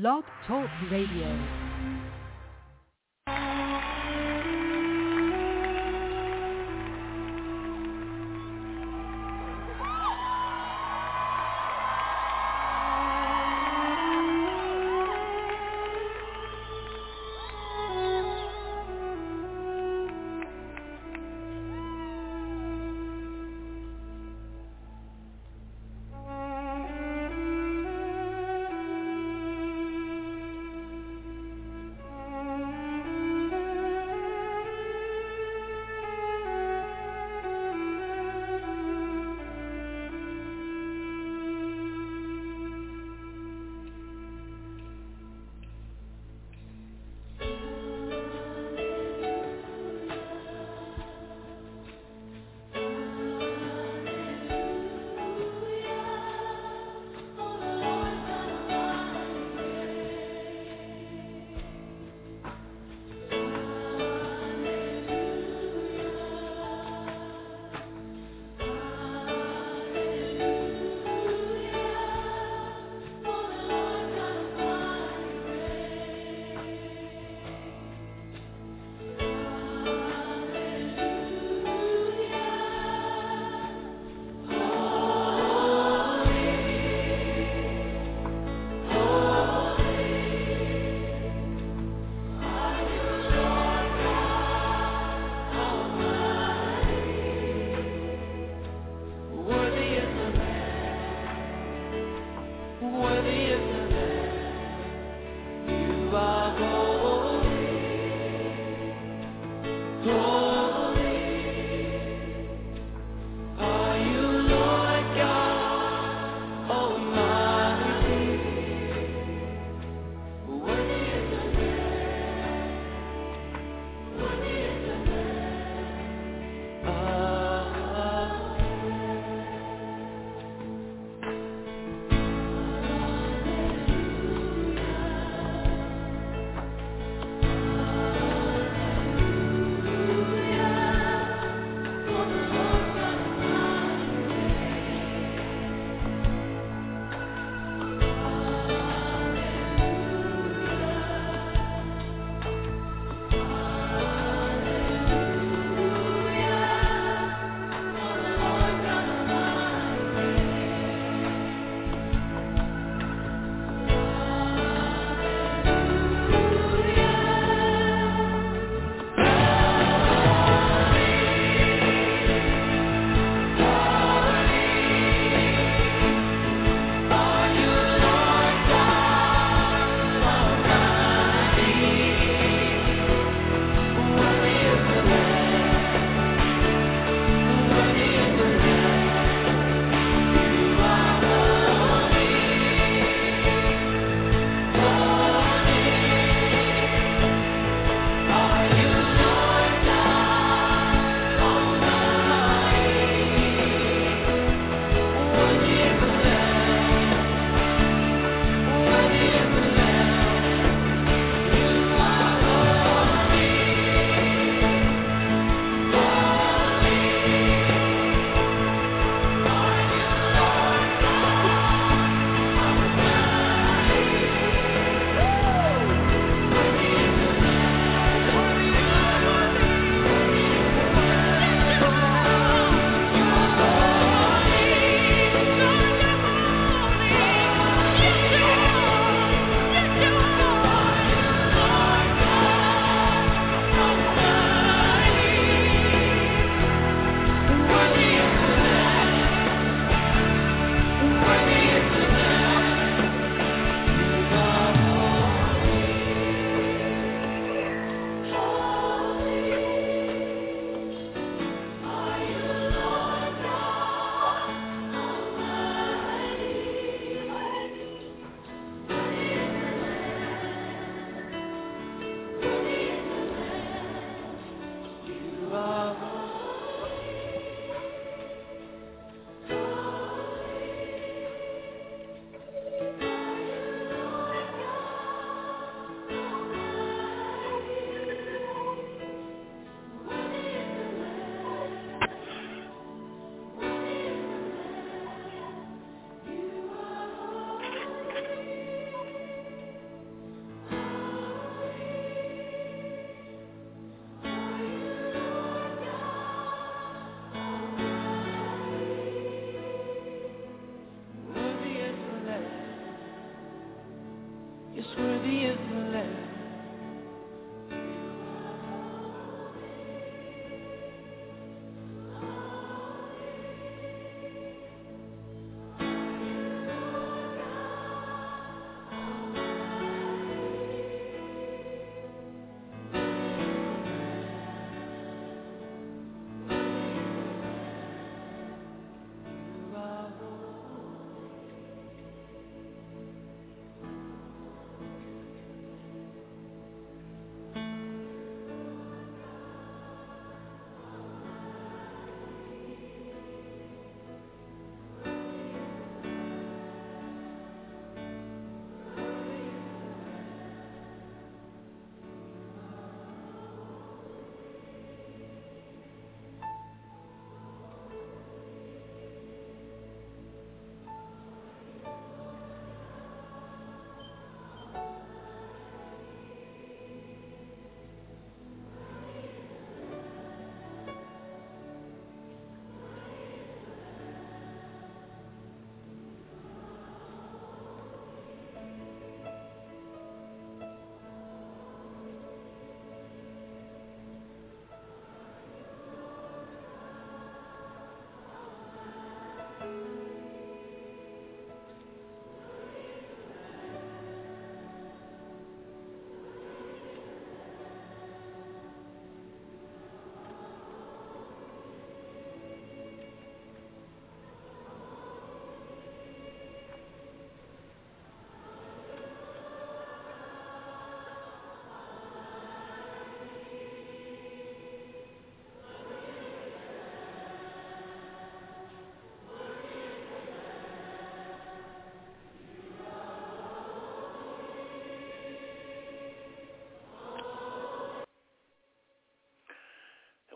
Blog Talk Radio.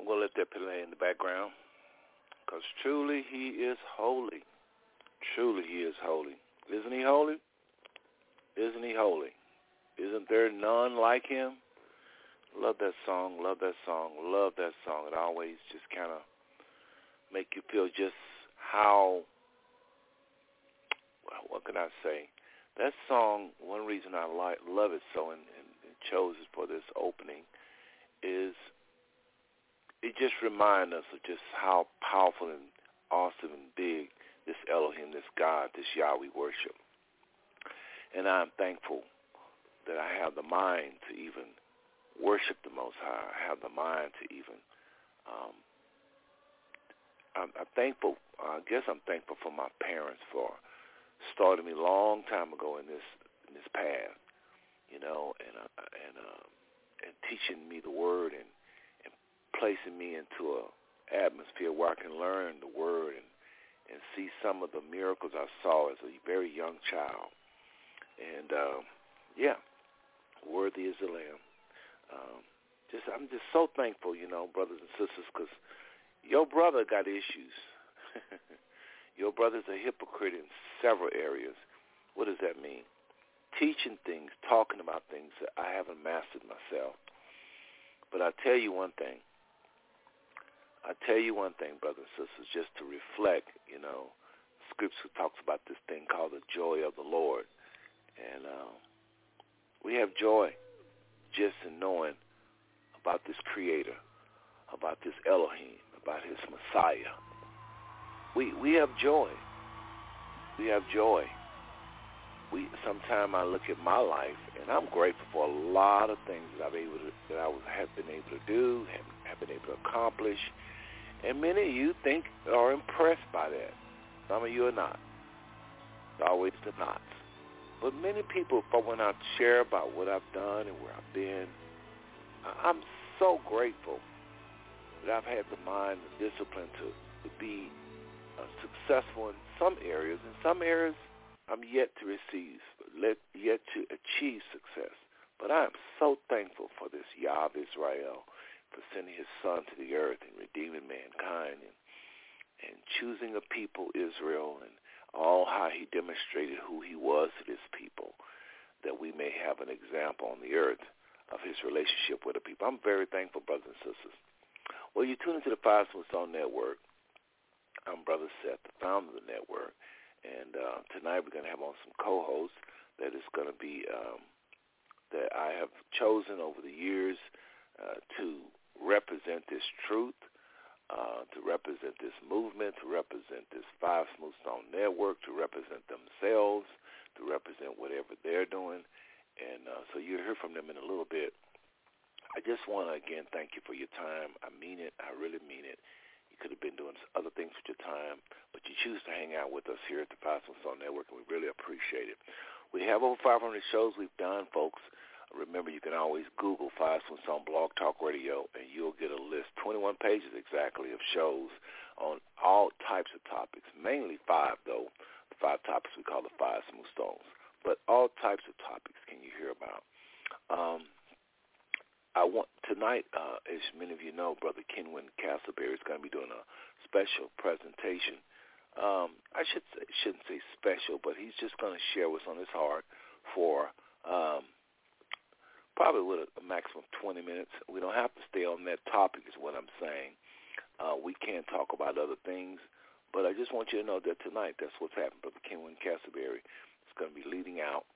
We'll let that play in the background because truly he is holy. Truly he is holy. Isn't he holy? Isn't he holy? Isn't there none like him? Love that song, love that song, love that song. It always just kind of make you feel just how, well, what can I say? That song, one reason I like, love it so and, and, and chose it for this opening is just reminds us of just how powerful and awesome and big this Elohim, this God, this Yah we worship. And I'm thankful that I have the mind to even worship the Most High. I have the mind to even. Um, I'm, I'm thankful. I guess I'm thankful for my parents for starting me a long time ago in this in this path, you know, and uh, and uh, and teaching me the Word and placing me into a atmosphere where I can learn the word and and see some of the miracles I saw as a very young child. And uh, yeah, worthy is the Lamb. Um, just I'm just so thankful, you know, brothers and sisters, because your brother got issues. your brother's a hypocrite in several areas. What does that mean? Teaching things, talking about things that I haven't mastered myself. But I tell you one thing, I tell you one thing, brothers and sisters, just to reflect, you know, Scripture talks about this thing called the joy of the Lord. And uh, we have joy just in knowing about this Creator, about this Elohim, about his Messiah. We we have joy. We have joy. We sometimes I look at my life and I'm grateful for a lot of things that I've able to, that I have been able to do, have, have been able to accomplish, and many of you think are impressed by that. Some of you are not. It's always the nots. But many people, if I went out share about what I've done and where I've been, I'm so grateful that I've had the mind and discipline to, to be uh, successful in some areas. In some areas, I'm yet to receive, yet to achieve success. But I am so thankful for this Yah of Israel for sending his son to the earth and redeeming mankind and, and choosing a people, Israel, and all how he demonstrated who he was to this people, that we may have an example on the earth of his relationship with the people. I'm very thankful, brothers and sisters. Well, you tune into the Five Stone Network. I'm Brother Seth, the founder of the network, And uh, tonight we're going to have on some co-hosts that is going to be um, that I have chosen over the years uh, to represent this truth, uh, to represent this movement, to represent this Five Smooth Stone Network, to represent themselves, to represent whatever they're doing. And uh, so you'll hear from them in a little bit. I just want to, again, thank you for your time. I mean it. I really mean it. You could have been doing other things with your time, but you choose to hang out with us here at the Five Smooth Stone Network, and we really appreciate it. We have over 500 shows we've done, folks. Remember, you can always Google Five Smooth Stone Blog Talk Radio, and you'll get a list, 21 pages exactly, of shows on all types of topics, mainly five, though. The five topics we call the Five Smooth Stones. But all types of topics can you hear about. Um, I want tonight, uh, as many of you know, Brother Kenwin Castleberry is going to be doing a special presentation. Um, I should say, shouldn't say special, but he's just going to share what's on his heart for um, probably with a, maximum of 20 minutes. We don't have to stay on that topic is what I'm saying. Uh, we can talk about other things, but I just want you to know that tonight that's what's happening. Brother Kenwin Castleberry is going to be leading out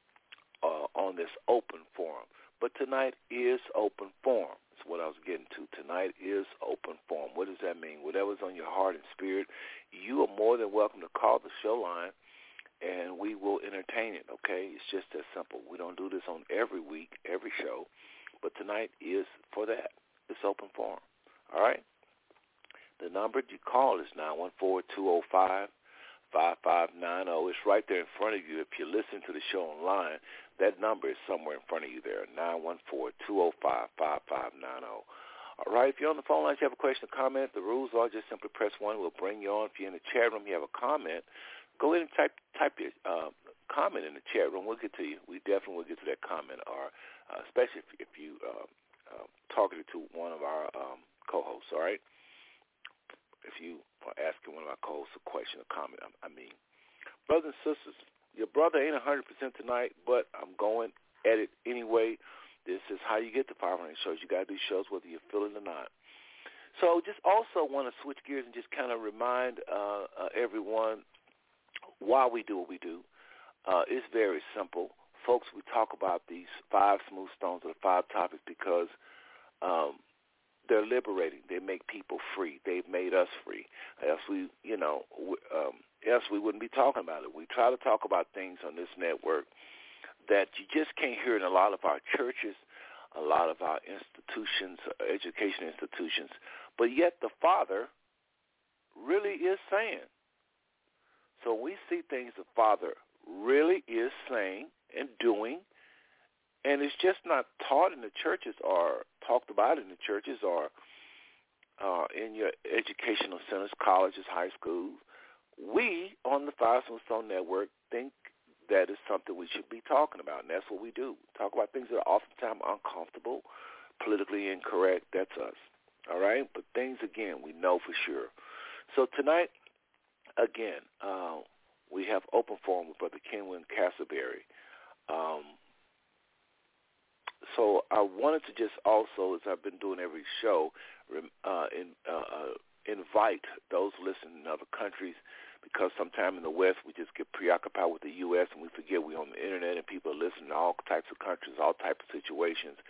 uh, on this open forum. But tonight is open forum. That's what I was getting to. Tonight is open forum. What does that mean? Whatever's on your heart and spirit, you are more than welcome to call the show line and we will entertain it, okay? It's just that simple. We don't do this on every week, every show, but tonight is for that. It's open forum, all right? The number you call is 914-205-5590. It's right there in front of you. If you're listening to the show online, that number is somewhere in front of you there, 914-205-5590. All right, if you're on the phone line, you have a question or comment, the rules are just simply press 1. We'll bring you on. If you're in the chat room, you have a comment, go ahead and type type your uh, comment in the chat room. We'll get to you. We definitely will get to that comment, or uh, especially if, if you uh, uh, targeted to one of our um, co-hosts. All right. If you are asking one of our co-hosts a question or comment, I, I mean, brothers and sisters, your brother ain't 100% tonight, but I'm going at it anyway. This is how you get the 500 shows. You got to do shows whether you feel it or not. So just also want to switch gears and just kind of remind uh, uh, everyone why we do what we do. Uh, it's very simple. Folks, we talk about these five smooth stones or the five topics because um, they're liberating. They make people free. They've made us free. Else we, you know, um, else we wouldn't be talking about it. We try to talk about things on this network that you just can't hear in a lot of our churches, a lot of our institutions, education institutions. But yet the Father really is saying, so we see things the Father really is saying and doing, and it's just not taught in the churches or talked about in the churches or uh, in your educational centers, colleges, high schools. We on the Five Stone Network think that is something we should be talking about, and that's what we do. Talk about things that are oftentimes uncomfortable, politically incorrect. That's us. All right? But things, again, we know for sure. So tonight, again, uh, we have open forum with Brother Kenwin Castleberry. Um, so I wanted to just also, as I've been doing every show, uh, in, uh, uh, invite those listening in other countries because sometimes in the West we just get preoccupied with the U.S. and we forget we're on the Internet and people are listening to all types of countries, all types of situations.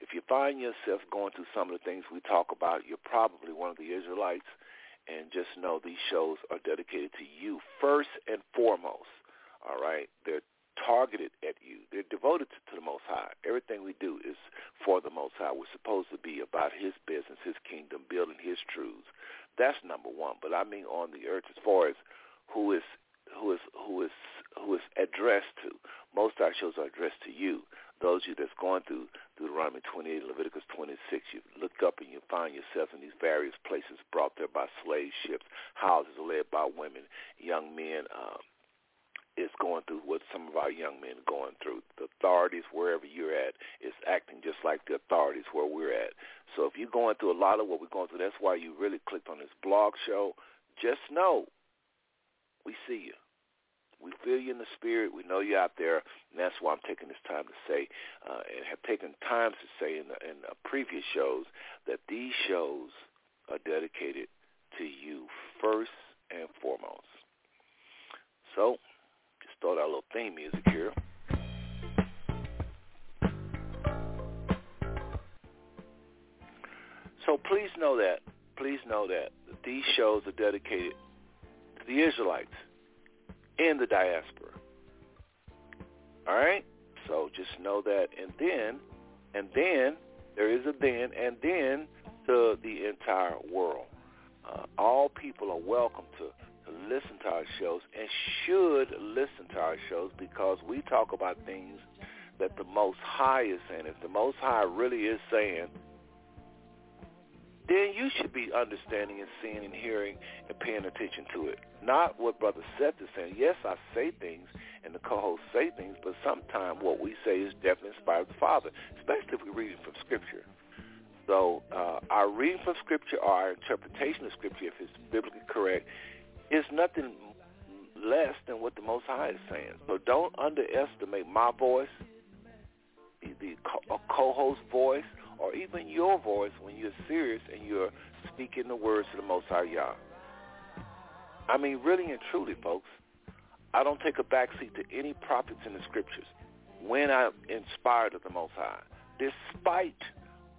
If you find yourself going through some of the things we talk about, you're probably one of the Israelites – and just know these shows are dedicated to you first and foremost. All right, they're targeted at you. They're devoted to, the Most High. Everything we do is for the Most High. We're supposed to be about His business, His kingdom, building His truths. That's number one. But I mean on the earth as far as who is who is who is who is addressed to. Most of our shows are addressed to you those of you that's going through Deuteronomy 28 and Leviticus 26, you look up and you find yourself in these various places brought there by slave ships, houses led by women, young men um, is going through what some of our young men are going through. The authorities, wherever you're at, is acting just like the authorities where we're at. So if you're going through a lot of what we're going through, that's why you really clicked on this blog show. Just know we see you. We feel you in the spirit. We know you're out there, and that's why I'm taking this time to say, uh, and have taken time to say in the, in the previous shows that these shows are dedicated to you first and foremost. So, just start our little theme music here. So please know that, please know that these shows are dedicated to the Israelites in the diaspora. All right? So just know that. And then, and then, there is a then, and then to the entire world. Uh, all people are welcome to, to listen to our shows and should listen to our shows because we talk about things that the Most High is saying. If the Most High really is saying, then you should be understanding and seeing and hearing and paying attention to it. Not what Brother Seth is saying. Yes, I say things and the co-hosts say things, but sometimes what we say is definitely inspired of the Father, especially if we read it from Scripture. So uh, our reading from Scripture or our interpretation of Scripture, if it's biblically correct, is nothing less than what the Most High is saying. So don't underestimate my voice, the, the co- co-host voice, or even your voice when you're serious and you're speaking the words of the Most High Yah. I mean, really and truly, folks, I don't take a backseat to any prophets in the scriptures when I'm inspired of the Most High, despite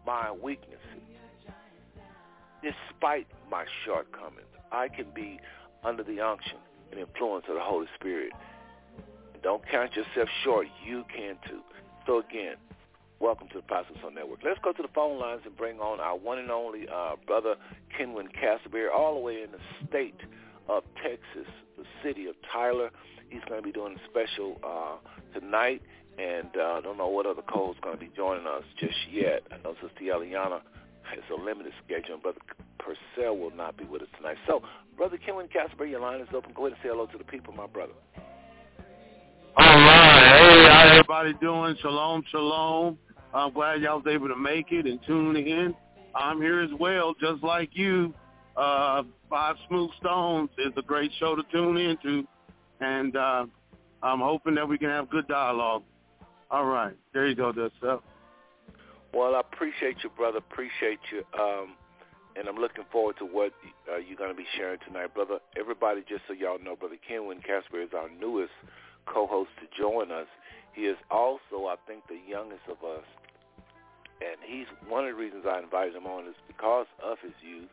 my weaknesses, despite my shortcomings. I can be under the unction and influence of the Holy Spirit. Don't count yourself short. You can too. So again, welcome to the Apostles on Network. Let's go to the phone lines and bring on our one and only uh, brother Kenwin Castleberry, all the way in the state of Texas, the city of Tyler. He's going to be doing a special uh, tonight, and uh, I don't know what other co is going to be joining us just yet. I know Sister Eliana has a limited schedule, and Brother Purcell will not be with us tonight. So, Brother Kenwin Casper, your line is open. Go ahead and say hello to the people, my brother. All right. Hey, how everybody doing? Shalom, shalom. I'm glad y'all was able to make it and tune in. I'm here as well, just like you. Uh, Five Smooth Stones is a great show to tune into, and uh, I'm hoping that we can have good dialogue. All right, there you go, Dustin. Well, I appreciate you, brother. Appreciate you, um, and I'm looking forward to what uh, you're going to be sharing tonight, brother. Everybody, just so y'all know, brother Kenwin Casper is our newest co-host to join us. He is also, I think, the youngest of us, and he's one of the reasons I invited him on is because of his youth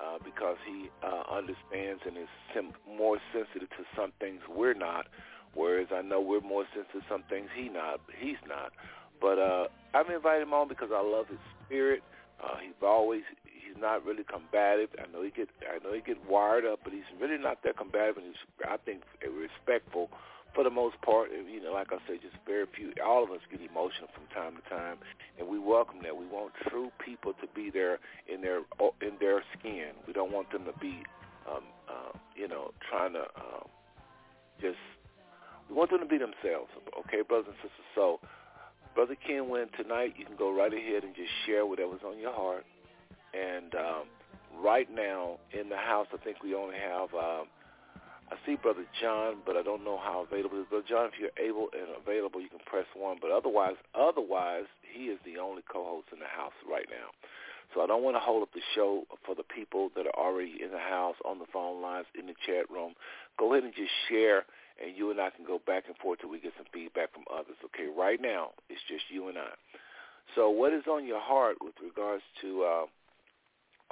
uh, because he uh, understands and is sim- more sensitive to some things we're not, whereas I know we're more sensitive to some things he not. He's not. But uh, I've invited him on because I love his spirit. Uh, he's always he's not really combative. I know he get I know he get wired up, but he's really not that combative, and he's I think respectful for the most part, you know, like I said, just very few. All of us get emotional from time to time, and we welcome that. We want true people to be there in their in their skin. We don't want them to be, um, uh, you know, trying to uh, just. We want them to be themselves. Okay, brothers and sisters. So, brother Kenwin, tonight you can go right ahead and just share whatever's on your heart. And um, right now in the house, I think we only have. Um, I see Brother John, but I don't know how available is. Brother John, if you're able and available, you can press one. But otherwise, otherwise, he is the only co-host in the house right now. So I don't want to hold up the show for the people that are already in the house, on the phone lines, in the chat room. Go ahead and just share, and you and I can go back and forth till we get some feedback from others. Okay, right now, it's just you and I. So what is on your heart with regards to uh,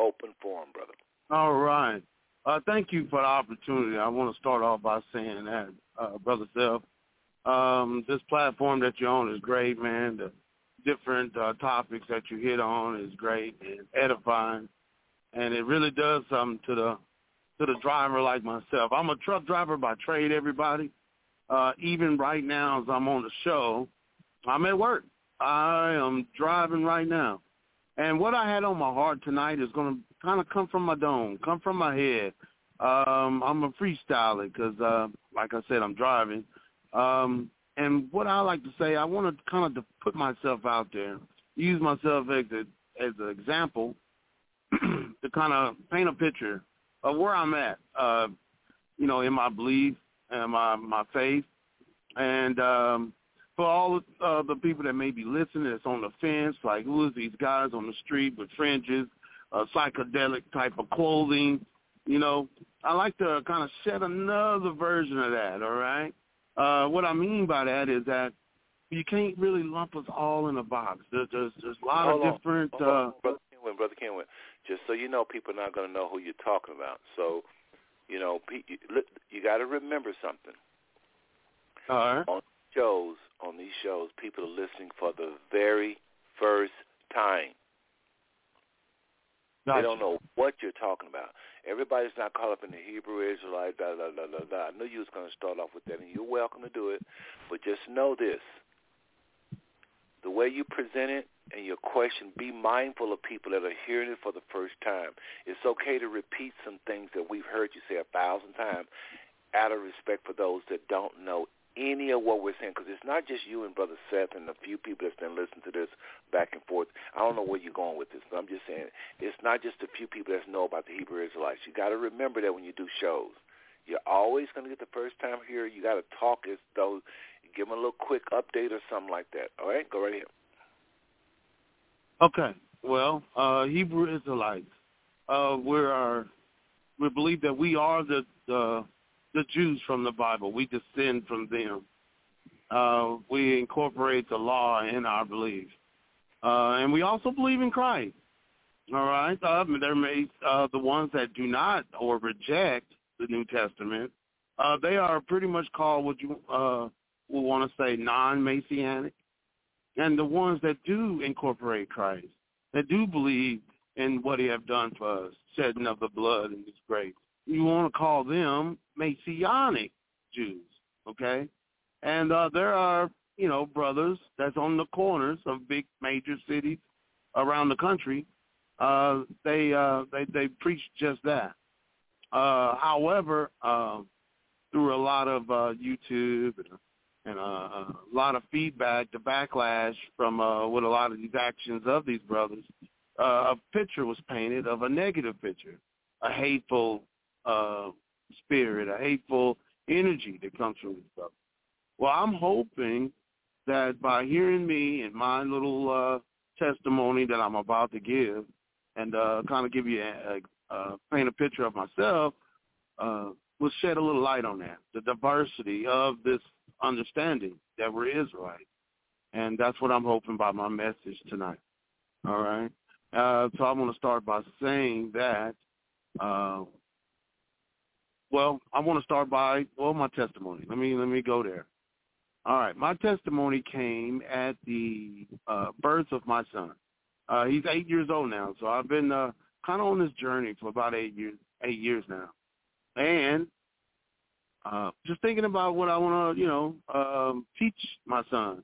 open forum, brother? All right. Uh, thank you for the opportunity. I want to start off by saying that, uh, Brother Seth, um, this platform that you're on is great, man. The different uh, topics that you hit on is great and edifying, and it really does something to the to the driver like myself. I'm a truck driver by trade, everybody. Uh, even right now, as I'm on the show, I'm at work. I am driving right now. And what I had on my heart tonight is going to kind of come from my dome, come from my head. Um, I'm a freestyler because, uh, like I said, I'm driving. Um, and what I like to say, I want to kind of put myself out there, use myself as a, as an example to kind of paint a picture of where I'm at, uh, you know, in my belief and my my faith, and um, for all uh, the people that may be listening that's on the fence, like who is these guys on the street with fringes, uh, psychedelic type of clothing, you know, I like to kind of shed another version of that. All right. Uh, what I mean by that is that you can't really lump us all in a box. There's there's, there's a lot Hold of on. different. Hold on, Uh, brother Kenwin, brother Kenwin. Just so you know, people are not going to know who you're talking about. So, you know, you, you got to remember something. all right. On shows, on these shows, people are listening for the very first time. Gotcha. They don't know what you're talking about. Everybody's not caught up in the Hebrew Israelite, da da da da da. I knew you was going to start off with that, and you're welcome to do it. But just know this: the way you present it and your question, be mindful of people that are hearing it for the first time. It's okay to repeat some things that we've heard you say a thousand times, out of respect for those that don't know any of what we're saying, because it's not just you and Brother Seth and a few people that's been listening to this back and forth. I don't know where you're going with this, but I'm just saying it's not just a few people that know about the Hebrew Israelites. You got to remember that when you do shows, you're always going to get the first time here. You got to talk as though give them a little quick update or something like that. All right, go right ahead. Okay. Well, uh, Hebrew Israelites, uh, we are we believe that we are the the the Jews from the Bible. We descend from them. Uh, we incorporate the law in our belief, uh, and we also believe in Christ. All right. Uh, there may uh, the ones that do not or reject the New Testament. Uh, they are pretty much called what you uh, will want to say non-messianic and the ones that do incorporate Christ, that do believe in what he have done for us, shedding of the blood in his grace. You want to call them Messianic Jews, okay? And uh, there are, you know, brothers that's on the corners of big major cities around the country. Uh, they uh, they they preach just that. Uh, however, uh, through a lot of uh, YouTube and and uh, a lot of feedback, the backlash from uh, with a lot of these actions of these brothers, uh, a picture was painted of a negative picture, a hateful uh, spirit, a hateful energy that comes from these brothers. Well, I'm hoping that by hearing me and my little uh, testimony that I'm about to give, and uh, kind of give you a, a, a paint a picture of myself, uh, will shed a little light on that, the diversity of this understanding that we're Israelite. And that's what I'm hoping by my message tonight. All right. Uh, so I want to start by saying that, uh, well, I want to start by, well, my testimony. Let me, let me go there. All right. My testimony came at the uh, birth of my son. Uh, he's eight years old now. So I've been uh, kind of on this journey for about eight years, eight years now. And uh, just thinking about what I want to, you know, um, teach my son.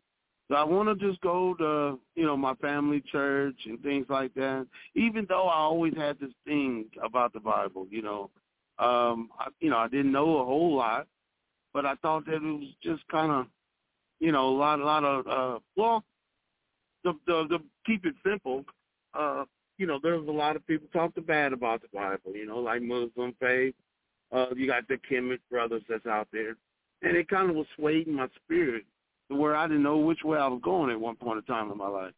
So I want to just go to, you know, my family church and things like that. Even though I always had this thing about the Bible, you know, um, I, you know, I didn't know a whole lot, but I thought that it was just kind of, you know, a lot, a lot of, uh, well, the, the, the keep it simple. Uh, you know, there's a lot of people talked bad about the Bible, you know, like Muslim faith. Uh, you got the Kemet brothers that's out there. And it kind of was swaying my spirit to where I didn't know which way I was going at one point in time in my life.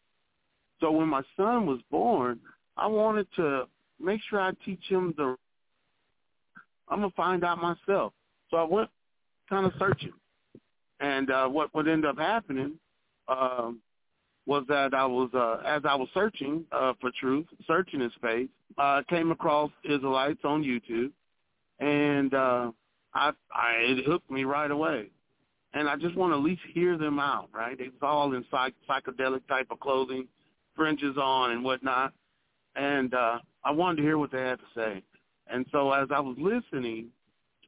So when my son was born, I wanted to make sure I teach him the, I'm to find out myself. So I went kind of searching. And uh, what, what ended up happening um, was that I was, uh, as I was searching uh, for truth, searching his faith, I uh, came across Israelites on YouTube and uh, I, I it hooked me right away. And I just want to at least hear them out, right? It's all in psych, psychedelic type of clothing, fringes on and whatnot, and uh, I wanted to hear what they had to say. And so as I was listening,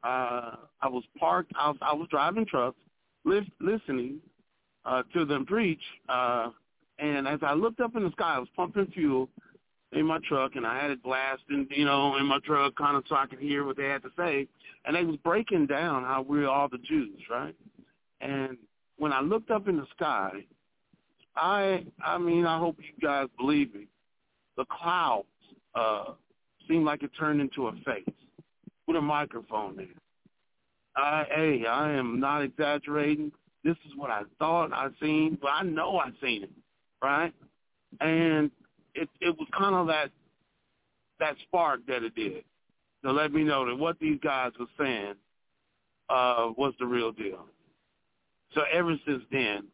uh, I was parked. I was, I was driving trucks, li- listening uh, to them preach. Uh, and as I looked up in the sky, I was pumping fuel, in my truck and I had it blasting, you know, in my truck kind of so I could hear what they had to say. And they was breaking down how we're all the Jews, right? And when I looked up in the sky, I I mean, I hope you guys believe me. The clouds uh seemed like it turned into a face with a microphone there. I hey, I am not exaggerating. This is what I thought I seen, but I know I seen it, right? And it it was kind of that that spark that it did. to let me know that what these guys were saying uh, was the real deal. So ever since then,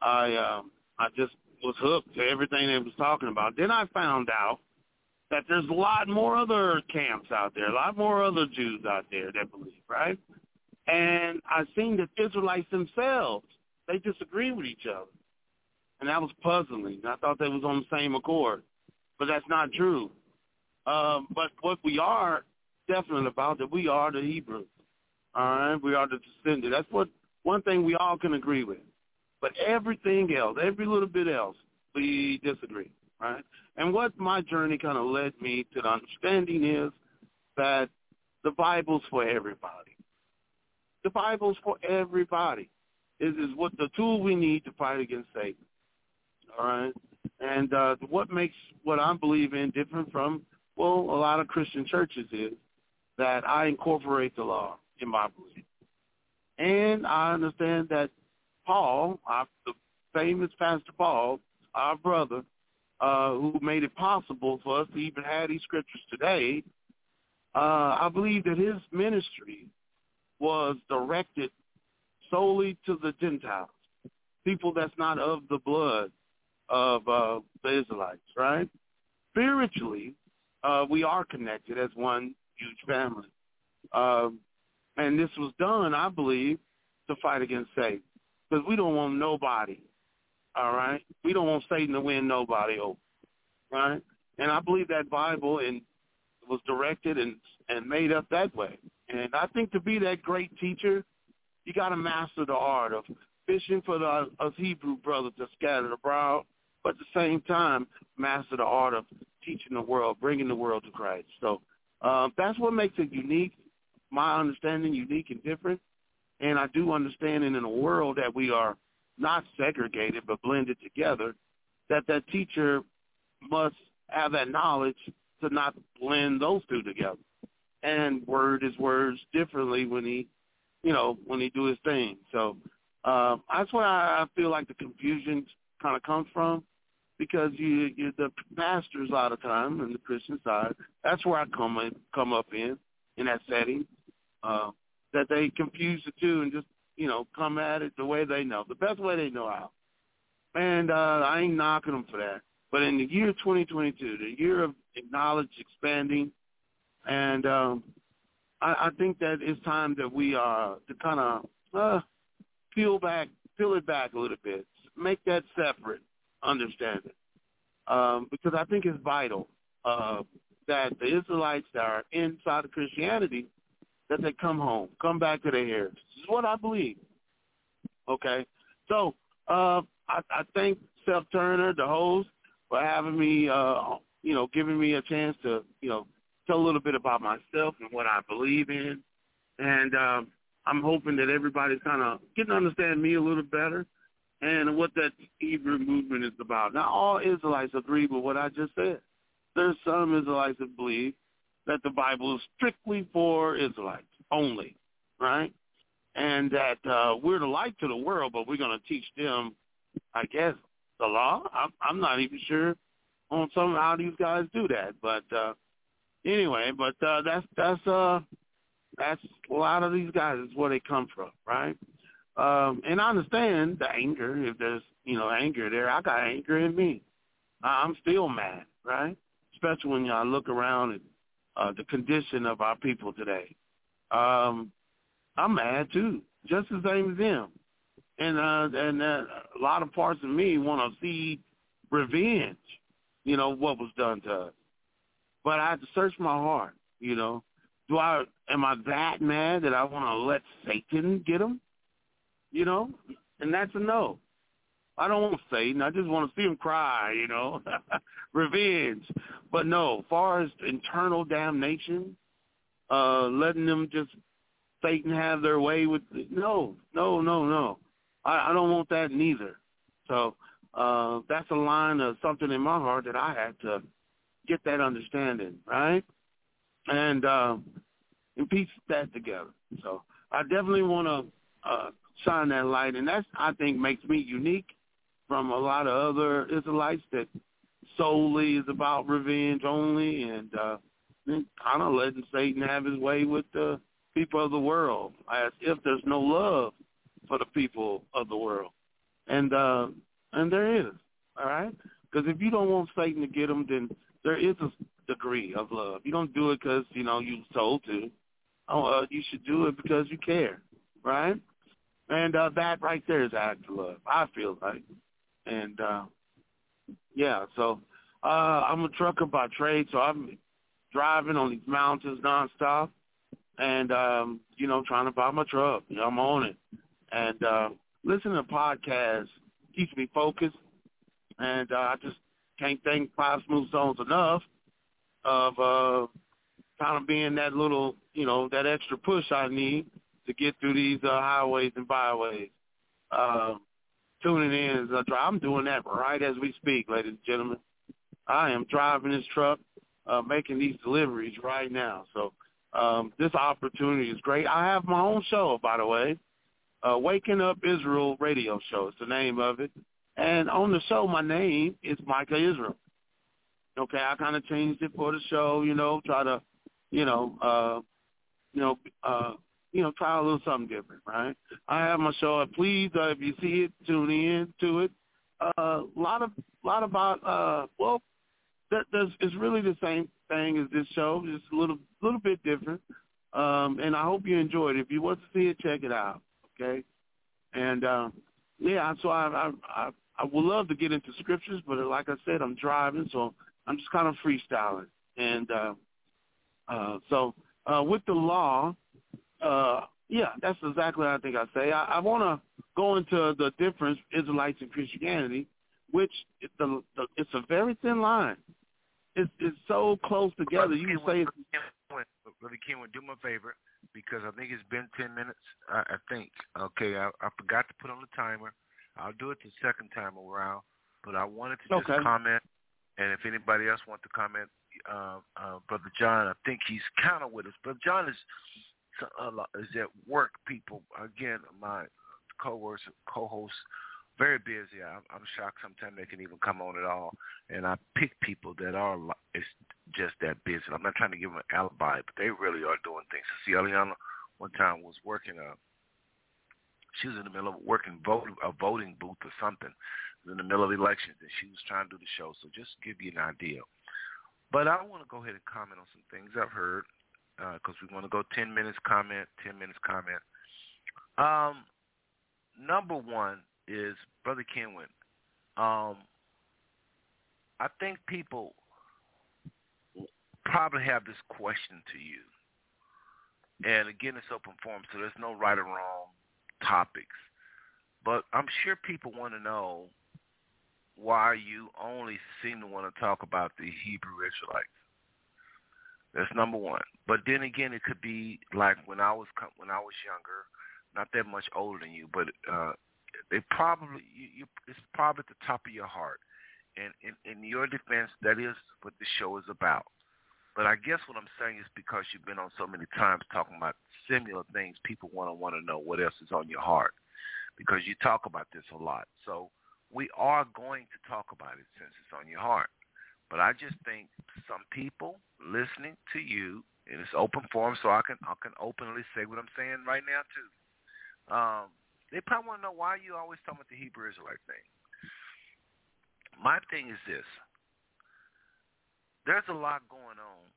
I uh, I just was hooked to everything they was talking about. Then I found out that there's a lot more other camps out there, a lot more other Jews out there that believe, right? And I've seen that Israelites themselves, they disagree with each other. And that was puzzling. I thought they was on the same accord. But that's not true. Um, but what we are definite about that we are the Hebrews. All right, we are the descendant. That's what one thing we all can agree with. But everything else, every little bit else, we disagree, right? And what my journey kind of led me to the understanding is that the Bible's for everybody. The Bible's for everybody. It is what the tool we need to fight against Satan. All right, and uh, what makes what I believe in different from well a lot of Christian churches is that I incorporate the law in my belief, and I understand that Paul, our, the famous Pastor Paul, our brother, uh, who made it possible for us to even have these scriptures today, uh, I believe that his ministry was directed solely to the Gentiles, people that's not of the blood of uh, the Israelites, right? Spiritually, uh, we are connected as one huge family. Um, and this was done, I believe, to fight against Satan because we don't want nobody. All right, we don't want Satan to win nobody over. Right, and I believe that Bible and was directed and and made up that way. And I think to be that great teacher, you got to master the art of fishing for the us Hebrew brothers that scattered abroad, but at the same time master the art of teaching the world, bringing the world to Christ. So uh, that's what makes it unique. My understanding, unique and different. And I do understand in a world that we are not segregated but blended together, that that teacher must have that knowledge to not blend those two together and word his words differently when he, you know, when he do his thing. So uh, that's where I, I feel like the confusion kind of comes from because you, you the pastors a lot of time and the Christian side. That's where I come in, come up in in that setting. Uh, that they confuse the two and just you know come at it the way they know, the best way they know how. And uh, I ain't knocking them for that. But in the year 2022, the year of knowledge expanding, and um, I, I think that it's time that we are to kind of uh, peel back, peel it back a little bit, make that separate understanding, um, because I think it's vital uh, that the Israelites that are inside of Christianity that they come home, come back to their heritage. This is what I believe. Okay, so uh, I, I thank Seth Turner, the host, for having me, uh, you know, giving me a chance to, you know, tell a little bit about myself and what I believe in, and um, I'm hoping that everybody's kind of getting to understand me a little better and what that Hebrew movement is about. Now, all Israelites agree with what I just said. There's some Israelites that believe that the Bible is strictly for Israelites only, right? And that uh, we're the light to the world, but we're going to teach them, I guess, the law. I'm, I'm not even sure on some how these guys do that, but uh, anyway, but uh, that's that's uh, that's a lot of these guys is where they come from, right? Um, and I understand the anger. If there's you know anger there, I got anger in me. I'm still mad, right? Especially when y'all look around and uh, the condition of our people today. Um, I'm mad too, just the same as them. And uh, and uh, a lot of parts of me want to see revenge. You know what was done to us, but I had to search my heart. You know, do I am I that mad that I want to let Satan get them? You know, and that's a no. I don't want Satan. I just want to see him cry, you know, revenge. But no, far as internal damnation, uh, letting them just Satan have their way with no, no, no, no. I, I don't want that neither. So uh, that's a line of something in my heart that I had to get that understanding, right? And uh, and piece that together. So I definitely want to uh, shine that light, and that's I think makes me unique from a lot of other Israelites that solely is about revenge only, and uh, kind of letting Satan have his way with the people of the world, as if there's no love for the people of the world, and uh, and there is, all right. Because if you don't want Satan to get them, then there is a degree of love. You don't do it because you know you told to. Oh, uh, you should do it because you care, right? And uh, that right there is act of love. I feel like, and uh, yeah. So uh, I'm a trucker by trade, so I'm driving on these mountains nonstop, and um, you know, trying to buy my truck. I'm on it, and uh, listening to podcasts keeps me focused, and uh, I just can't thank Five Smooth Stones enough of uh, kind of being that little, you know, that extra push I need to get through these uh, highways and byways. Uh, tuning in as I drive. I'm doing that right as we speak, ladies and gentlemen. I am driving this truck, uh, making these deliveries right now. So um, this opportunity is great. I have my own show, by the way, uh, Waking Up Israel Radio Show. It's the name of it. And on the show, my name is Micah Israel. Okay, I kind of changed it for the show, you know, try to, you know, uh, you know, uh, you know, try a little something different, right? I have my show. Please, uh, if you see it, tune in to it. A uh, lot of, lot about, uh, well, that does it's really the same thing as this show, just a little, little bit different. Um, and I hope you enjoyed it. If you want to see it, check it out. Okay, and uh, yeah, so I, I, I, I would love to get into scriptures, but like I said, I'm driving, so I'm just kind of freestyling. And uh, uh, so uh, with the law, uh, yeah, that's exactly what I think I say. I, I want to go into the difference Israelites and Christianity, which the, the, it's a very thin line. It's, it's so close together. You can say, Brother Kenwood, do me a favor because I think it's been ten minutes. I, I think. Okay, I, I forgot to put on the timer. I'll do it the second time around, but I wanted to just okay. comment and if anybody else wants to comment, uh, uh, Brother John, I think he's kind of with us. Brother John is is at work. People again, my co-host, co-host, very busy. I'm, I'm shocked sometimes they can even come on at all. And I pick people that are it's just that busy. I'm not trying to give them an alibi, but they really are doing things. See, Eliana one time was working a. She was in the middle of working voting a voting booth or something, in the middle of elections, and she was trying to do the show. So just to give you an idea. But I want to go ahead and comment on some things I've heard because uh, we want to go 10 minutes comment, 10 minutes comment. Um, number one is Brother Kenwin. Um, I think people probably have this question to you. And again, it's open forum, so there's no right or wrong topics. But I'm sure people want to know why you only seem to want to talk about the Hebrew Israelites. That's number one. But then again, it could be like when I was when I was younger, not that much older than you, but uh, they probably you, you, it's probably at the top of your heart. And in, in your defense, that is what the show is about. But I guess what I'm saying is because you've been on so many times talking about similar things, people want to want to know what else is on your heart because you talk about this a lot. So we are going to talk about it since it's on your heart. But I just think some people listening to you, and it's open forum, so I can I can openly say what I'm saying right now too. Um, they probably want to know why you always talking about the Hebrew Israelite thing. My thing is this: there's a lot going on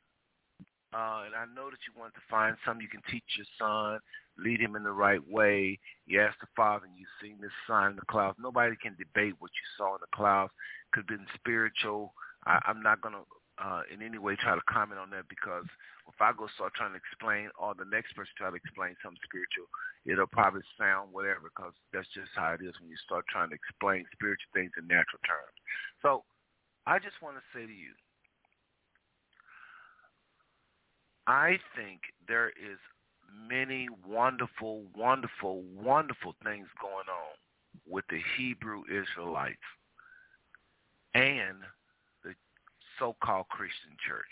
uh, and I know that you want to find something you can teach your son, lead him in the right way. You ask the father and you've seen this sign in the clouds. Nobody can debate what you saw in the clouds. Could have been spiritual. I, I'm not going to uh, in any way try to comment on that because if I go start trying to explain or the next person try to explain something spiritual, it'll probably sound whatever because that's just how it is when you start trying to explain spiritual things in natural terms. So I just want to say to you, I think there is many wonderful, wonderful, wonderful things going on with the Hebrew Israelites and so-called Christian church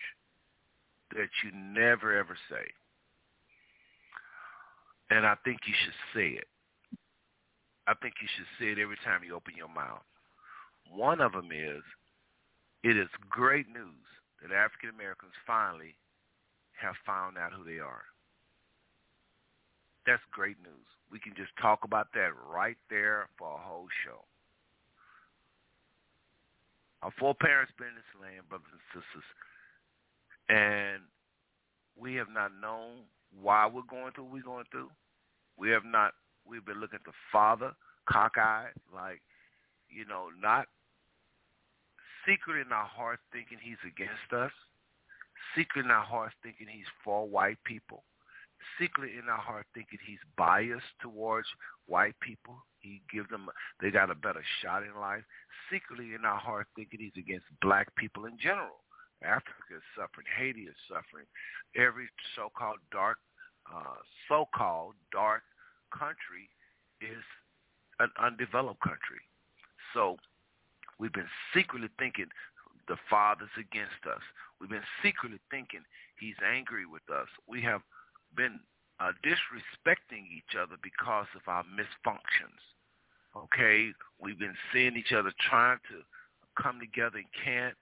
that you never ever say. And I think you should say it. I think you should say it every time you open your mouth. One of them is, it is great news that African Americans finally have found out who they are. That's great news. We can just talk about that right there for a whole show. Our foreparents been in this land, brothers and sisters, and we have not known why we're going through what we're going through. We have not. We've been looking at the Father cockeyed, like you know, not secret in our hearts thinking he's against us, secret in our hearts thinking he's for white people, secret in our heart thinking he's biased towards white people. He gives them they got a better shot in life. Secretly in our heart thinking he's against black people in general. Africa is suffering, Haiti is suffering. Every so-called dark, uh, so-called dark country is an undeveloped country. So we've been secretly thinking the Father's against us. We've been secretly thinking he's angry with us. We have been uh, disrespecting each other because of our misfunctions. Okay, we've been seeing each other trying to come together and can't.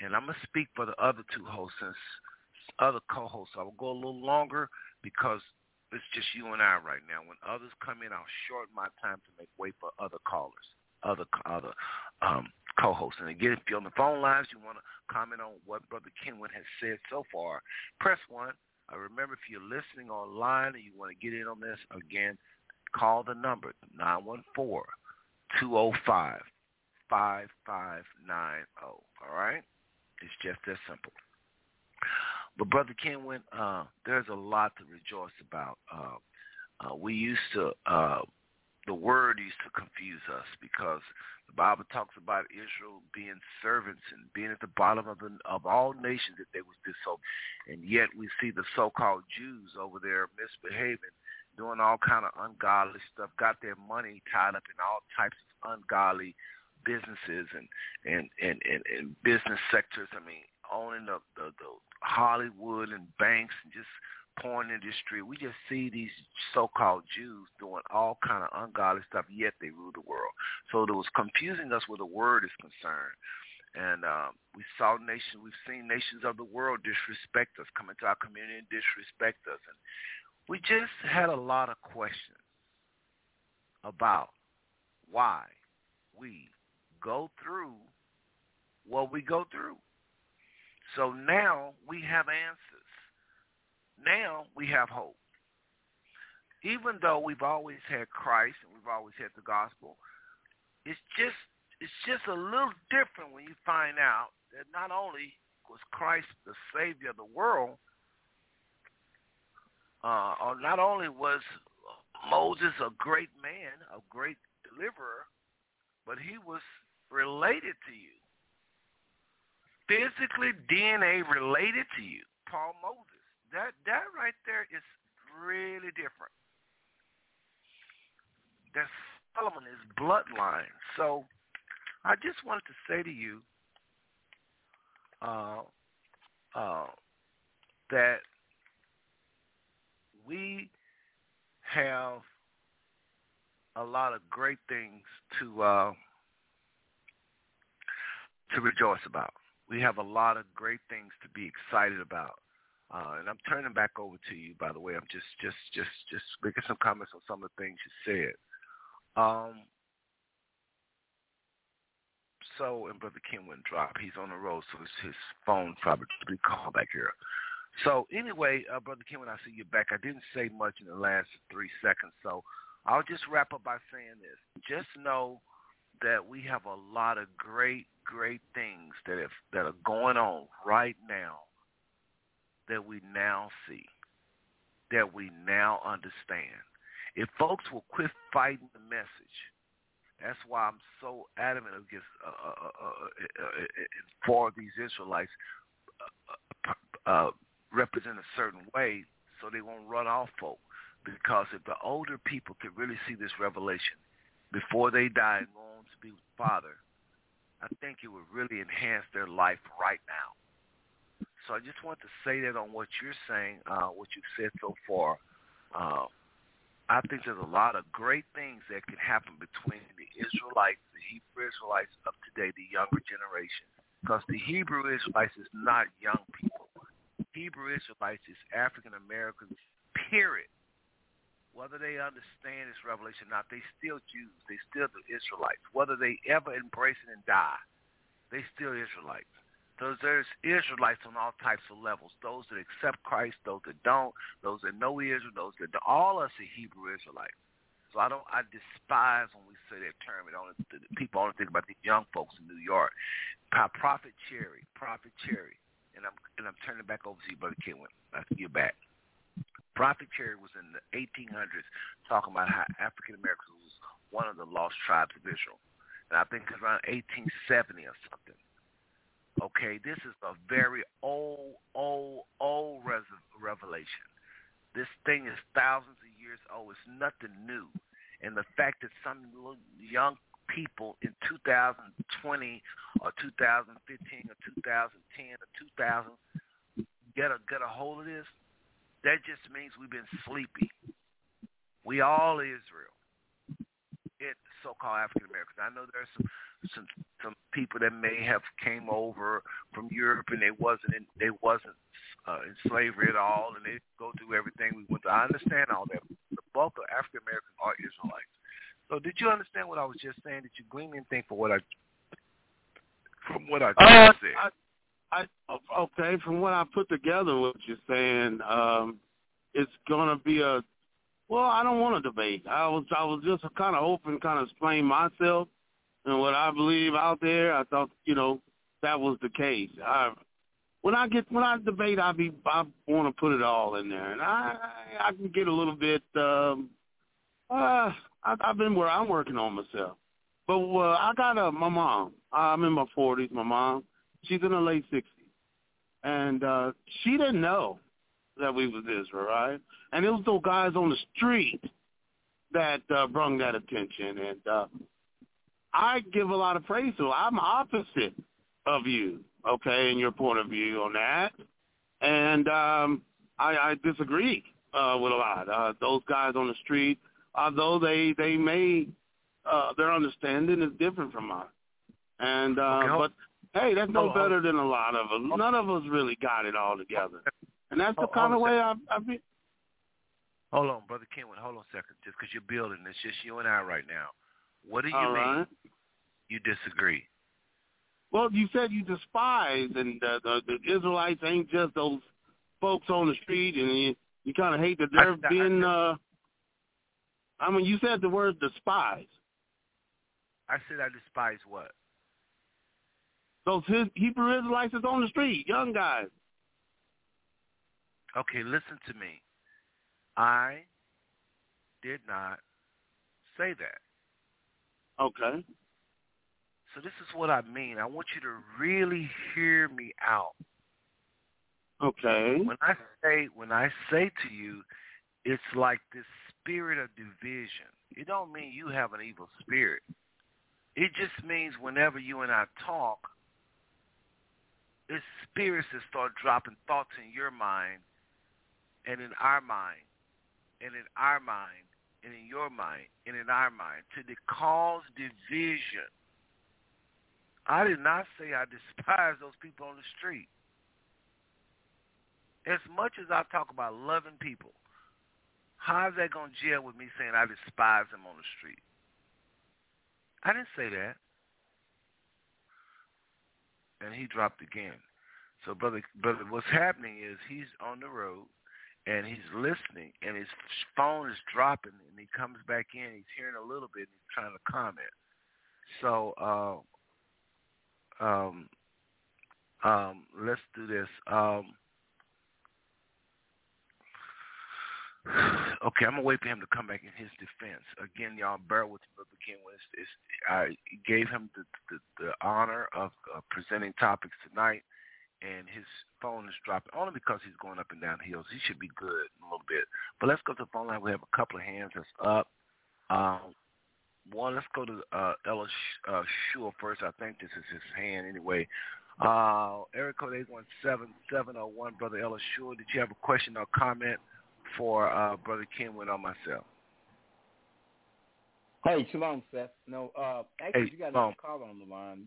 And I'm gonna speak for the other two hosts, other co-hosts. I will go a little longer because it's just you and I right now. When others come in, I'll shorten my time to make way for other callers, other other um, co-hosts. And again, if you're on the phone lines, you want to comment on what Brother Kenwin has said so far, press one. Uh, remember, if you're listening online and you want to get in on this, again, call the number 914-205-5590. All right? It's just that simple. But Brother Kenwin, uh, there's a lot to rejoice about. Uh, uh, we used to, uh, the word used to confuse us because the Bible talks about Israel being servants and being at the bottom of the, of all nations that they was disobedient, and yet we see the so-called Jews over there misbehaving, doing all kind of ungodly stuff, got their money tied up in all types of ungodly businesses and and and and, and business sectors. I mean, owning the, the the Hollywood and banks and just porn industry. We just see these so-called Jews doing all kind of ungodly stuff, yet they rule the world. So it was confusing us where the word is concerned. And um, we saw nations, we've seen nations of the world disrespect us, come into our community and disrespect us. And we just had a lot of questions about why we go through what we go through. So now we have answers. Now we have hope. Even though we've always had Christ and we've always had the gospel, it's just it's just a little different when you find out that not only was Christ the Savior of the world, uh, or not only was Moses a great man, a great deliverer, but he was related to you physically DNA related to you, Paul Moses. That that right there is really different. That's Solomon is bloodline. So I just wanted to say to you uh, uh, that we have a lot of great things to uh, to rejoice about we have a lot of great things to be excited about. Uh, and I'm turning back over to you, by the way. I'm just, just, just, just making some comments on some of the things you said. Um, so, and Brother Ken went drop. He's on the road, so his, his phone probably be called back here. So anyway, uh, Brother Ken, when I see you back, I didn't say much in the last three seconds, so I'll just wrap up by saying this. Just know that we have a lot of great great things that have that are going on right now that we now see, that we now understand. If folks will quit fighting the message, that's why I'm so adamant against uh, uh, uh, uh, for these Israelites represent a certain way, so they won't run off folk. Because if the older people could really see this revelation before they die and go on to be with Father, I think it would really enhance their life right now. So I just want to say that on what you're saying, uh, what you've said so far. Uh, I think there's a lot of great things that can happen between the Israelites, the Hebrew Israelites of today, the younger generation. Because the Hebrew Israelites is not young people. Hebrew Israelites is African Americans, period. Whether they understand this revelation or not, they still Jews. They still the Israelites. Whether they ever embrace it and die, they still Israelites. So there's Israelites on all types of levels. Those that accept Christ, those that don't, those that know Israel, those that don't. All us are Hebrew Israelites. So I don't. I despise when we say that term. It only the people only think about the young folks in New York. Prophet Cherry, Prophet Cherry, and I'm and I'm turning back over to you, Brother Kenwood. I can get back. Prophet Cherry was in the 1800s talking about how African Americans was one of the lost tribes of Israel, and I think it's around 1870 or something. Okay, this is a very old, old, old revelation. This thing is thousands of years old. It's nothing new. And the fact that some young people in 2020 or 2015 or 2010 or 2000 get a get a hold of this, that just means we've been sleepy. We all Israel. It so-called African Americans. I know there's some some some people that may have came over from Europe and they wasn't in, they wasn't uh, in slavery at all, and they go through everything we went through. I understand all that. The bulk of African Americans are Israelites. So, did you understand what I was just saying? Did you glean anything from what I from what I just uh, said? I, I okay. From what I put together, what you're saying, um, it's gonna be a. Well, I don't want to debate. I was I was just kind of hoping, kind of explain myself and what I believe out there. I thought you know that was the case. I when I get when I debate, I be I want to put it all in there, and I I can get a little bit. um uh I, I've been where I'm working on myself, but uh, I got uh, my mom. I'm in my 40s. My mom, she's in her late 60s, and uh she didn't know that we was Israel, right? And it was those guys on the street that uh, brought that attention, and uh I give a lot of praise to. I'm opposite of you okay, and your point of view on that. And um, I, I disagree uh, with a lot. Uh, those guys on the street, although they they may uh, their understanding is different from mine. And uh, okay, but hey, that's no better than a lot of us. None of us really got it all together, and that's the kind of way I I been. Hold on, brother Kenwood. Hold on a second. Just because you're building, it's just you and I right now. What do you all mean? Right. You disagree? Well, you said you despise, and uh, the, the Israelites ain't just those folks on the street, and you, you kind of hate that they're I, being. Uh, I mean, you said the word despise. I said I despise what? Those Hebrew Israelites is on the street, young guys. Okay, listen to me. I did not say that. Okay. So this is what I mean. I want you to really hear me out. Okay. When I say when I say to you, it's like this spirit of division. It don't mean you have an evil spirit. It just means whenever you and I talk, it's spirits that start dropping thoughts in your mind and in our mind and in our mind and in your mind and in our mind to cause division I did not say I despise those people on the street. As much as I talk about loving people, how is that going to gel with me saying I despise them on the street? I didn't say that. And he dropped again. So, brother, brother, what's happening is he's on the road and he's listening, and his phone is dropping, and he comes back in. He's hearing a little bit, and he's trying to comment. So, uh, um, um, let's do this. Um, okay, I'm gonna wait for him to come back in his defense. Again, y'all bear with me, again, it's, it's, I gave him the, the, the honor of uh, presenting topics tonight, and his phone is dropping only because he's going up and down hills. He should be good in a little bit. But let's go to the phone line. We have a couple of hands that's up. Um, one. Let's go to uh, Ella uh, Shua first. I think this is his hand anyway. Uh, Eric code eight one seven seven zero oh one. Brother Ella Shua, did you have a question or comment for uh, Brother Kenwood or myself? Hey, shalom, Seth. No, uh, actually, hey, you got another caller on the line.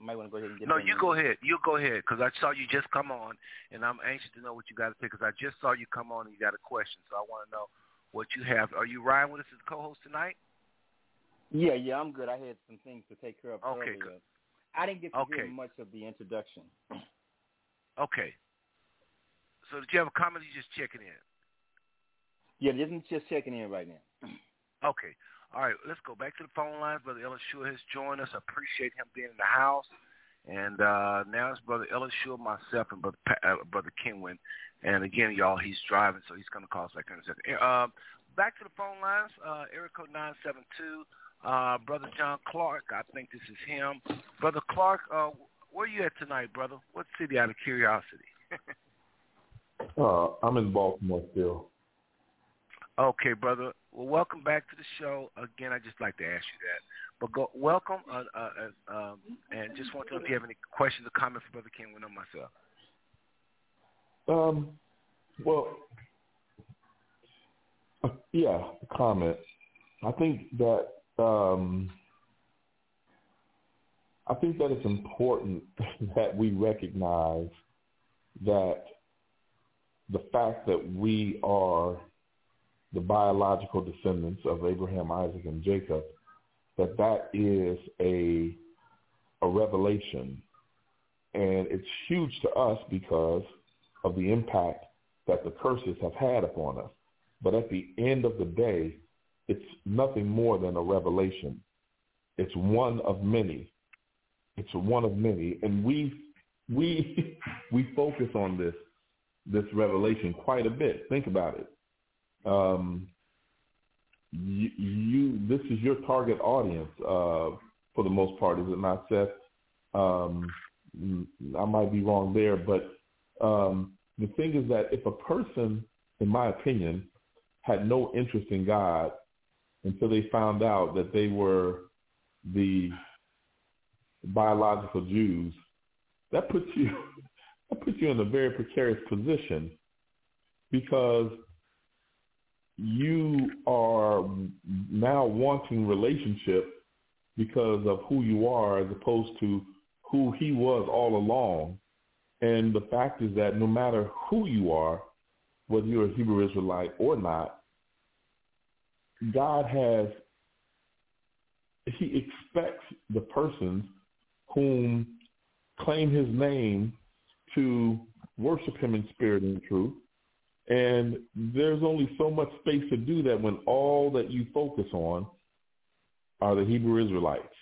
Might want to go ahead and get. No, you go ahead. You go ahead because I saw you just come on, and I'm anxious to know what you got to say because I just saw you come on and you got a question, so I want to know what you have. Are you riding with us as co-host tonight? Yeah, yeah, I'm good. I had some things to take care of okay, earlier. Good. I didn't get to okay. hear much of the introduction. Okay. So did you have a comment? you just checking in? Yeah, just checking in right now. Okay. All right, let's go back to the phone lines. Brother Elishua has joined us. I appreciate him being in the house. And uh, now it's Brother Elishua, myself, and Brother, uh, Brother Kenwin. And again, y'all, he's driving, so he's going to call us back in a second. Uh, back to the phone lines, uh, area code 972. Uh, Brother John Clark, I think this is him. Brother Clark, uh, where are you at tonight, brother? What city out of curiosity? uh, I'm in Baltimore still. Okay, brother. Well, welcome back to the show. Again, I just like to ask you that. But go, welcome, uh, uh, uh, um, and just want to know if you have any questions or comments for Brother King or myself. Um, well, uh, yeah, a comment. I think that um, I think that it's important that we recognize that the fact that we are the biological descendants of Abraham, Isaac, and Jacob, that that is a a revelation, and it's huge to us because of the impact that the curses have had upon us. But at the end of the day, it's nothing more than a revelation. It's one of many. It's one of many, and we we we focus on this this revelation quite a bit. Think about it um, you, you, this is your target audience uh, for the most part, is it not, Seth? Um, I might be wrong there, but um, the thing is that if a person, in my opinion, had no interest in God until they found out that they were the biological Jews, that puts you that puts you in a very precarious position because you are now wanting relationship because of who you are as opposed to who he was all along. And the fact is that no matter who you are, whether you're a Hebrew Israelite or not, God has, he expects the persons whom claim his name to worship him in spirit and truth and there's only so much space to do that when all that you focus on are the Hebrew Israelites.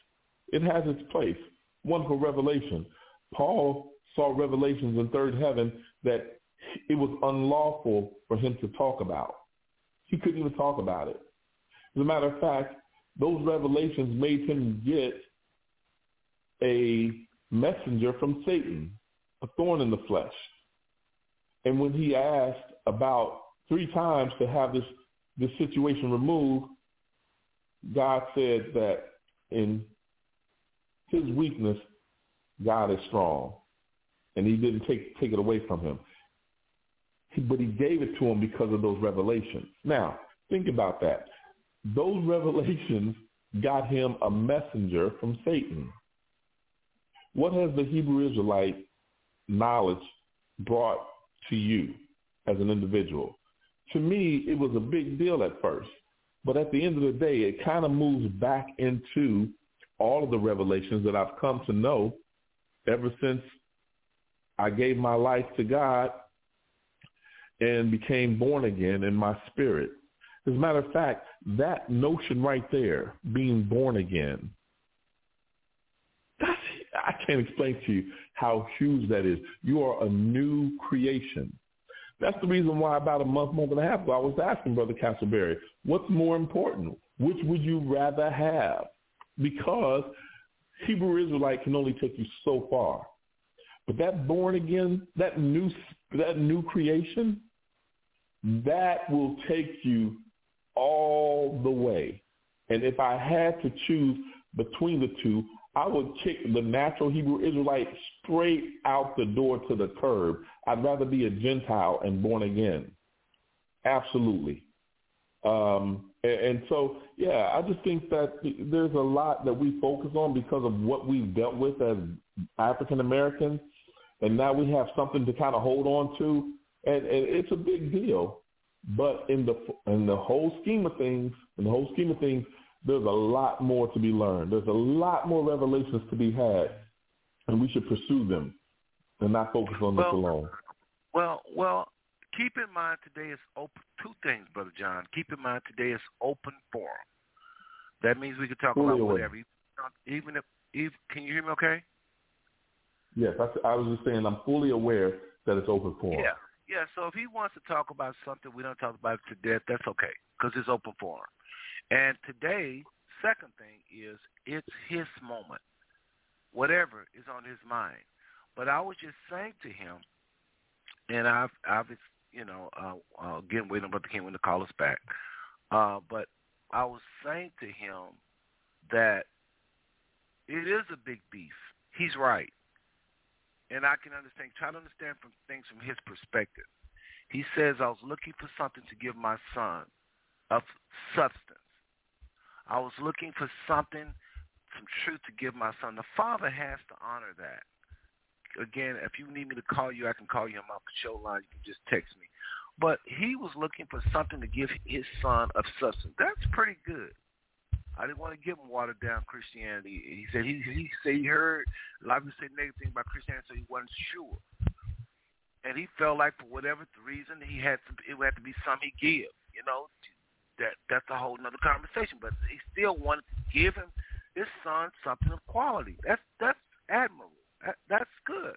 It has its place. Wonderful revelation. Paul saw revelations in third heaven that it was unlawful for him to talk about. He couldn't even talk about it. As a matter of fact, those revelations made him get a messenger from Satan, a thorn in the flesh. And when he asked about three times to have this this situation removed, God said that in his weakness, God is strong. And he didn't take take it away from him. But he gave it to him because of those revelations. Now, think about that. Those revelations got him a messenger from Satan. What has the Hebrew Israelite knowledge brought to you? as an individual. To me, it was a big deal at first. But at the end of the day, it kind of moves back into all of the revelations that I've come to know ever since I gave my life to God and became born again in my spirit. As a matter of fact, that notion right there, being born again, that's, I can't explain to you how huge that is. You are a new creation. That's the reason why about a month, month and a half ago, I was asking Brother Castleberry, what's more important? Which would you rather have? Because Hebrew Israelite can only take you so far. But that born again, that new, that new creation, that will take you all the way. And if I had to choose between the two, I would kick the natural Hebrew Israelite straight out the door to the curb. I'd rather be a Gentile and born again. Absolutely. Um, and, and so, yeah, I just think that there's a lot that we focus on because of what we've dealt with as African Americans, and now we have something to kind of hold on to, and, and it's a big deal. But in the in the whole scheme of things, in the whole scheme of things, there's a lot more to be learned. There's a lot more revelations to be had, and we should pursue them and not focus on well, this alone. Well, well, keep in mind today is open. Two things, brother John. Keep in mind today is open forum. That means we can talk about whatever. Even if, if, can you hear me? Okay. Yes, I, I was just saying I'm fully aware that it's open forum. Yeah, yeah. So if he wants to talk about something we don't talk about to death, that's okay because it's open forum. And today, second thing is it's his moment. Whatever is on his mind. But I was just saying to him, and I've, I've, you know, uh, uh, again waiting the king when to call us back. Uh, but I was saying to him that it is a big beef. He's right, and I can understand. Try to understand from things from his perspective. He says, "I was looking for something to give my son of substance. I was looking for something, some truth to give my son. The father has to honor that." again, if you need me to call you, I can call you on my show line. You can just text me. But he was looking for something to give his son of substance. That's pretty good. I didn't want to give him watered down Christianity. He said he he said he heard a lot of people say negative things about Christianity, so he wasn't sure. And he felt like for whatever reason he had to it had to be something he give. You know, that that's a whole other conversation. But he still wanted to give him his son something of quality. That's that's admirable. That, that's good.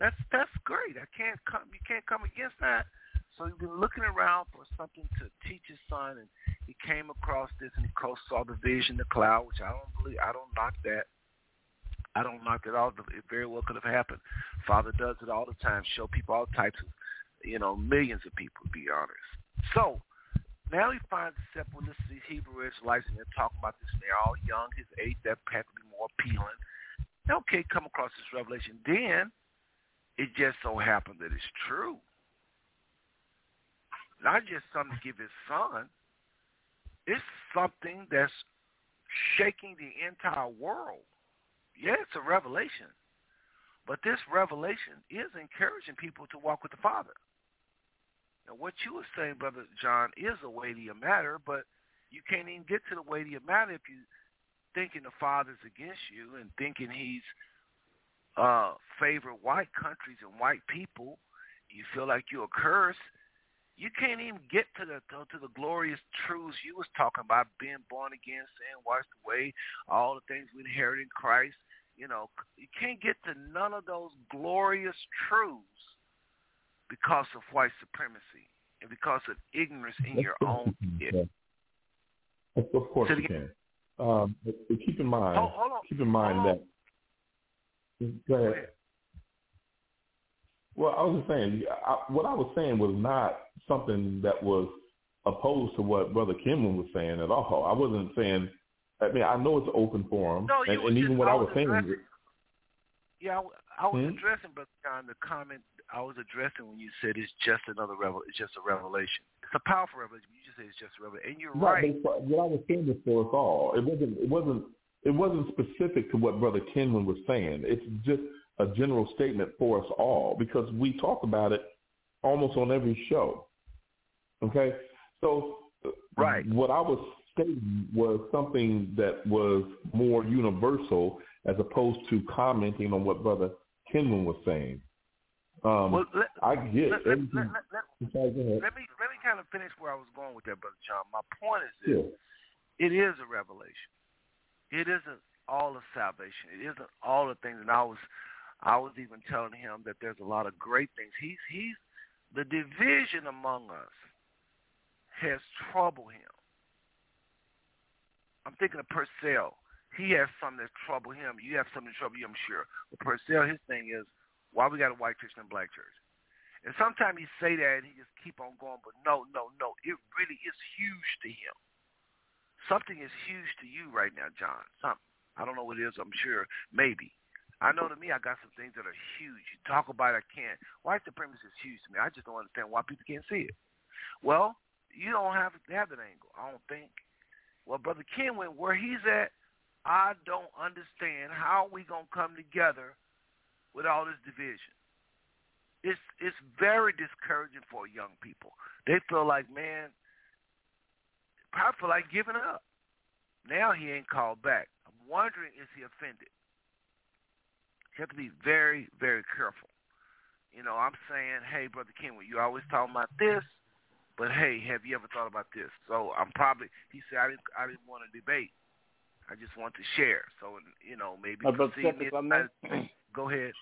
That's that's great. I can't come. You can't come against that. So he's been looking around for something to teach his son, and he came across this, and he saw the vision, the cloud, which I don't believe. I don't knock that. I don't knock it all. It very well could have happened. Father does it all the time. Show people all types of, you know, millions of people. To be honest. So now he finds himself with this Hebrew Israelites, and they're talking about this. They're all young. His age that had to be more appealing okay, come across this revelation. Then it just so happened that it's true. Not just something to give his son. It's something that's shaking the entire world. Yeah, it's a revelation. But this revelation is encouraging people to walk with the Father. Now, what you were saying, Brother John, is a weightier matter, but you can't even get to the weightier matter if you thinking the father's against you and thinking he's uh favor white countries and white people, you feel like you're a curse. You can't even get to the to the glorious truths you was talking about, being born again, saying washed away, all the things we inherit in Christ. You know, you can't get to none of those glorious truths because of white supremacy and because of ignorance in your own head. Of course you can. Um, but keep in mind, hold, hold keep in mind that. Go ahead. Go ahead. Well, I was just saying, I, what I was saying was not something that was opposed to what Brother Kimlin was saying at all. I wasn't saying. I mean, I know it's an open forum, no, and, and even just, what I was, was saying. Yeah, I, I was Hmm? addressing, but John, the comment I was addressing when you said it's just another revel, it's just a revelation. It's a powerful revelation. You just say it's just a revelation, and you're right. Right. What I was saying was for us all. It wasn't. It wasn't. It wasn't specific to what Brother Kenwin was saying. It's just a general statement for us all because we talk about it almost on every show. Okay, so uh, Right. what I was stating was something that was more universal as opposed to commenting on what Brother Kenwin was saying. Um, well, let, I get let, let, everything. let, let, let, Sorry, go ahead. let me let me kind of finish where I was going with that, brother John. My point is Yeah. it is a revelation. It isn't all of salvation. It isn't all the things. And I was, I was even telling him that there's a lot of great things. He's he's the division among us has troubled him. I'm thinking of Purcell. He has something that trouble him. You have something that trouble you, I'm sure. But Purcell, his thing is, why we got a white church and a black church? And sometimes he say that and he just keep on going, but no, no, no. It really is huge to him. Something is huge to you right now, John. Something. I don't know what it is. I'm sure. Maybe. I know to me, I got some things that are huge. You talk about it, I can't. White supremacy is huge to me. I just don't understand why people can't see it. Well, you don't have to have that angle. I don't think. Well, brother Ken went where he's at. I don't understand how we gonna come together with all this division. It's it's very discouraging for young people. They feel like, man, probably feel like giving up. Now he ain't called back. I'm wondering is he offended? You have to be very, very careful. You know, I'm saying, hey, Brother Kenwood, you always talking about this, but hey, have you ever thought about this? So I'm probably, he said, I didn't, I didn't want to debate. I just want to share. So, you know, maybe uh, Seth, if I may, go ahead.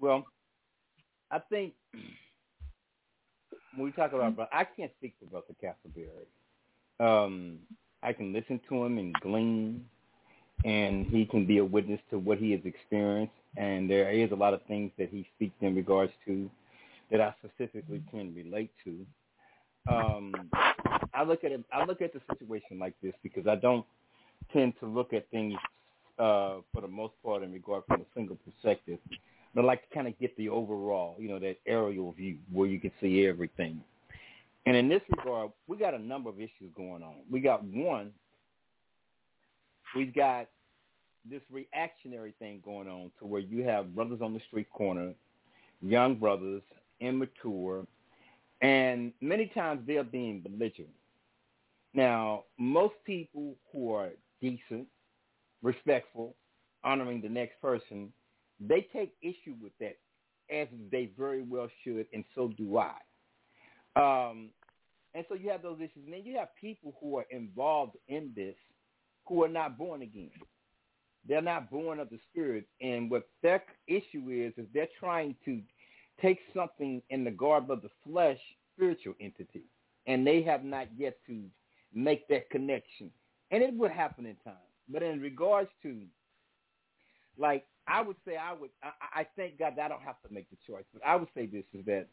Well, I think when we talk about, I can't speak for Brother Castleberry. Um, I can listen to him and glean and he can be a witness to what he has experienced. And there is a lot of things that he speaks in regards to that I specifically can relate to. Um, I look at it. I look at the situation like this because I don't tend to look at things uh, for the most part in regard from a single perspective. But I like to kind of get the overall, you know, that aerial view where you can see everything. And in this regard, we got a number of issues going on. We got one we've got this reactionary thing going on to where you have brothers on the street corner, young brothers, immature, and many times they're being belligerent. Now, most people who are decent, respectful, honoring the next person, they take issue with that, as they very well should, and so do I. Um, and so you have those issues. And then you have people who are involved in this who are not born again. They're not born of the Spirit. And what their issue is, is they're trying to take something in the garb of the flesh, spiritual entity. And they have not yet to make that connection. And it will happen in time. But in regards to, like, I would say I would, I, I thank God that I don't have to make the choice. But I would say this is that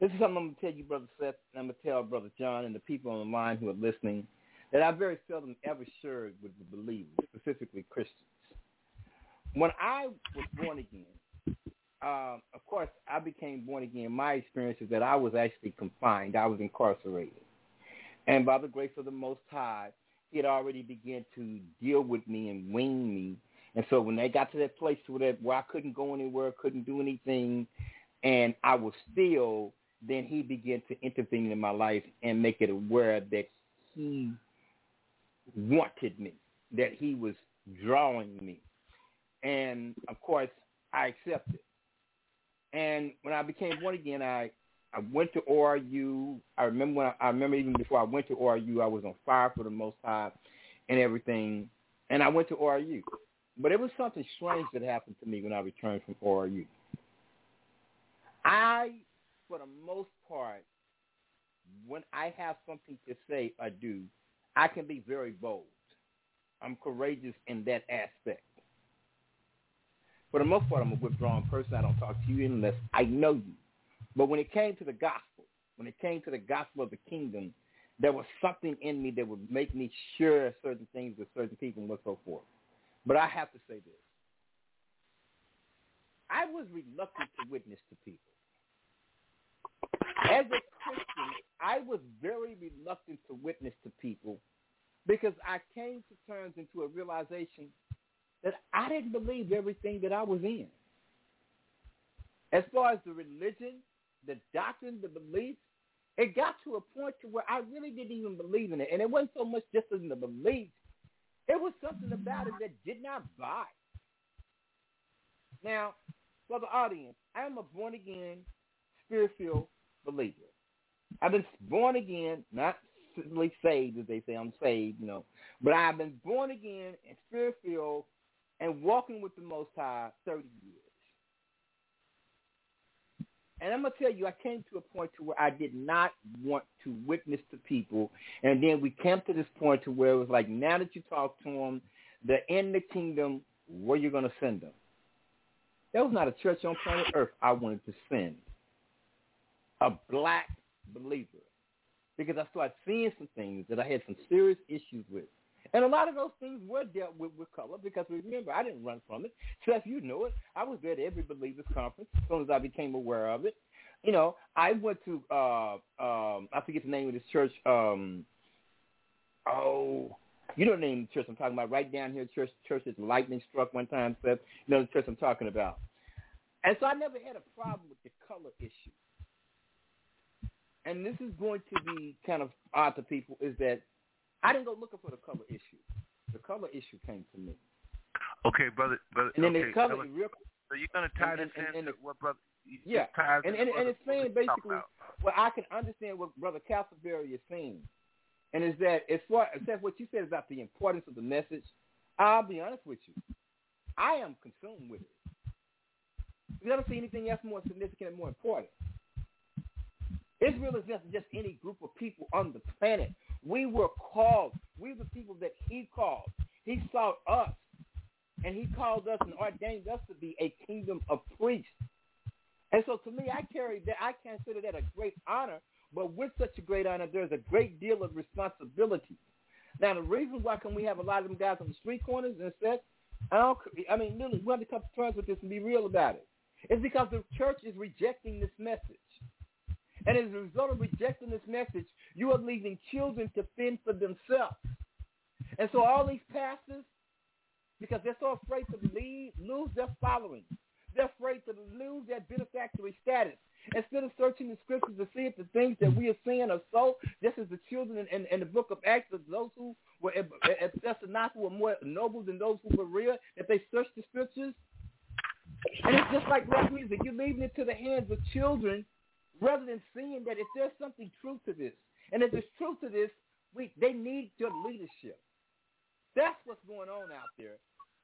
this is something I'm going to tell you, Brother Seth, and I'm going to tell Brother John and the people on the line who are listening – that I very seldom ever shared with the believers, specifically Christians. When I was born again, uh, of course, I became born again. My experience is that I was actually confined. I was incarcerated. And by the grace of the Most High, he had already began to deal with me and wean me. And so when they got to that place where, where I couldn't go anywhere, couldn't do anything, and I was still, then he began to intervene in my life and make it aware that he wanted me, that he was drawing me. And of course, I accepted. And when I became born again, I I went to ORU. I remember when I, I remember even before I went to ORU, I was on fire for the Most High and everything. And I went to ORU, but it was something strange that happened to me when I returned from ORU. I, for the most part, when I have something to say, I do. I can be very bold. I'm courageous in that aspect. For the most part, I'm a withdrawn person. I don't talk to you unless I know you. But when it came to the gospel, when it came to the gospel of the kingdom, there was something in me that would make me share certain things with certain people and so forth. But I have to say this. I was reluctant to witness to people. As a Christian, I was very reluctant to witness to people because I came to terms into a realization that I didn't believe everything that I was in. As far as the religion, the doctrine, the beliefs, it got to a point to where I really didn't even believe in it. And it wasn't so much just in the belief. It was something about it that did not buy. Now, for the audience, I am a born-again, spirit-filled believer. I've been born again, not simply saved, as they say. I'm saved, you know. But I've been born again and spirit filled and walking with the Most High 30 years. And I'm gonna tell you, I came to a point to where I did not want to witness to people, and then we came to this point to where it was like, now that you talk to them, they're in the kingdom. Where you gonna send them? There was not a church on planet Earth I wanted to send a black believer because I started seeing some things that I had some serious issues with. And a lot of those things were dealt with with color because remember, I didn't run from it. Seth, you know it. I was there at every Believers Conference as soon as I became aware of it. you know, I went to uh um I forget the name of this church. Um oh you know the name of the church I'm talking about, right down here, church church that lightning struck one time, Seth. You know the church I'm talking about. And so I never had a problem with the color issue. And this is going to be kind of odd to people is that I didn't go looking for the color issue. The color issue came to me. Okay, brother, brother. And then okay, the color, brother, real, so you're gonna tie and, this and, into what brother? Yeah, and, and, and it's saying basically, well, I can understand what Brother Castleberry is saying, and is that as far as what you said about the importance of the message, I'll be honest with you, I am consumed with it. You never see anything else more significant and more important. Israel is just, just any group of people on the planet. We were called. We were the people that he called. He sought us, and he called us and ordained us to be a kingdom of priests. And so to me, I carry that. I consider that a great honor. But with such a great honor, there's a great deal of responsibility. Now, the reason why can we have a lot of them guys on the street corners and said, I don't. I mean, literally, we have to come to terms with this and be real about it. It's because the church is rejecting this message. And as a result of rejecting this message, you are leaving children to fend for themselves. And so all these pastors, because they're so afraid to leave, lose their following. They're afraid to lose their benefactory status. Instead of searching the scriptures to see if the things that we are seeing are so, just as the children in, in, in the book of Acts, those who were at, at who were more noble than those who were real, if they searched the scriptures. And it's just like rap music. You're leaving it to the hands of children rather than seeing that if there's something true to this, and if there's truth to this, we, they need your leadership. That's what's going on out there.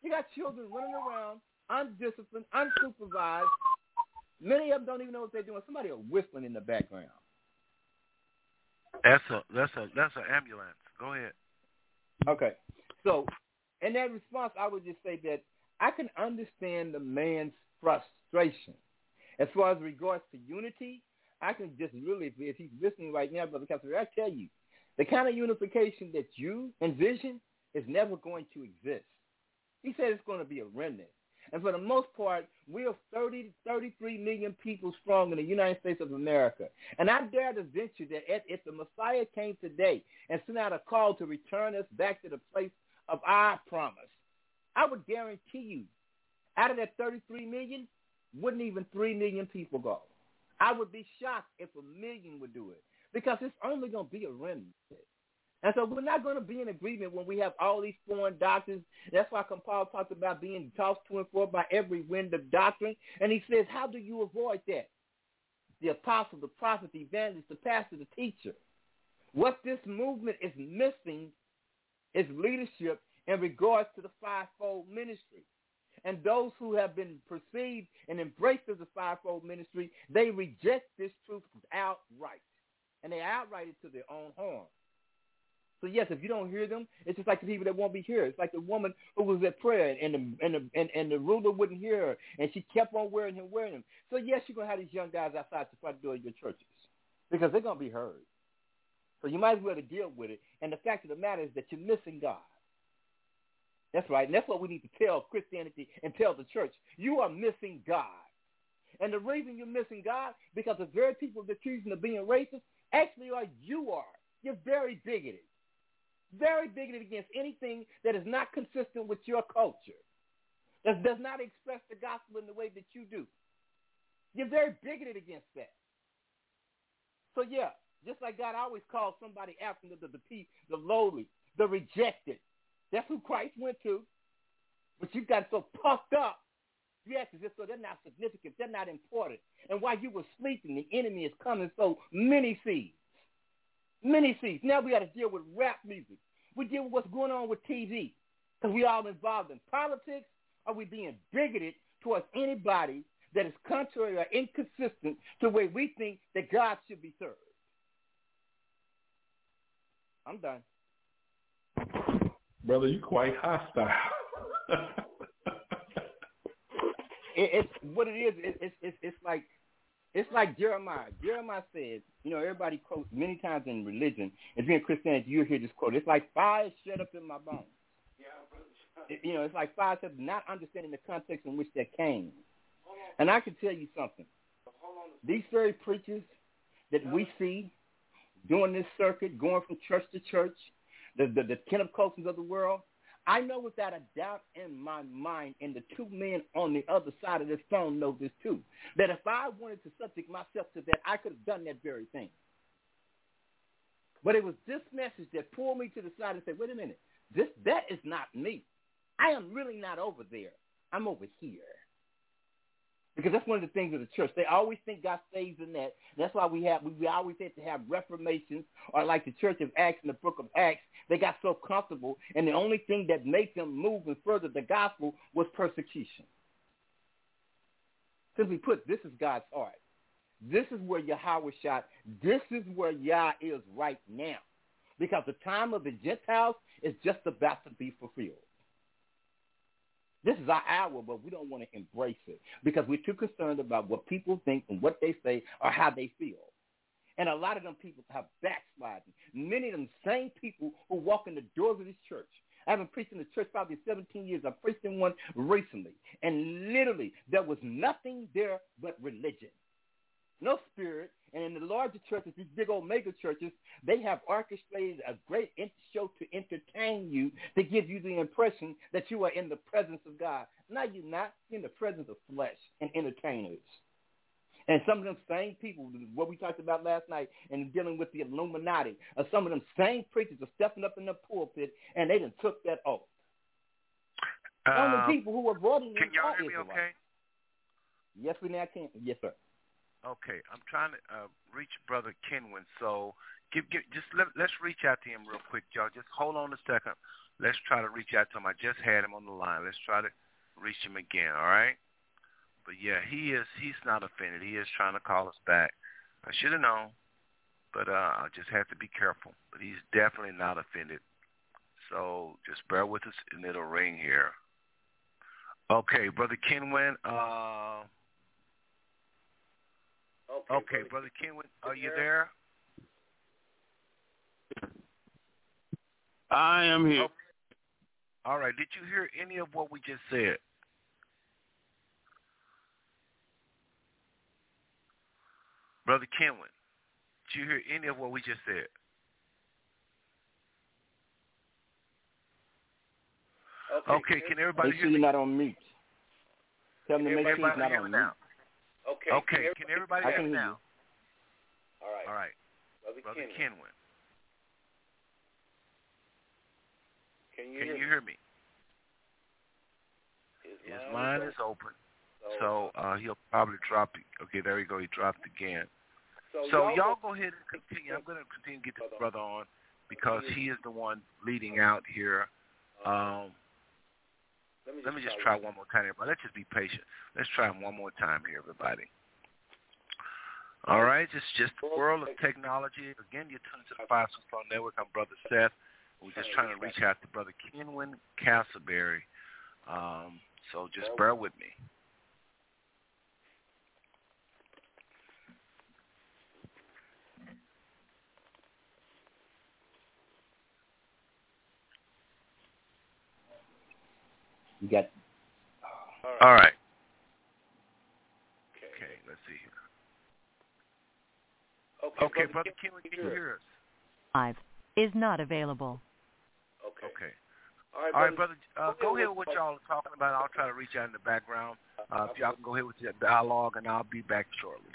You got children running around, undisciplined, unsupervised. Many of them don't even know what they're doing. Somebody are whistling in the background. That's a that's a that's an ambulance. Go ahead. Okay. So, in that response, I would just say that I can understand the man's frustration. As far as regards to unity, I can just really, if he's listening right now, Brother Casper, I tell you, the kind of unification that you envision is never going to exist. He said it's going to be a remnant. And for the most part, we are 30 33 million people strong in the United States of America. And I dare to venture that if the Messiah came today and sent out a call to return us back to the place of our promise, I would guarantee you, out of that 33 million, wouldn't even 3 million people go. I would be shocked if a million would do it because it's only going to be a remnant. And so we're not going to be in agreement when we have all these foreign doctrines. That's why Paul talks about being tossed to and fro by every wind of doctrine. And he says, how do you avoid that? The apostle, the prophet, the evangelist, the pastor, the teacher. What this movement is missing is leadership in regards to the fivefold ministry. And those who have been perceived and embraced as a fivefold ministry, they reject this truth outright. And they outright it to their own harm. So yes, if you don't hear them, it's just like the people that won't be here. It's like the woman who was at prayer and the and the and, and the ruler wouldn't hear her, and she kept on wearing him, wearing him. So yes, you're gonna have these young guys outside the front door of your churches because they're gonna be heard. So you might as well to deal with it. And the fact of the matter is that you're missing God. That's right. And that's what we need to tell Christianity and tell the church. You are missing God. And the reason you're missing God, because the very people that are accusing of being racist actually are you are. You're very bigoted. Very bigoted against anything that is not consistent with your culture. That does not express the gospel in the way that you do. You're very bigoted against that. So yeah, just like God always calls somebody after the, the, the, the lowly, the rejected, that's who Christ went to. But you got so puffed up, you act as if so they're not significant, they're not important. And while you were sleeping, the enemy is coming. So many seeds. Many seeds. Now we got to deal with rap music. We deal with what's going on with TV. Because we all involved in politics. Are we being bigoted towards anybody that is contrary or inconsistent to the way we think that God should be served? I'm done brother, you quite hostile. it, it's what it is. It, it's it's it's like it's like Jeremiah. Jeremiah says, you know, everybody quotes many times in religion. If you're in Christianity, you hear this quote. It's like fire shut up in my bones. It, you know, it's like fire shut up, not understanding the context in which that came. And I can tell you something. these very preachers that we see doing this circuit, going from church to church, the, the, the Kenneth Copelands of the world, I know without a doubt in my mind, and the two men on the other side of this phone know this too, that if I wanted to subject myself to that, I could have done that very thing. But it was this message that pulled me to the side and said, wait a minute, this that is not me. I am really not over there. I'm over here. Because that's one of the things of the church. They always think God stays in that. That's why we have we, we always have to have reformations or like the Church of Acts in the book of Acts. They got so comfortable, and the only thing that made them move and further the gospel was persecution. Simply put, this is God's heart. This is where Yahweh shot. This is where Yah is right now. Because the time of the Gentiles is just about to be fulfilled. This is our hour, but we don't want to embrace it because we're too concerned about what people think and what they say or how they feel. And a lot of them people have backsliding. Many of them same people who walk in the doors of this church. I haven't preached in the church probably 17 years. I preached in one recently. And literally, there was nothing there but religion no spirit. And in the larger churches, these big old mega churches, they have orchestrated a great show to entertain you, to give you the impression that you are in the presence of God. No, you're not. You're in the presence of flesh and entertainers. And some of them same people, what we talked about last night, and dealing with the Illuminati, or some of them same preachers are stepping up in the pulpit, and they done took that oath. Uh, some of the people who were brought in Can y'all hear me okay? Yes, we now can. Yes, sir. Okay, I'm trying to uh, reach Brother Kenwin. So give, give, just let, let's reach out to him real quick, y'all. Just hold on a second. Let's try to reach out to him. I just had him on the line. Let's try to reach him again. All right. But yeah, he is. He's not offended. He is trying to call us back. I should have known, but uh, I just have to be careful. But he's definitely not offended. So just bear with us, and it'll ring here. Okay, brother Kenwin. Uh, Okay, okay Brother Kenwood, are you there? I am here. Okay. All right. Did you hear any of what we just said? Brother Kenwood, did you hear any of what we just said? Okay, okay can everybody make hear sure me? you're not on mute. Tell them to make sure everybody he's not on me mute. now? Okay. Okay. Can everybody can me hear now? All right. All right. Brother, Brother Kenwin, Kenwin, can you can hear you me? hear me? His, His line is open, So, so uh, he'll probably drop. it. Okay, there we go. He dropped again. so, So y'all, y'all go ahead and continue. I'm going to continue to get this brother on because he is the one leading out here. Um, let me just try one more time, everybody. Let's just be patient. Let's try one more time here, everybody. All right, it's just the world of technology. Again, you're tuned to the Five Star Network. I'm Brother Seth. We're just trying to reach out to Brother Kenwin Castleberry. Um, so just bear with me. You got All right. Okay. Okay, let's see here. Okay, Okay, Brother Brother Kenwin, can you hear us? Five is not available. Okay. Okay. All right, All right, brother. brother. Uh, go ahead with what y'all are talking about. I'll try to reach out in the background. Uh, if y'all can go ahead with your dialogue, and I'll be back shortly.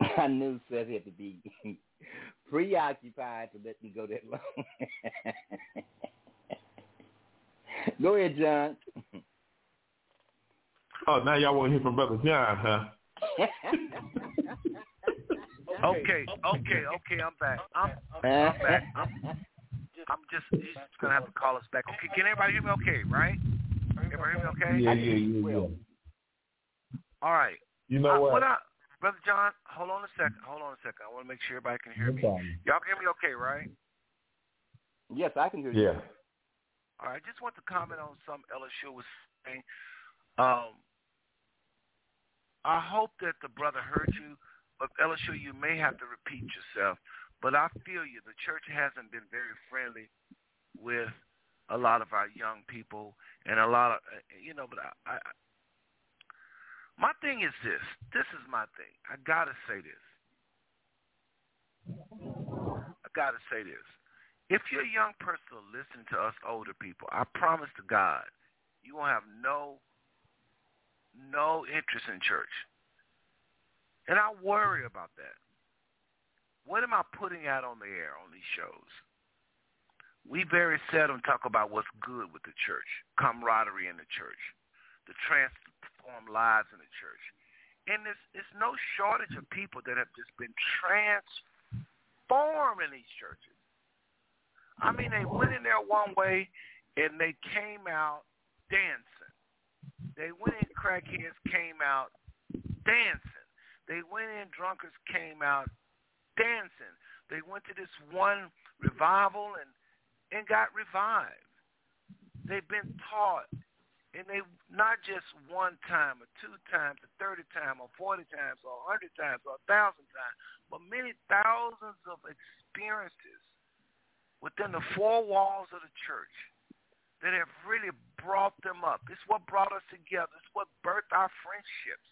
I knew Seth had to be preoccupied to let me go that long. go ahead, John. Oh, now y'all want to hear from Brother John, huh? Okay, okay, okay. I'm back. I'm, I'm back. I'm, I'm just. He's just gonna have to call us back. Okay, can everybody hear me? Okay, right? Everybody hear me? Okay. Yeah, yeah, yeah, yeah. All right. You know Uh, what? what I, Brother John, hold on a second. Hold on a second. I want to make sure everybody can hear No me. Y'all can hear me okay, right? yes, I can hear you. All right. I just want to comment on something LSU was saying. Um, I hope that the brother heard you, but LSU, you may have to repeat yourself. But I feel you. The church hasn't been very friendly with a lot of our young people and a lot of, you know, but I, I My thing is this. This is my thing. I gotta say this. I gotta say this. If you're a young person listening to us older people, I promise to God, you won't have no no interest in church. And I worry about that. What am I putting out on the air on these shows? We very seldom talk about what's good with the church, camaraderie in the church, the transformed lives in the church. And there's, there's no shortage of people that have just been transformed in these churches. I mean, they went in there one way and they came out dancing. They went in crackheads, came out dancing. They went in drunkards, came out dancing. They went to this one revival and and got revived. They've been taught, and they not just one time or two times or thirty times or forty times or a hundred times or a thousand times, but many thousands of experiences within the four walls of the church that have really brought them up. It's what brought us together. It's what birthed our friendships.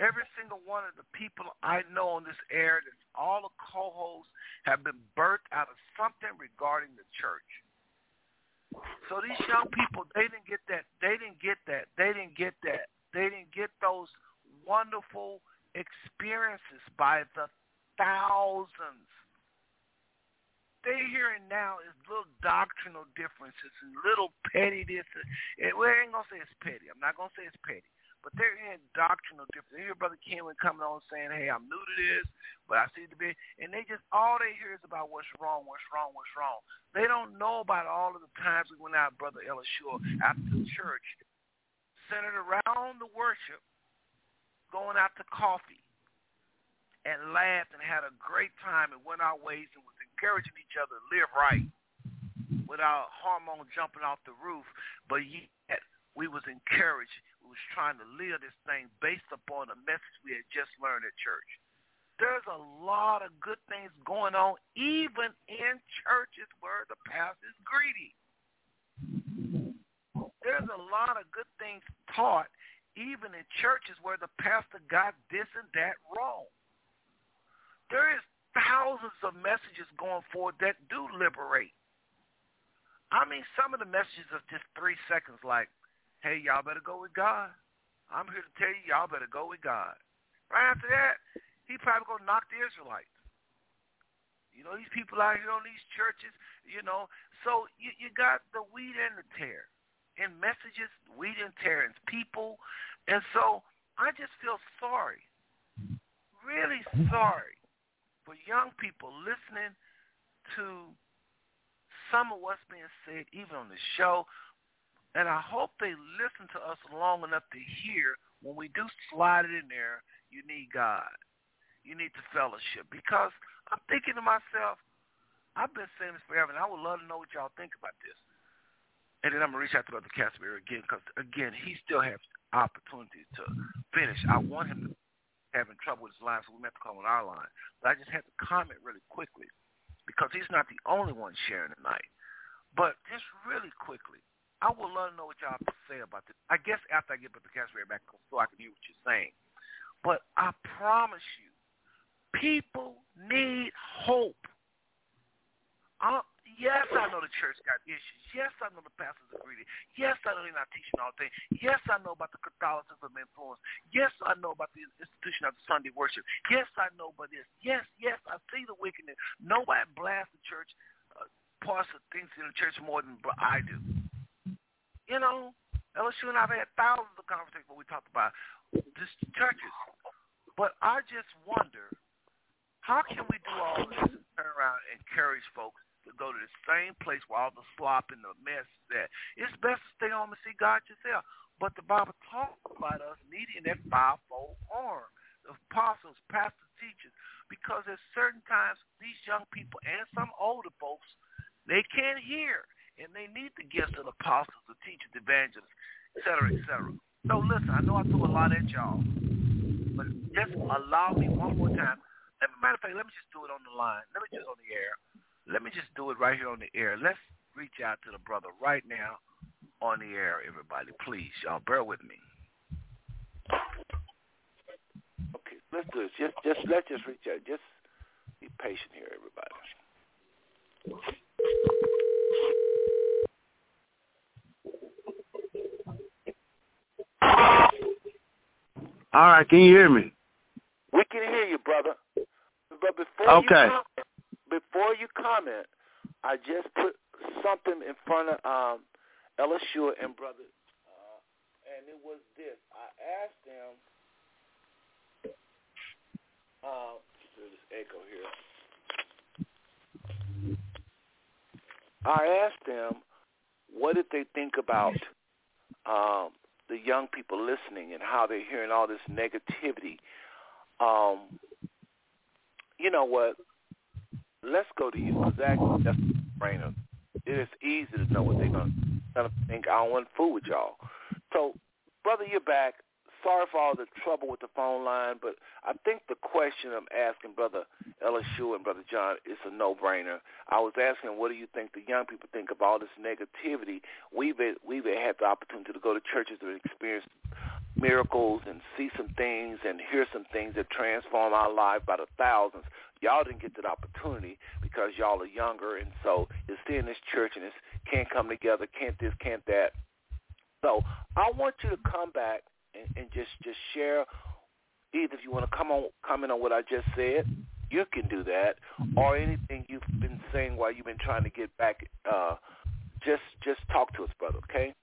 Every single one of the people I know on this air, all the co-hosts have been birthed out of something regarding the church. So these young people, they didn't get that. They didn't get that. They didn't get that. They didn't get those wonderful experiences by the thousands. They hearing now is little doctrinal differences and little petty this. And we ain't gonna say it's petty. I'm not gonna say it's petty but they're in doctrinal difference. You hear Brother Kenwood coming on saying, hey, I'm new to this, but I see the big, and they just, all they hear is about what's wrong, what's wrong, what's wrong. They don't know about all of the times we went out, Brother Elishua, after the church, centered around the worship, going out to coffee, and laughed and had a great time and went our ways and encouraging each other to live right without hormone jumping off the roof, but yet we was encouraged We was trying to live this thing based upon the message we had just learned at church. There's a lot of good things going on even in churches where the pastor is greedy. There's a lot of good things taught even in churches where the pastor got this and that wrong. There is thousands of messages going forward that do liberate. I mean, some of the messages are just three seconds like, hey, y'all better go with God. I'm here to tell you, y'all better go with God. Right after that, he probably going to knock the Israelites. You know, these people out here on these churches, you know. So you, you got the wheat and the tare. In messages, wheat and tare, and people. And so I just feel sorry, really sorry for young people listening to some of what's being said, even on the show, and I hope they listen to us long enough to hear when we do slide it in there, you need God. You need the fellowship. Because I'm thinking to myself, I've been saying this forever, and I would love to know what y'all think about this. And then I'm going to reach out to Brother Casper again because, again, he still has opportunities to finish. I want him to having trouble with his line, so we meant to call on our line. But I just had to comment really quickly because he's not the only one sharing tonight. But just really quickly, I would love to know what y'all have to say about this. I guess after I get the Casper back so I can hear what you're saying. But I promise you, people need hope. I, yes, I know the church got issues. Yes, I know the pastors are greedy. Yes, I know they're not teaching all things. Yes, I know about the Catholicism influence. Yes, I know about the institution of Sunday worship. Yes, I know about this. Yes, yes, I see the wickedness. Nobody blasts the church, uh, parts of things in the church more than I do. You know, LSU and I've had thousands of conversations where we talked about this churches. But I just wonder, how can we do all this and turn around and encourage folks to go to the same place where all the slop and the mess is at? It's best to stay home and see God yourself. But the Bible talks about us needing that fivefold arm, the apostles, pastors, teachers, because at certain times these young people and some older folks, they can't hear and they need the gifts of the apostles, the teachers, the evangelists, et cetera, et cetera. So listen, I know I threw a lot at y'all, but just allow me one more time. Matter of fact, let me just do it on the line. Let me just on the air. Let me just do it right here on the air. Let's reach out to the brother right now on the air, everybody. Please, y'all, bear with me. Okay, let's do this. Just just let's just reach out. Just be patient here, everybody. All right, can you hear me? We can hear you, brother. But before Okay. you comment, before you comment, I just put something in front of um, Ella Shore and brother, uh, and it was this. I asked them. Uh, there's this echo here. I asked them, what did they think about um, the young people listening and how they're hearing all this negativity. Um, you know what? Let's go to you because that, that's a brainer. It is easy to know what they're going to think. I don't want to fool with y'all. So, brother, you're back. Sorry for all the trouble with the phone line, but I think the question I'm asking Brother LSU and Brother John is a no-brainer. I was asking, what do you think the young people think of all this negativity? We've we've had the opportunity to go to churches and experience miracles and see some things and hear some things that transform our life by the thousands. Y'all didn't get that opportunity because y'all are younger, and so you're seeing this church and it's can't come together, can't this, can't that. So I want you to come back and, and just just share. Either if you want to come on comment on what I just said, you can do that, or anything you've been saying while you've been trying to get back. Uh, just just talk to us, brother. Okay.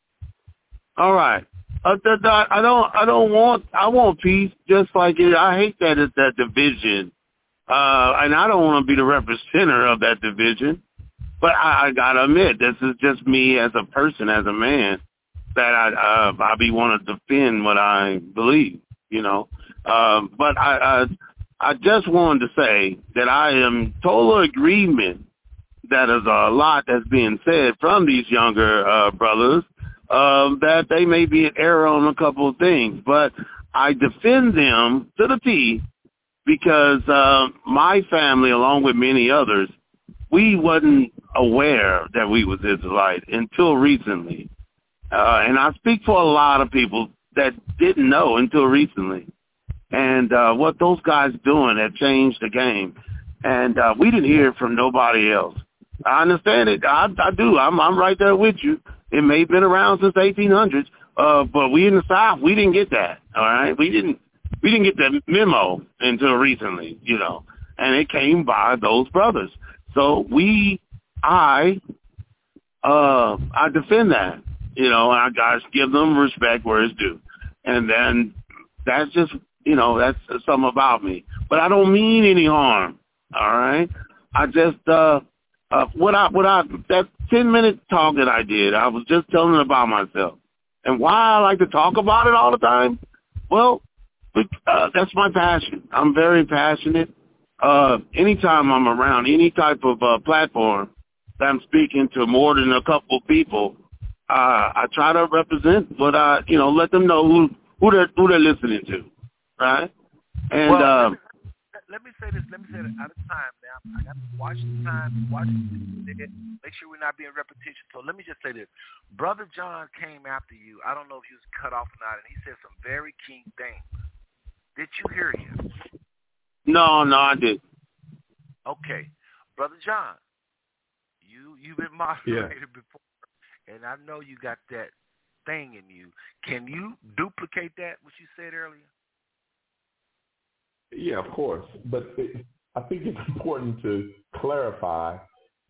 All right. Uh, I don't. I don't want. I want peace. Just like it. I hate that it's that division, uh, and I don't want to be the representative of that division. But I, I gotta admit, this is just me as a person, as a man, that I uh, I be want to defend what I believe. You know. Um, but I, I I just wanted to say that I am total agreement that is a lot that's being said from these younger uh, brothers um, that they may be an error on a couple of things, but I defend them to the T because uh, my family, along with many others, we wasn't aware that we was Israelite until recently. Uh, and I speak for a lot of people that didn't know until recently. And uh, what those guys doing have changed the game. And uh, we didn't hear it from nobody else. I understand it. I, I do. I'm, I'm right there with you. It may have been around since the 1800s, uh, but we in the South, we didn't get that. All right, we didn't we didn't get that memo until recently, you know, and it came by those brothers. So we, I, uh, I defend that, you know, and I gotta give them respect where it's due, and then that's just, you know, that's something about me. But I don't mean any harm. All right, I just, uh, uh, what I, what I, that 10 minute talk that I did, I was just telling about myself. And why I like to talk about it all the time? Well, uh, that's my passion. I'm very passionate. Uh, anytime I'm around any type of uh, platform that I'm speaking to more than a couple of people, uh, I try to represent what I, you know, let them know who, who they're, who they're listening to. Right. And, well, uh, let me say this. Let me say this. Out of time now. I got to watch the time. Watch it. Make sure we're not being repetition. So let me just say this. Brother John came after you. I don't know if he was cut off or not, and he said some very key things. Did you hear him? No, no, I did. Okay, brother John, you you've been moderated yeah. before, and I know you got that thing in you. Can you duplicate that what you said earlier? Yeah, of course. But it, I think it's important to clarify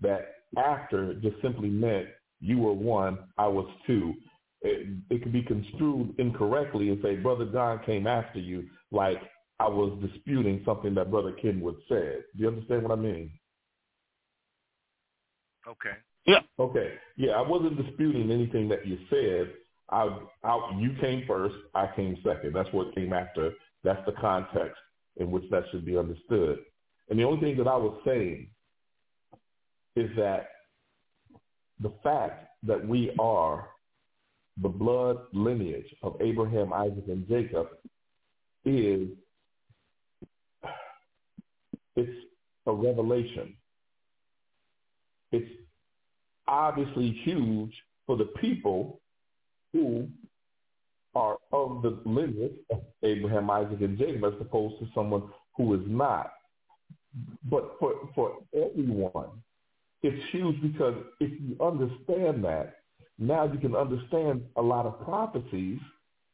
that after just simply meant you were one, I was two. It, it could be construed incorrectly and say Brother John came after you, like I was disputing something that Brother Kenwood said. Do you understand what I mean? Okay. Yeah. Okay. Yeah, I wasn't disputing anything that you said. I, I, you came first. I came second. That's what came after. That's the context in which that should be understood. And the only thing that I was saying is that the fact that we are the blood lineage of Abraham, Isaac, and Jacob is it's a revelation. It's obviously huge for the people who are of the lineage of Abraham, Isaac, and Jacob, as opposed to someone who is not. But for for everyone, it's huge because if you understand that, now you can understand a lot of prophecies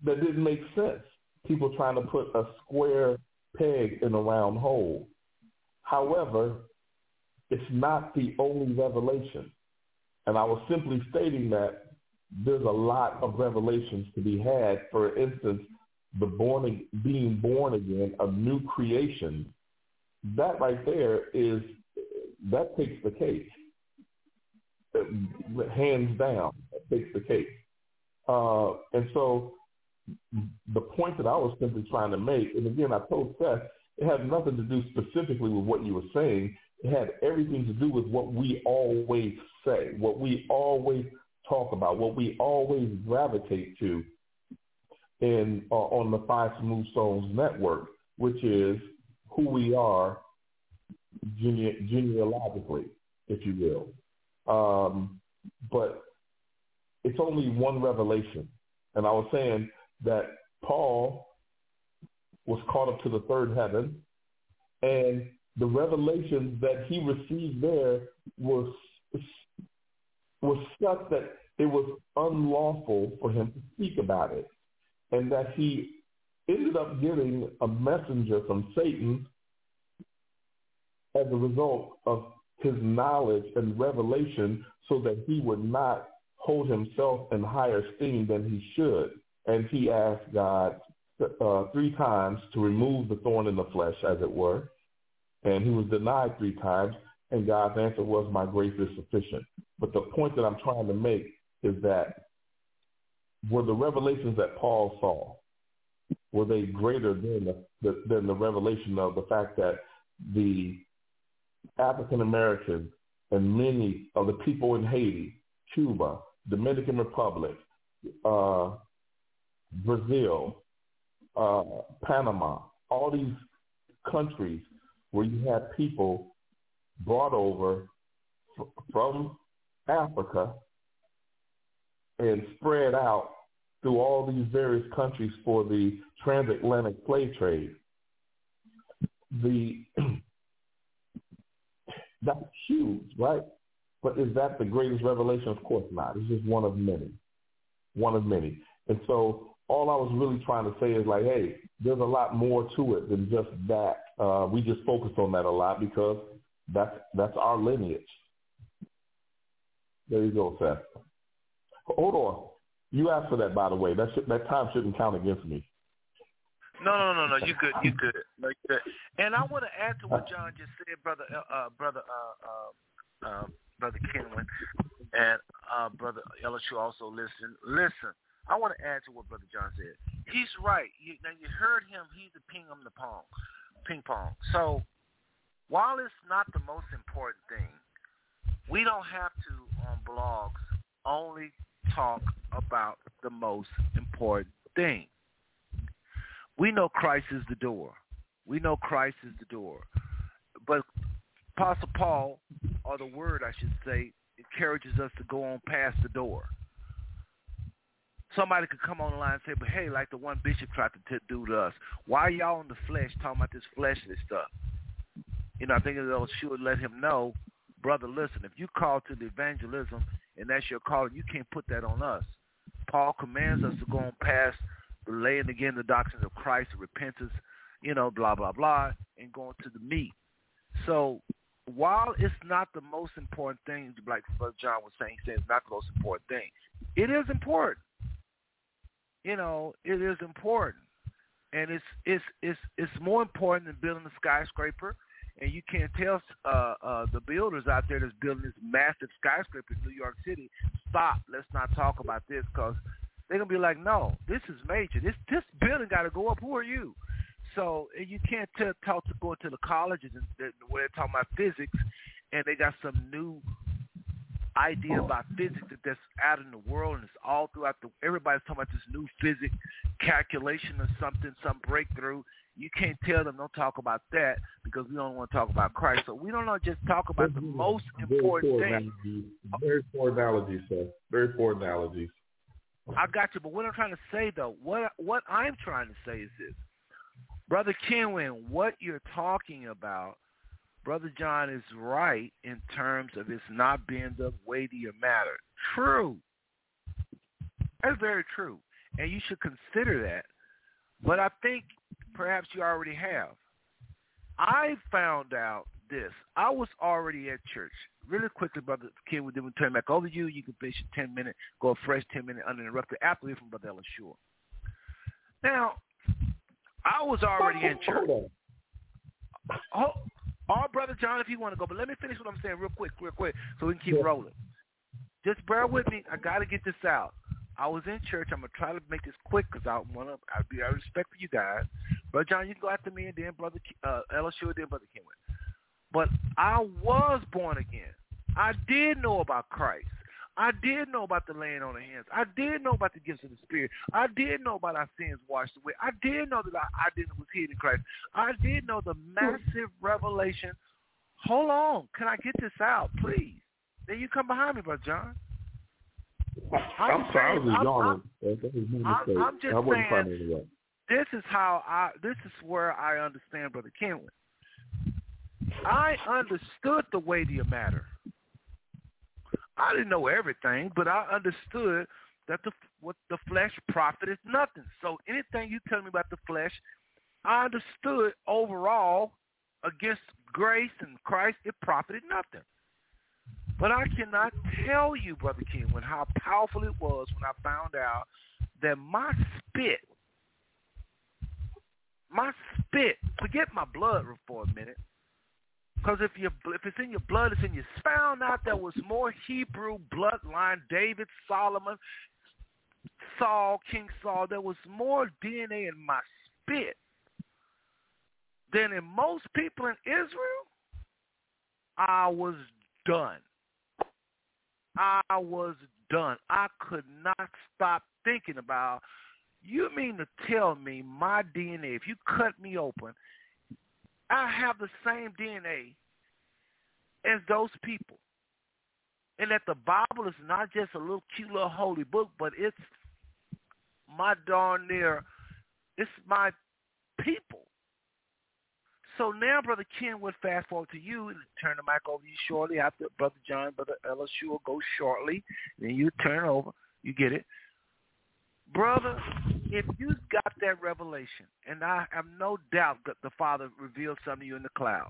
that didn't make sense. People trying to put a square peg in a round hole. However, it's not the only revelation. And I was simply stating that there's a lot of revelations to be had. For instance, the born being born again, a new creation. That right there is that takes the cake, hands down. The cake. Uh, and so the point that I was simply trying to make, and again, I told Seth, it had nothing to do specifically with what you were saying. It had everything to do with what we always say, what we always talk about, what we always gravitate to in uh, on the Five Smooth Stones network, which is who we are gene- genealogically, if you will. Um, but it's only one revelation. And I was saying that Paul was caught up to the third heaven, and the revelations that he received there was was such that it was unlawful for him to speak about it, and that he ended up getting a messenger from Satan as a result of his knowledge and revelation so that he would not hold himself in higher esteem than he should. And he asked God uh, three times to remove the thorn in the flesh, as it were. And he was denied three times, and God's answer was, my grace is sufficient. But the point that I'm trying to make is that were the revelations that Paul saw, were they greater than the, than the revelation of the fact that the African Americans and many of the people in Haiti, Cuba, Dominican Republic, uh, Brazil, uh, Panama, all these countries where you had people brought over f- from Africa and spread out through all these various countries for the transatlantic slave trade. The that's huge, right? But is that the greatest revelation? Of course not. It's just one of many, one of many. And so all I was really trying to say is like, hey, there's a lot more to it than just that. Uh, we just focus on that a lot because that's that's our lineage. There you go, Seth. Hold on. You asked for that, by the way. That should, that time shouldn't count against me. No, no, no, no. You good. You good. No, you good. And I want to add to what John just said, brother, uh, uh brother, uh, uh, uh, brother Kenwin, and uh, brother Elishua also listen. Listen. I want to add to what Brother John said. He's right. You, now you heard him. He's a ping on the pong, ping pong. So while it's not the most important thing, we don't have to on blogs only talk about the most important thing. We know Christ is the door. We know Christ is the door. Apostle Paul, or the word I should say, encourages us to go on past the door somebody could come on the line and say, but hey, like the one bishop tried to t- do to us, why y'all in the flesh talking about this fleshly stuff? You know, I think they'll sure let him know, brother, listen, if you call to the evangelism and that's your calling, you can't put that on us. Paul commands us to go on past laying again the doctrines of Christ, repentance, you know, blah, blah, blah, and going to the meat. So while it's not the most important thing, like Brother John was saying, he said it's not the most important thing. It is important you know, it is important, and it's it's it's it's more important than building a skyscraper. And you can't tell uh, uh, the builders out there that's building this massive skyscraper in New York City, stop. Let's not talk about this because they're gonna be like, no, this is major. This this building got to go up. Who are you? So you can't tell, talk to go to the colleges and where they're talking about physics, and they got some new idea about physics that that's out in the world and it's all throughout the everybody's talking about this new physics calculation or something, some breakthrough. You can't tell them don't talk about that because we don't want to talk about Christ. So we don't know just talk about the most important thing. Very poor analogies, sir. Very poor analogies. I got you. But what I'm trying to say though, what what I'm trying to say is this, brother Kenwin, what you're talking about, brother John is right in terms of it's not being the weightier matter. True. That's very true, and you should consider that. But I think perhaps you already have. I found out this. I was already at church. Really quickly, Brother Ken, then we turn back over to you. You can finish a 10 minute, go a fresh 10 minute uninterrupted after from Brother Ellis Shore. Now, I was already in church. Oh, oh, Brother John, if you want to go, but let me finish what I'm saying real quick, real quick, so we can keep rolling. Just bear with me. I got to get this out. I was in church. I'm gonna try to make this quick because I want to. I be out respect for you guys. Brother John, you can go after me, and then Brother uh, LSU, and then Brother Kenwood. But I was born again. I did know about Christ. I did know about the laying on of hands. I did know about the gifts of the Spirit. I did know about our sins washed away. I did know that our identity was hid in Christ. I did know the massive revelation. Hold on. Can I get this out, please? Then you come behind me, Brother John. I'm, I'm sorry, I was I'm, I'm, I'm just saying, this is how I. This is where I understand Brother Kenwood. I understood the weightier matter. I didn't know everything, but I understood that the what the flesh profited nothing. So anything you tell me about the flesh, I understood overall against grace and Christ, it profited nothing. But I cannot tell you, Brother Kenwin how powerful it was when I found out that my spit, my spit, forget my blood for a minute, because if you if it's in your blood, it's in your. Found out there was more Hebrew bloodline, David, Solomon, Saul, King Saul. There was more DNA in my spit than in most people in Israel. I was done. I was done. I could not stop thinking about, you mean to tell me my DNA, if you cut me open, I have the same DNA as those people. And that the Bible is not just a little cute little holy book, but it's my darn near, it's my people. So now, Brother Ken, we'll fast forward to you and turn the mic over to you shortly after Brother John, Brother LSU will go shortly. Then you turn over. You get it. Brother, if you've got that revelation, and I have no doubt that the Father revealed some to you in the cloud,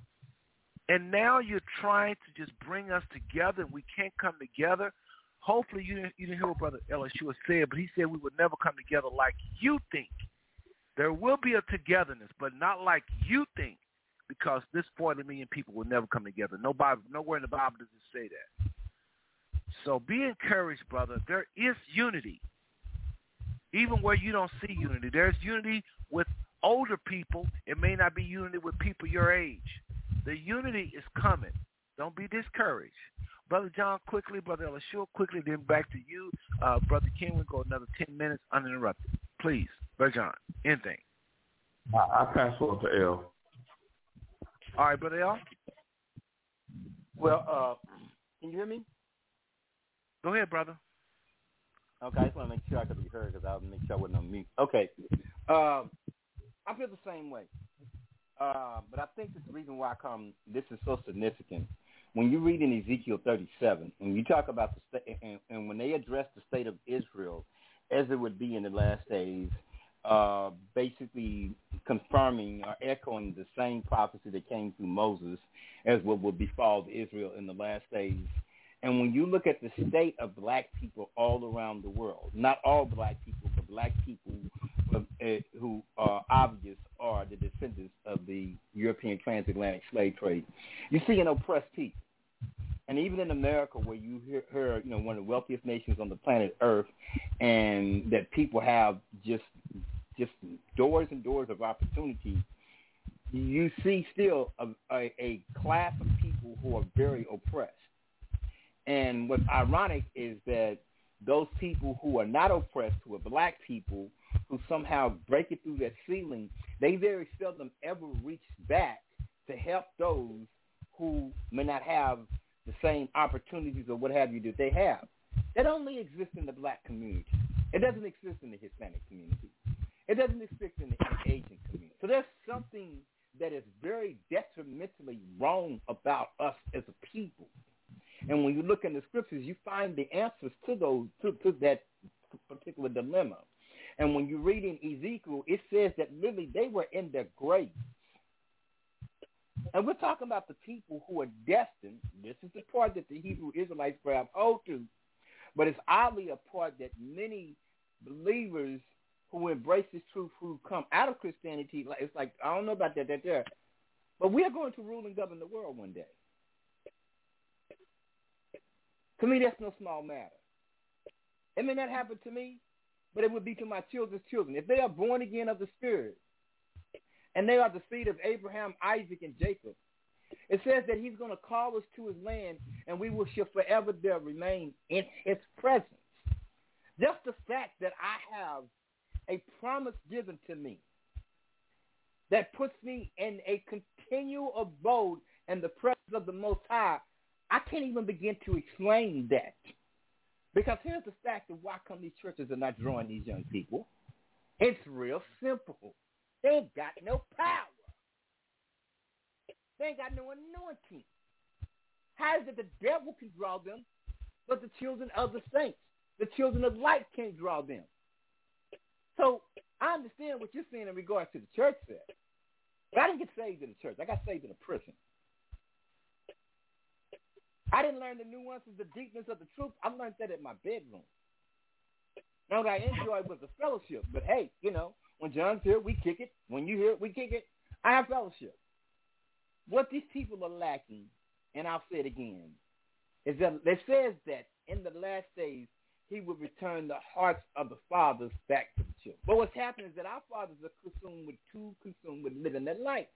and now you're trying to just bring us together and we can't come together, hopefully you didn't, you didn't hear what Brother LSU said, but he said we would never come together like you think. There will be a togetherness, but not like you think because this 40 million people will never come together. Nobody, nowhere in the Bible does it say that. So be encouraged, brother. There is unity. Even where you don't see unity, there's unity with older people. It may not be unity with people your age. The unity is coming. Don't be discouraged. Brother John, quickly. Brother Elishua, quickly. Then back to you. Uh, Brother King, we'll go another 10 minutes uninterrupted. Please, Brother John, anything. I pass on to L. All right, brother L. Well, uh, can you hear me? Go ahead, brother. Okay, I just want to make sure I could be heard because I want make sure I wasn't on mute. Okay. Uh, I feel the same way. Uh, but I think the reason why I come, this is so significant. When you read in Ezekiel 37, and you talk about the state, and, and when they address the state of Israel as it would be in the last days, uh, basically confirming or echoing the same prophecy that came through Moses as what will befall Israel in the last days. And when you look at the state of black people all around the world, not all black people, but black people uh, who are obvious are the descendants of the European transatlantic slave trade, you see an oppressed people. And even in America, where you hear, hear, you know, one of the wealthiest nations on the planet Earth, and that people have just just doors and doors of opportunity, you see still a, a, a class of people who are very oppressed. And what's ironic is that those people who are not oppressed, who are black people, who somehow break it through that ceiling, they very seldom ever reach back to help those who may not have the same opportunities or what have you that they have. That only exists in the black community. It doesn't exist in the Hispanic community. It doesn't exist in the Asian community. So there's something that is very detrimentally wrong about us as a people. And when you look in the scriptures, you find the answers to those to, to that particular dilemma. And when you read in Ezekiel, it says that literally they were in their graves. And we're talking about the people who are destined. This is the part that the Hebrew Israelites perhaps hold to, but it's oddly a part that many believers who embrace this truth, who come out of Christianity, it's like I don't know about that, that there, but we are going to rule and govern the world one day. To me, that's no small matter. It may not happen to me, but it would be to my children's children. If they are born again of the Spirit, and they are the seed of Abraham, Isaac, and Jacob, it says that he's going to call us to his land, and we will shall forever there remain in his presence. Just the fact that I have a promise given to me that puts me in a continual abode in the presence of the Most High, I can't even begin to explain that. Because here's the fact of why come these churches are not drawing these young people. It's real simple. They ain't got no power. They ain't got no anointing. How is it the devil can draw them, but the children of the saints, the children of light can't draw them? So I understand what you're saying in regards to the church set. But I didn't get saved in the church. I got saved in a prison. I didn't learn the nuances, the deepness of the truth. I learned that in my bedroom. Now what I enjoyed was the fellowship. But hey, you know, when John's here, we kick it. When you hear it, we kick it. I have fellowship. What these people are lacking, and I'll say it again, is that it says that in the last days he will return the hearts of the fathers back to the children. But what's happening is that our fathers are consumed with too consumed with living their life.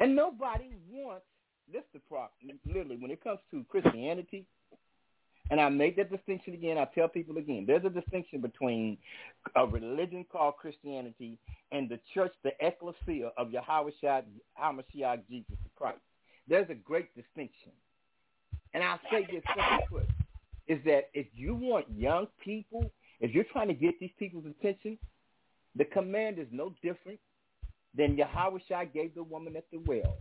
And nobody wants this the problem. Literally, when it comes to Christianity, and I make that distinction again. I tell people again, there's a distinction between a religion called Christianity and the church, the ecclesia of Yahweh HaMashiach Jesus Christ. There's a great distinction. And I'll say this simply put, is that if you want young people, if you're trying to get these people's attention, the command is no different than Yahweh gave the woman at the well.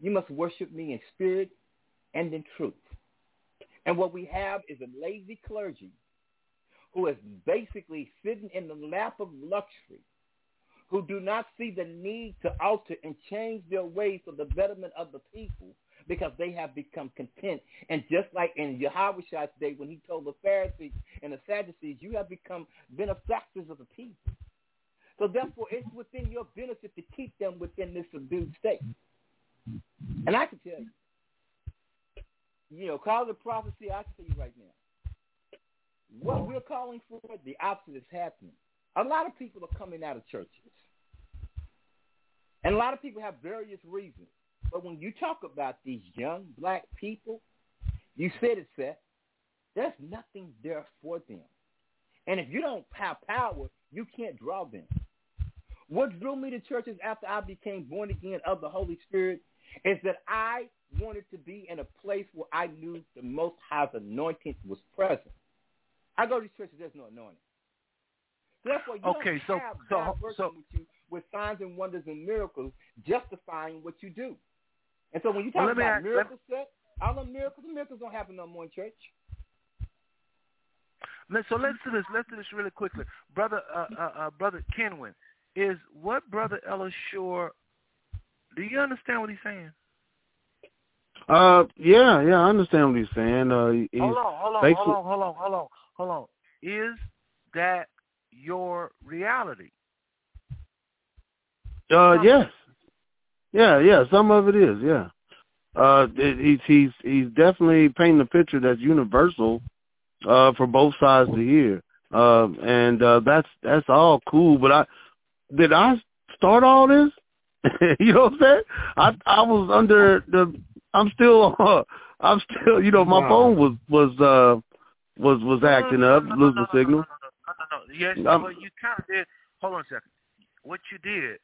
You must worship me in spirit and in truth. And what we have is a lazy clergy who is basically sitting in the lap of luxury, who do not see the need to alter and change their ways for the betterment of the people because they have become content. And just like in Yahweh's day when he told the Pharisees and the Sadducees, you have become benefactors of the people. So therefore, it's within your benefit to keep them within this subdued state. And I can tell you, you know, call the prophecy, I can tell you right now. What we're calling for, the opposite is happening. A lot of people are coming out of churches. And a lot of people have various reasons. But when you talk about these young black people, you said it, Seth, there's nothing there for them. And if you don't have power, you can't draw them. What drew me to churches after I became born again of the Holy Spirit is that I wanted to be in a place where I knew the Most High's anointing was present. I go to these churches, there's no anointing. Therefore, you okay, don't so, have so, God working so, with you with signs and wonders and miracles justifying what you do. And so when you talk well, about ask, miracles, set, all the miracles, the miracles don't happen no more in church. So let's do this. Let's do this really quickly, brother. Uh, uh, uh, brother Kenwin, is what brother Ella Shore do you understand what he's saying? Uh, yeah, yeah, I understand what he's saying. Uh, he's hold on, hold on, hold on, hold on, hold on, hold on. Is that your reality? Uh, yes. Yeah, yeah. Some of it is. Yeah. Uh, it, he's he's he's definitely painting a picture that's universal, uh, for both sides to hear. Uh, and uh, that's that's all cool. But I did I start all this? you know what I'm saying? I I was under the. I'm still. Uh, I'm still. You know, my wow. phone was was uh was was acting no, no, up, no, losing no, signal. No, no, no. Yes, well, you kind of did. Hold on a second. What you did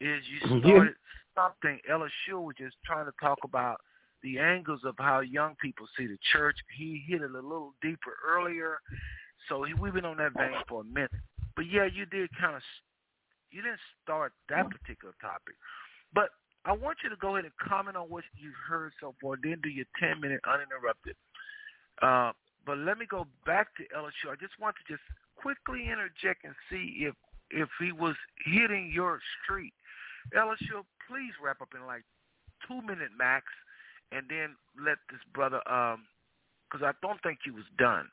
is you Yeah. started something. Ella Shue was just trying to talk about the angles of how young people see the church. He hit it a little deeper earlier, So he, we've been on that vein for a minute. But yeah, you did kind of, you didn't start that particular topic. But I want you to go ahead and comment on what you've heard so far, then do your 10 minute uninterrupted. Uh, but let me go back to Elishua. I just want to just quickly interject and see if if he was hitting your street. Elishua, please wrap up in like two minute max, and then let this brother, um, because I don't think he was done.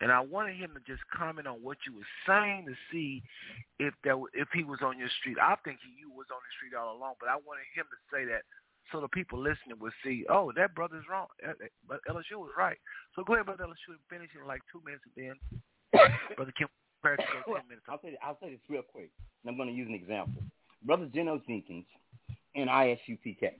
And I wanted him to just comment on what you were saying to see if that if he was on your street. I think he, you was on the street all along, but I wanted him to say that so the people listening would see, oh, that brother's wrong, uh, uh, but Elishua was right. So go ahead, brother Elishua, and finish in like two minutes, and then brother Kim, well, ten minutes. I'll say I'll say this real quick. And I'm going to use an example. Brother Gino Jennings and ISUPK.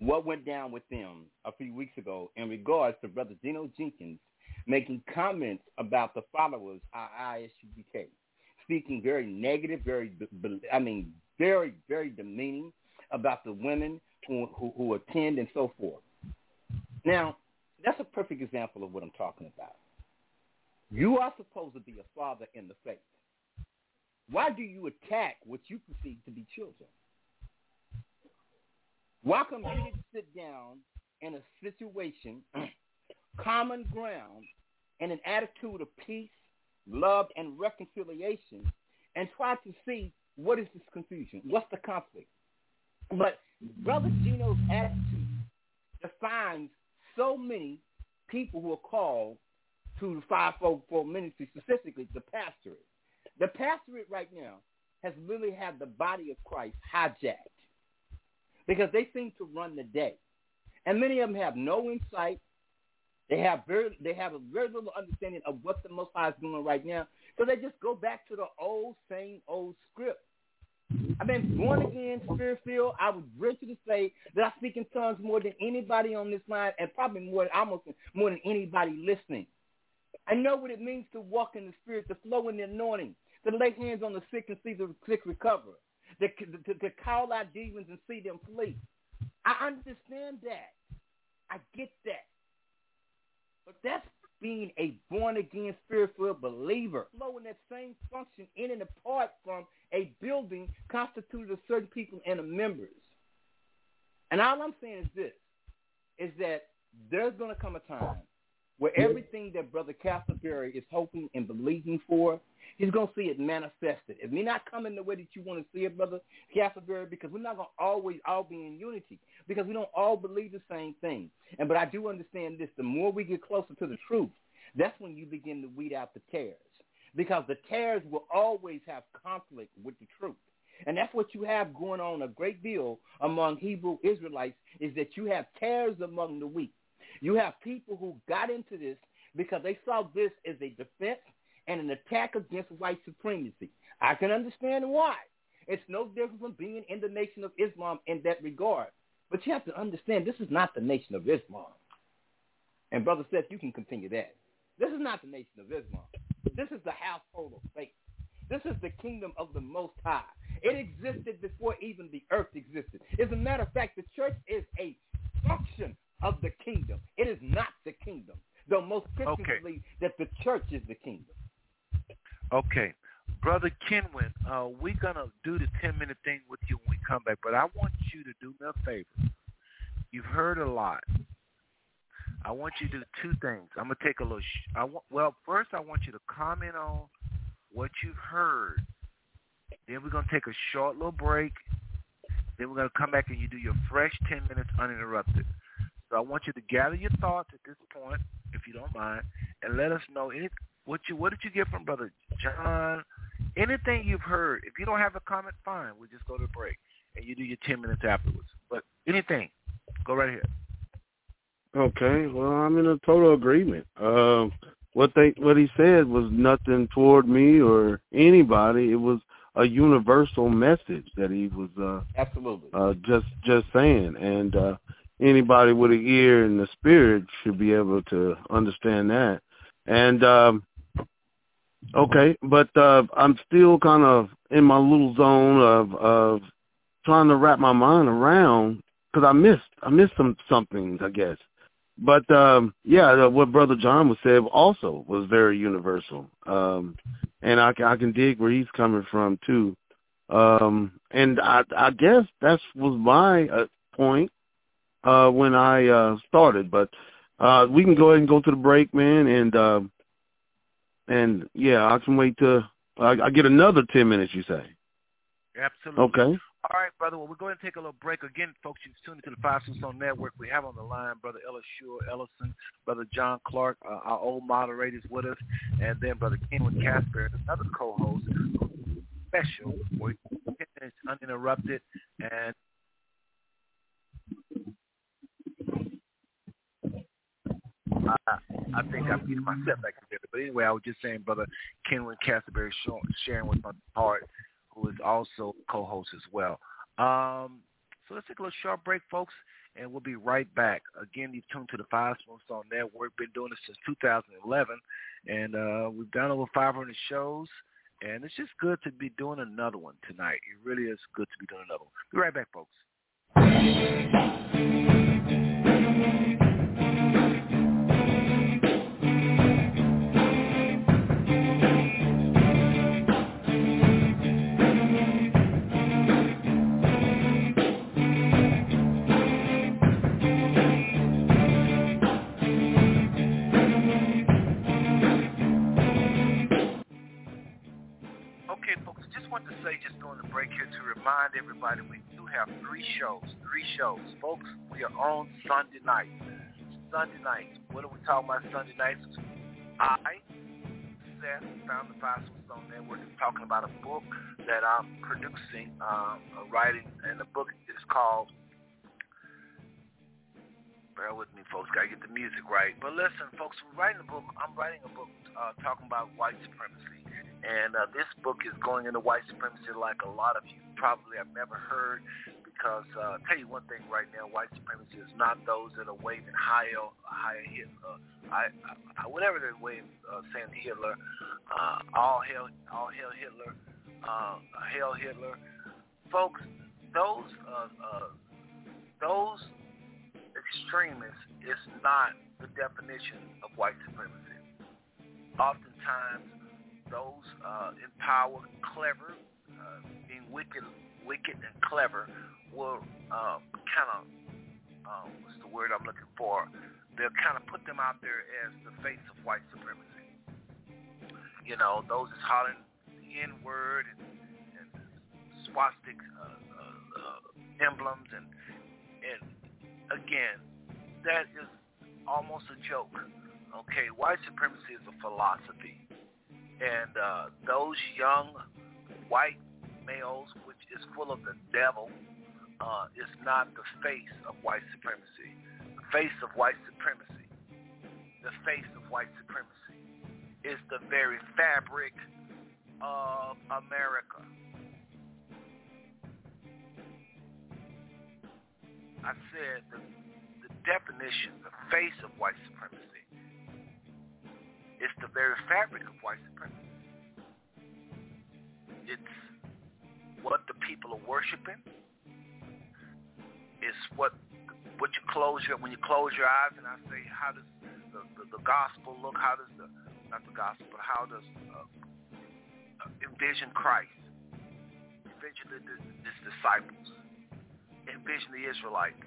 What went down with them a few weeks ago in regards to Brother Gino Jennings making comments about the followers of ISUPK, speaking very negative, very, I mean, very, very demeaning about the women who, who, who attend and so forth. Now, that's a perfect example of what I'm talking about. You are supposed to be a father in the faith. Why do you attack what you perceive to be children? Why come you sit down in a situation, common ground, and an attitude of peace, love, and reconciliation, and try to see what is this confusion? What's the conflict? But Brother Gino's attitude defines so many people who are called to the fivefold ministry, specifically the pastorate. The pastorate right now has really had the body of Christ hijacked because they seem to run the day. And many of them have no insight. They have very they have a very little understanding of what the Most High is doing right now. So they just go back to the old same old script. I've been born again, spirit filled. I would venture to say that I speak in tongues more than anybody on this line, and probably more almost more than anybody listening. I know what it means to walk in the spirit, to flow in the anointing, to lay hands on the sick and see the sick recover, to, to, to call out demons and see them flee. I understand that. I get that. But that's being a born again spiritual believer. Flowing that same function in and apart from a building constituted of certain people and the members. And all I'm saying is this, is that there's going to come a time where everything that Brother Castleberry is hoping and believing for, he's going to see it manifested. It may not come in the way that you want to see it, Brother Castleberry, because we're not going to always all be in unity, because we don't all believe the same thing. And But I do understand this. The more we get closer to the truth, that's when you begin to weed out the tares, because the tares will always have conflict with the truth. And that's what you have going on a great deal among Hebrew Israelites is that you have tares among the weak. You have people who got into this because they saw this as a defense and an attack against white supremacy. I can understand why. It's no different from being in the Nation of Islam in that regard. But you have to understand this is not the Nation of Islam. And Brother Seth, you can continue that. This is not the Nation of Islam. This is the household of faith. This is the kingdom of the Most High. It existed before even the earth existed. As a matter of fact, the church is a function of the kingdom. It is not the kingdom. Though most Christians okay. believe that the church is the kingdom. Okay. Brother Kenwin, uh, we're going to do the 10-minute thing with you when we come back, but I want you to do me a favor. You've heard a lot. I want you to do two things. I'm going to take a little, sh- I w- well, first I want you to comment on what you've heard. Then we're going to take a short little break. Then we're going to come back and you do your fresh 10 minutes uninterrupted. So I want you to gather your thoughts at this point, if you don't mind, and let us know any what you what did you get from Brother John? Anything you've heard. If you don't have a comment, fine. We'll just go to break and you do your ten minutes afterwards. But anything, go right ahead. Okay. Well, I'm in a total agreement. Um, what they what he said was nothing toward me or anybody. It was a universal message that he was uh absolutely uh just just saying and uh anybody with an ear in the spirit should be able to understand that. And um okay, but uh I'm still kind of in my little zone of of trying to wrap my mind around because I missed I missed some something I guess. but um, yeah, what Brother John was said also was very universal, um, and I, I can dig where he's coming from too. Um, and I, I guess that was my uh, point uh, when I uh, started. But uh, we can go ahead and go to the break, man, and uh, and yeah, I can wait to I, I get another ten minutes. You say? Absolutely. Okay. All right, brother. Well, we're going to take a little break. Again, folks, you're tuned to the Five Stone Network. We have on the line Brother Ellis Shore Ellison, Brother John Clark, uh, our old moderators with us, and then Brother Kenwin Casper, another co-host, special, where uninterrupted and I, I think I beat myself back together. But anyway, I was just saying, brother Kenwin Castleberry sharing with my heart who is also co-host as well. Um, so let's take a little short break, folks, and we'll be right back. Again, you've tuned to the Five Smooth Stone Network. Been doing this since 2011, and uh, we've done over 500 shows. And it's just good to be doing another one tonight. It really is good to be doing another one. Be right back, folks. Everybody we do have three shows. Three shows. Folks, we are on Sunday night. Sunday night. What are we talking about Sunday nights? I, Seth, found the Five Stone Network, is talking about a book that I'm producing, um, writing, and the book is called bear with me, folks. Got to get the music right. But listen, folks, we're writing a book. I'm writing a book uh, talking about white supremacy. And uh, this book is going into white supremacy like a lot of you probably have never heard because uh, I'll tell you one thing right now, white supremacy is not those that are waving Heil, Heil Hitler, I, I, whatever they're waving, uh, saying Hitler, uh, all hail, all hail Hitler, uh, hail Hitler. Folks, those, uh, uh, those extremists is not the definition of white supremacy. Oftentimes, those uh, in power, clever, uh, being wicked, wicked and clever, will uh, kind of um, what's the word I'm looking for? They'll kind of put them out there as the face of white supremacy. You know, those is hollering the N word and, and uh, uh, uh, emblems and and again, that is almost a joke. Okay, white supremacy is a philosophy and uh, those young white males, which is full of the devil, uh, is not the face of white supremacy. The face of white supremacy, the face of white supremacy, is the very fabric of America. I said the, the definition, the face of white supremacy it's the very fabric of white supremacy. It's what the people are worshiping. It's what what you close your when you close your eyes and I say how does the, the, the gospel look? How does the not the gospel, but how does uh, uh, envision Christ? Envision his disciples. Envision the Israelites.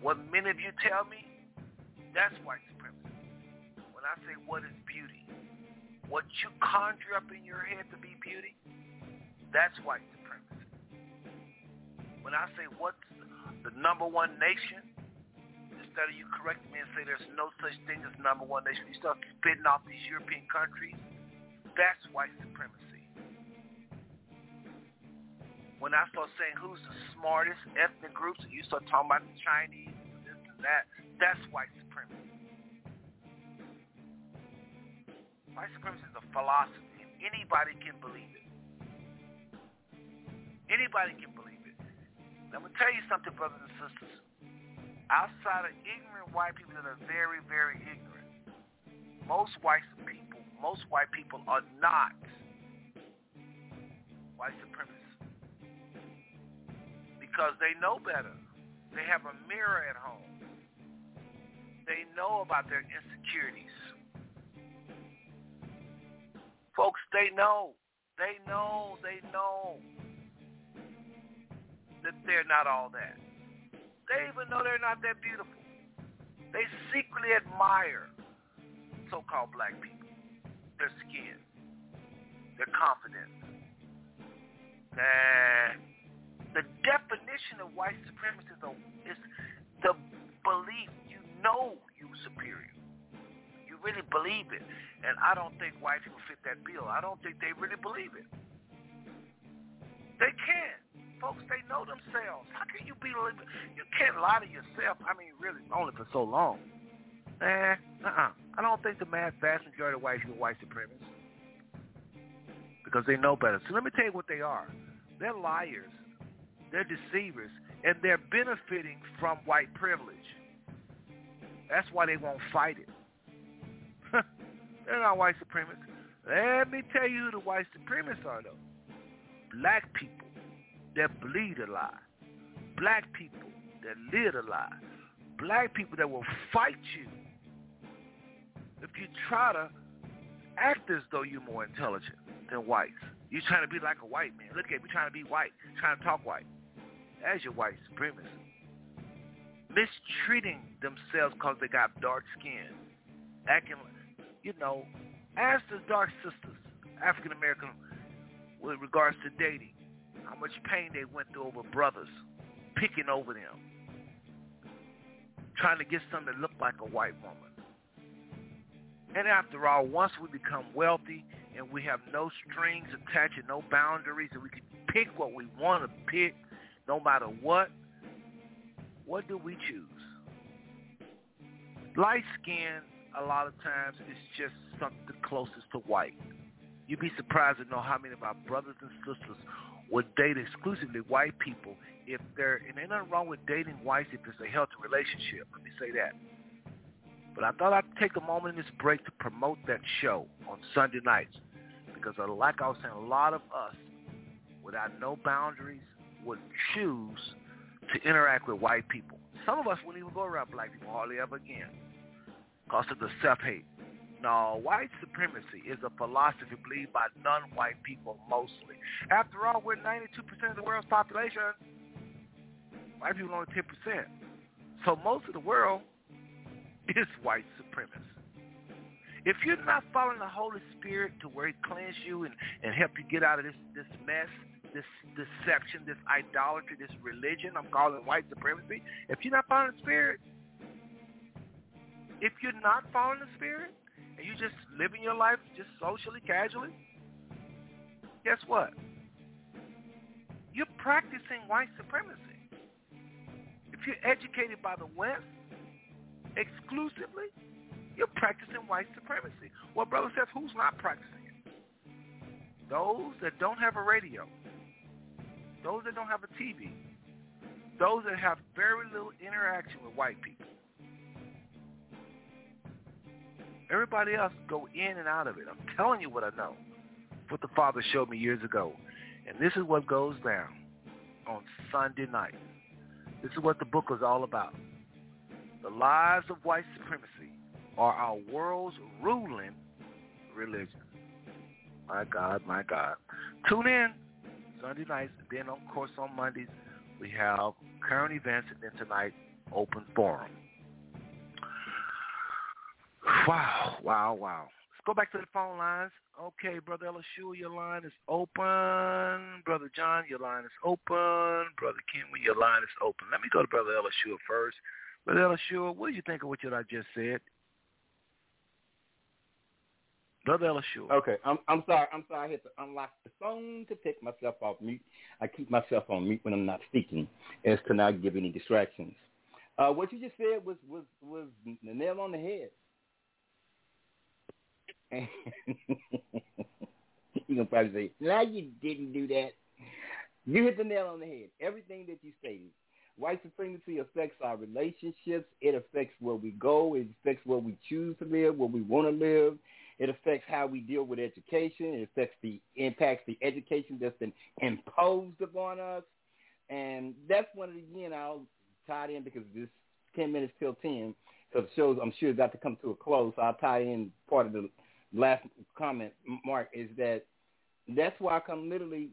What many of you tell me, that's white supremacy. When I say what is beauty, what you conjure up in your head to be beauty, that's white supremacy. When I say what's the number one nation, instead of you correcting me and say there's no such thing as number one nation, you start spitting off these European countries, that's white supremacy. When I start saying who's the smartest ethnic groups, and you start talking about the Chinese, and this and that, that's white supremacy. White supremacy is a philosophy, and anybody can believe it. Anybody can believe it. Going to tell you something, brothers and sisters. Outside of ignorant white people that are very, very ignorant, most white people, most white people are not white supremacists because they know better. They have a mirror at home. They know about their insecurities. Folks, they know. They know. They know that they're not all that. They even know they're not that beautiful. They secretly admire so-called black people, their skin, their confidence. Nah. The definition of white supremacy is the belief you know you're superior. You really believe it. And I don't think white people fit that bill. I don't think they really believe it. They can't. Folks, they know themselves. How can you be you can't lie to yourself? I mean, really, only for so long. Nah, uh-uh. I don't think the mass vast majority of white people are white supremacists because they know better. So let me tell you what they are. They're liars. They're deceivers. And they're benefiting from white privilege. That's why they won't fight it. they're not white supremacists. Let me tell you who the white supremacists are, though. Black people that bleed a lie. Black people that live a lie. Black people that will fight you if you try to act as though you're more intelligent than whites. You're trying to be like a white man. Look at me trying to be white, trying to talk white. That's your white supremacy. Mistreating themselves because they got dark skin. Acting, you know, as the dark sisters, African American, with regards to dating, how much pain they went through over brothers picking over them, trying to get something that looked like a white woman. And after all, once we become wealthy and we have no strings attached and no boundaries and we can pick what we want to pick no matter what, what do we choose? Light skin, a lot of times, is just something closest to white. You'd be surprised to know how many of our brothers and sisters would date exclusively white people if they're, and there's nothing wrong with dating whites if it's a healthy relationship. Let me say that. But I thought I'd take a moment in this break to promote that show on Sunday nights because like I was saying, a lot of us, without no boundaries, would choose to interact with white people. Some of us wouldn't even go around black people hardly ever again because of the self-hate. No, white supremacy is a philosophy believed by non-white people mostly. After all, we're 92% of the world's population. White people only 10%. So most of the world is white supremacy. If you're not following the Holy Spirit to where he cleans you and, and help you get out of this, this mess, this deception, this idolatry, this religion I'm calling white supremacy, if you're not following the Spirit, if you're not following the Spirit and you're just living your life just socially, casually, guess what? You're practicing white supremacy. If you're educated by the West, exclusively, you're practicing white supremacy. Well, Brother Seth, who's not practicing it? Those that don't have a radio, those that don't have a TV, those that have very little interaction with white people. Everybody else go in and out of it. I'm telling you what I know, what the Father showed me years ago. And this is what goes down on Sunday night. This is what the book was all about. The lies of white supremacy are our world's ruling religion. My God, my God. Tune in Sunday nights, then of course on Mondays we have current events, and then tonight open forum. Wow, wow, wow. Let's go back to the phone lines. Okay, Brother Elishua, your line is open. Brother John, your line is open. Brother Kenwin, your line is open. Let me go to Brother Elishua first. But Elishua, what do you think of what I just said? Brother. Okay, I'm I'm sorry. I'm sorry. I had to unlock the phone to take myself off mute. I keep myself on mute when I'm not speaking, as to not give any distractions. Uh, what you just said was was was the nail on the head. you can probably say, "No, you didn't do that." You hit the nail on the head. Everything that you stated White supremacy affects our relationships. It affects where we go. It affects where we choose to live, where we want to live. It affects how we deal with education. It affects the impacts the education that's been imposed upon us. And that's one of the, again, I'll tie in because this 10 minutes till 10. because the show's I'm sure got to come to a close. I'll tie in part of the last comment, Mark, is that that's why I come literally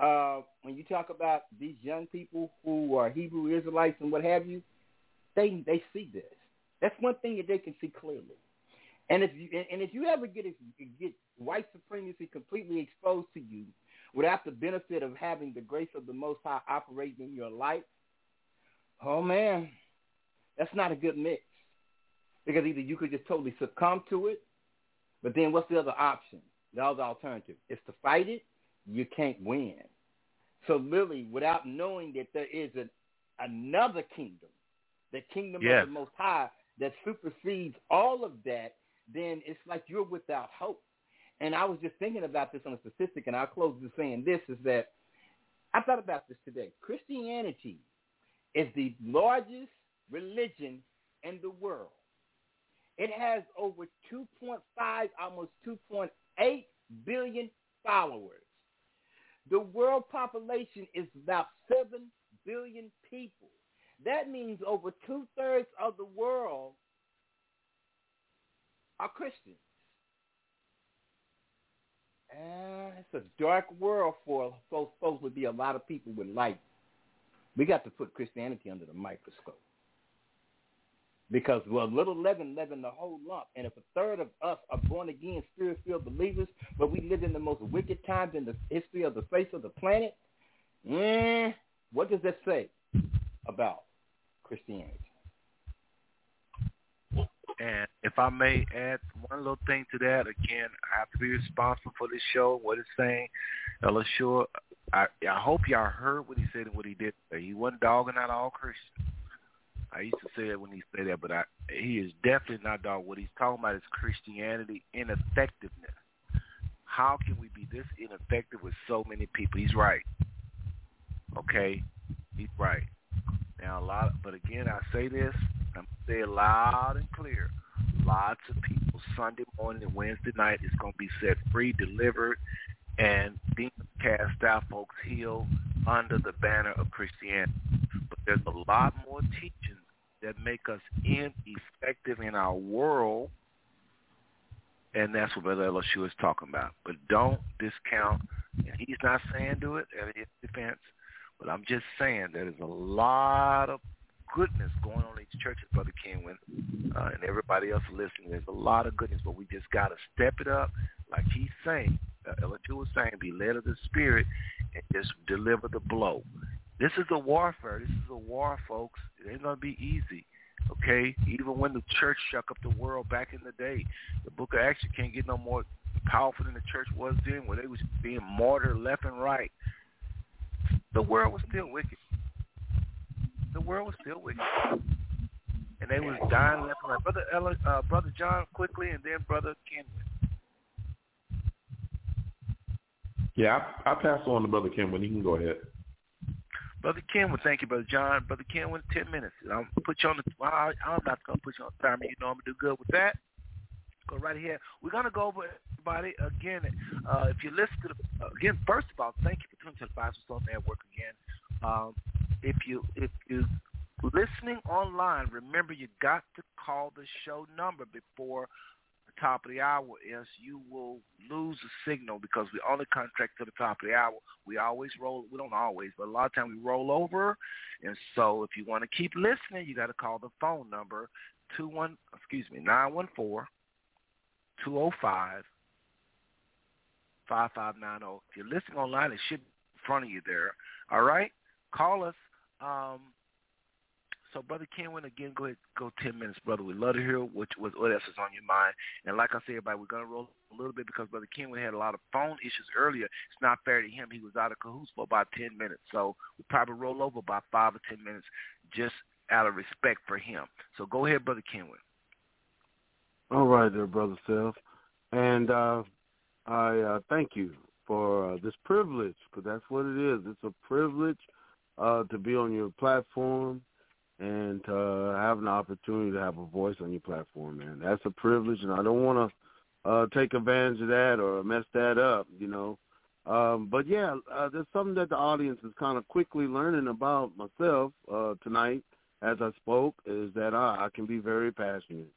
uh, when you talk about these young people who are Hebrew Israelites and what have you, they they see this. That's one thing that they can see clearly. And if you and if you ever get get white supremacy completely exposed to you without the benefit of having the grace of the Most High operating in your life, oh man, that's not a good mix. Because either you could just totally succumb to it, but then what's the other option? The other alternative is to fight it. You can't win. So literally, without knowing that there is an, another kingdom, the kingdom yes. of the Most High that supersedes all of that, then it's like you're without hope. And I was just thinking about this on a statistic, and I'll close with saying this, is that I thought about this today. Christianity is the largest religion in the world. It has over 2.5, almost 2.8 billion followers. The world population is about 7 billion people. That means over two-thirds of the world are Christians. And it's a dark world for folks, folks would be a lot of people with light. We got to put Christianity under the microscope. Because well, little leaven leaven the whole lump. And if a third of us are born again, spirit filled believers, but we live in the most wicked times in the history of the face of the planet, eh, what does that say about Christianity? And if I may add one little thing to that, again, I have to be responsible for this show, what it's saying. Ella Sure, I, I hope y'all heard what he said and what he did. He wasn't dogging out all Christians. I used to say that when he said that, but I, he is definitely not dog. What he's talking about is Christianity ineffectiveness. How can we be this ineffective with so many people? He's right. Okay, he's right. Now a lot, of, but again, I say this. I'm say it loud and clear. Lots of people Sunday morning and Wednesday night is going to be set free, delivered, and demons cast out, folks healed under the banner of Christianity. But there's a lot more teachings that make us ineffective in our world, and that's what Brother Elishua is talking about. But don't discount, and he's not saying do it at his defense, but I'm just saying there's a lot of goodness going on in these churches, Brother Kenwin, uh, and everybody else listening. There's a lot of goodness, but we just got to step it up, like he's saying, uh, Elishua was saying, be led of the Spirit and just deliver the blow. This is a warfare. This is a war, folks. It ain't going to be easy. Okay? Even when the church shook up the world back in the day, the book of Acts can't get no more powerful than the church was then when they was being martyred left and right. The world was still wicked. The world was still wicked. And they was dying left and right. Brother Ella, uh, Brother John quickly and then Brother Kenwin. Yeah, I, I pass on to Brother Kenwin. He can go ahead. Brother Kenwin, thank you, Brother John. Brother Kenwin, 10 minutes. I'm put you on the, well, I, I'm not going to put you on the timer. You know I'm going to do good with that. Go right here. We're going to go over everybody again. Uh, if you listen to the, uh, again, first of all, thank you for tuning to the Five Soul Network again. Um, if you, if you listening online, remember you got to call the show number before the top of the hour is you will lose the signal because we only contract to the top of the hour. We always roll, we don't always, but a lot of times we roll over. And so if you want to keep listening, you got to call the phone number, two one, excuse me, nine one four two zero oh five five five nine zero. If you're listening online, it should be in front of you there. All right? Call us. Um, so, Brother Kenwin, again, go ahead, go 10 minutes, brother. We'd love to hear what, what, what else is on your mind. And like I said, everybody, we're going to roll a little bit because Brother Kenwin had a lot of phone issues earlier. It's not fair to him. He was out of cahoots for about 10 minutes. So we'll probably roll over about 5 or 10 minutes just out of respect for him. So go ahead, Brother Kenwin. All right there, Brother Self. And uh, I uh, thank you for uh, this privilege, because that's what it is. It's a privilege uh, to be on your platform and uh, have an opportunity to have a voice on your platform, man. That's a privilege, and I don't want to uh, take advantage of that or mess that up, you know. Um, but yeah, uh, there's something that the audience is kind of quickly learning about myself uh, tonight, as I spoke is that I, I can be very passionate.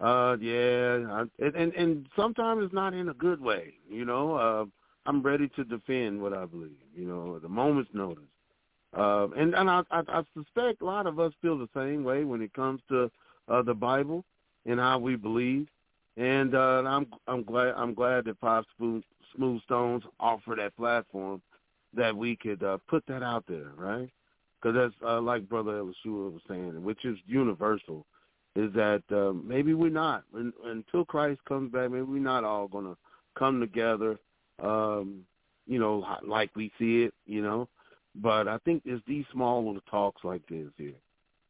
Uh, yeah, I, and, and and sometimes it's not in a good way. You know, uh, I'm ready to defend what I believe. You know, at a moment's notice. Uh, and and I, I I suspect a lot of us feel the same way when it comes to uh, the Bible and how we believe. And uh, I'm I'm glad I'm glad that Five Smooth, Smooth Stones offer that platform that we could uh, put that out there, right? Because that's uh, like Brother Elishua was saying, which is universal, is that uh, maybe we're not until Christ comes back. Maybe we're not all gonna come together, um, you know, like we see it, you know. But I think it's these small little talks like this here.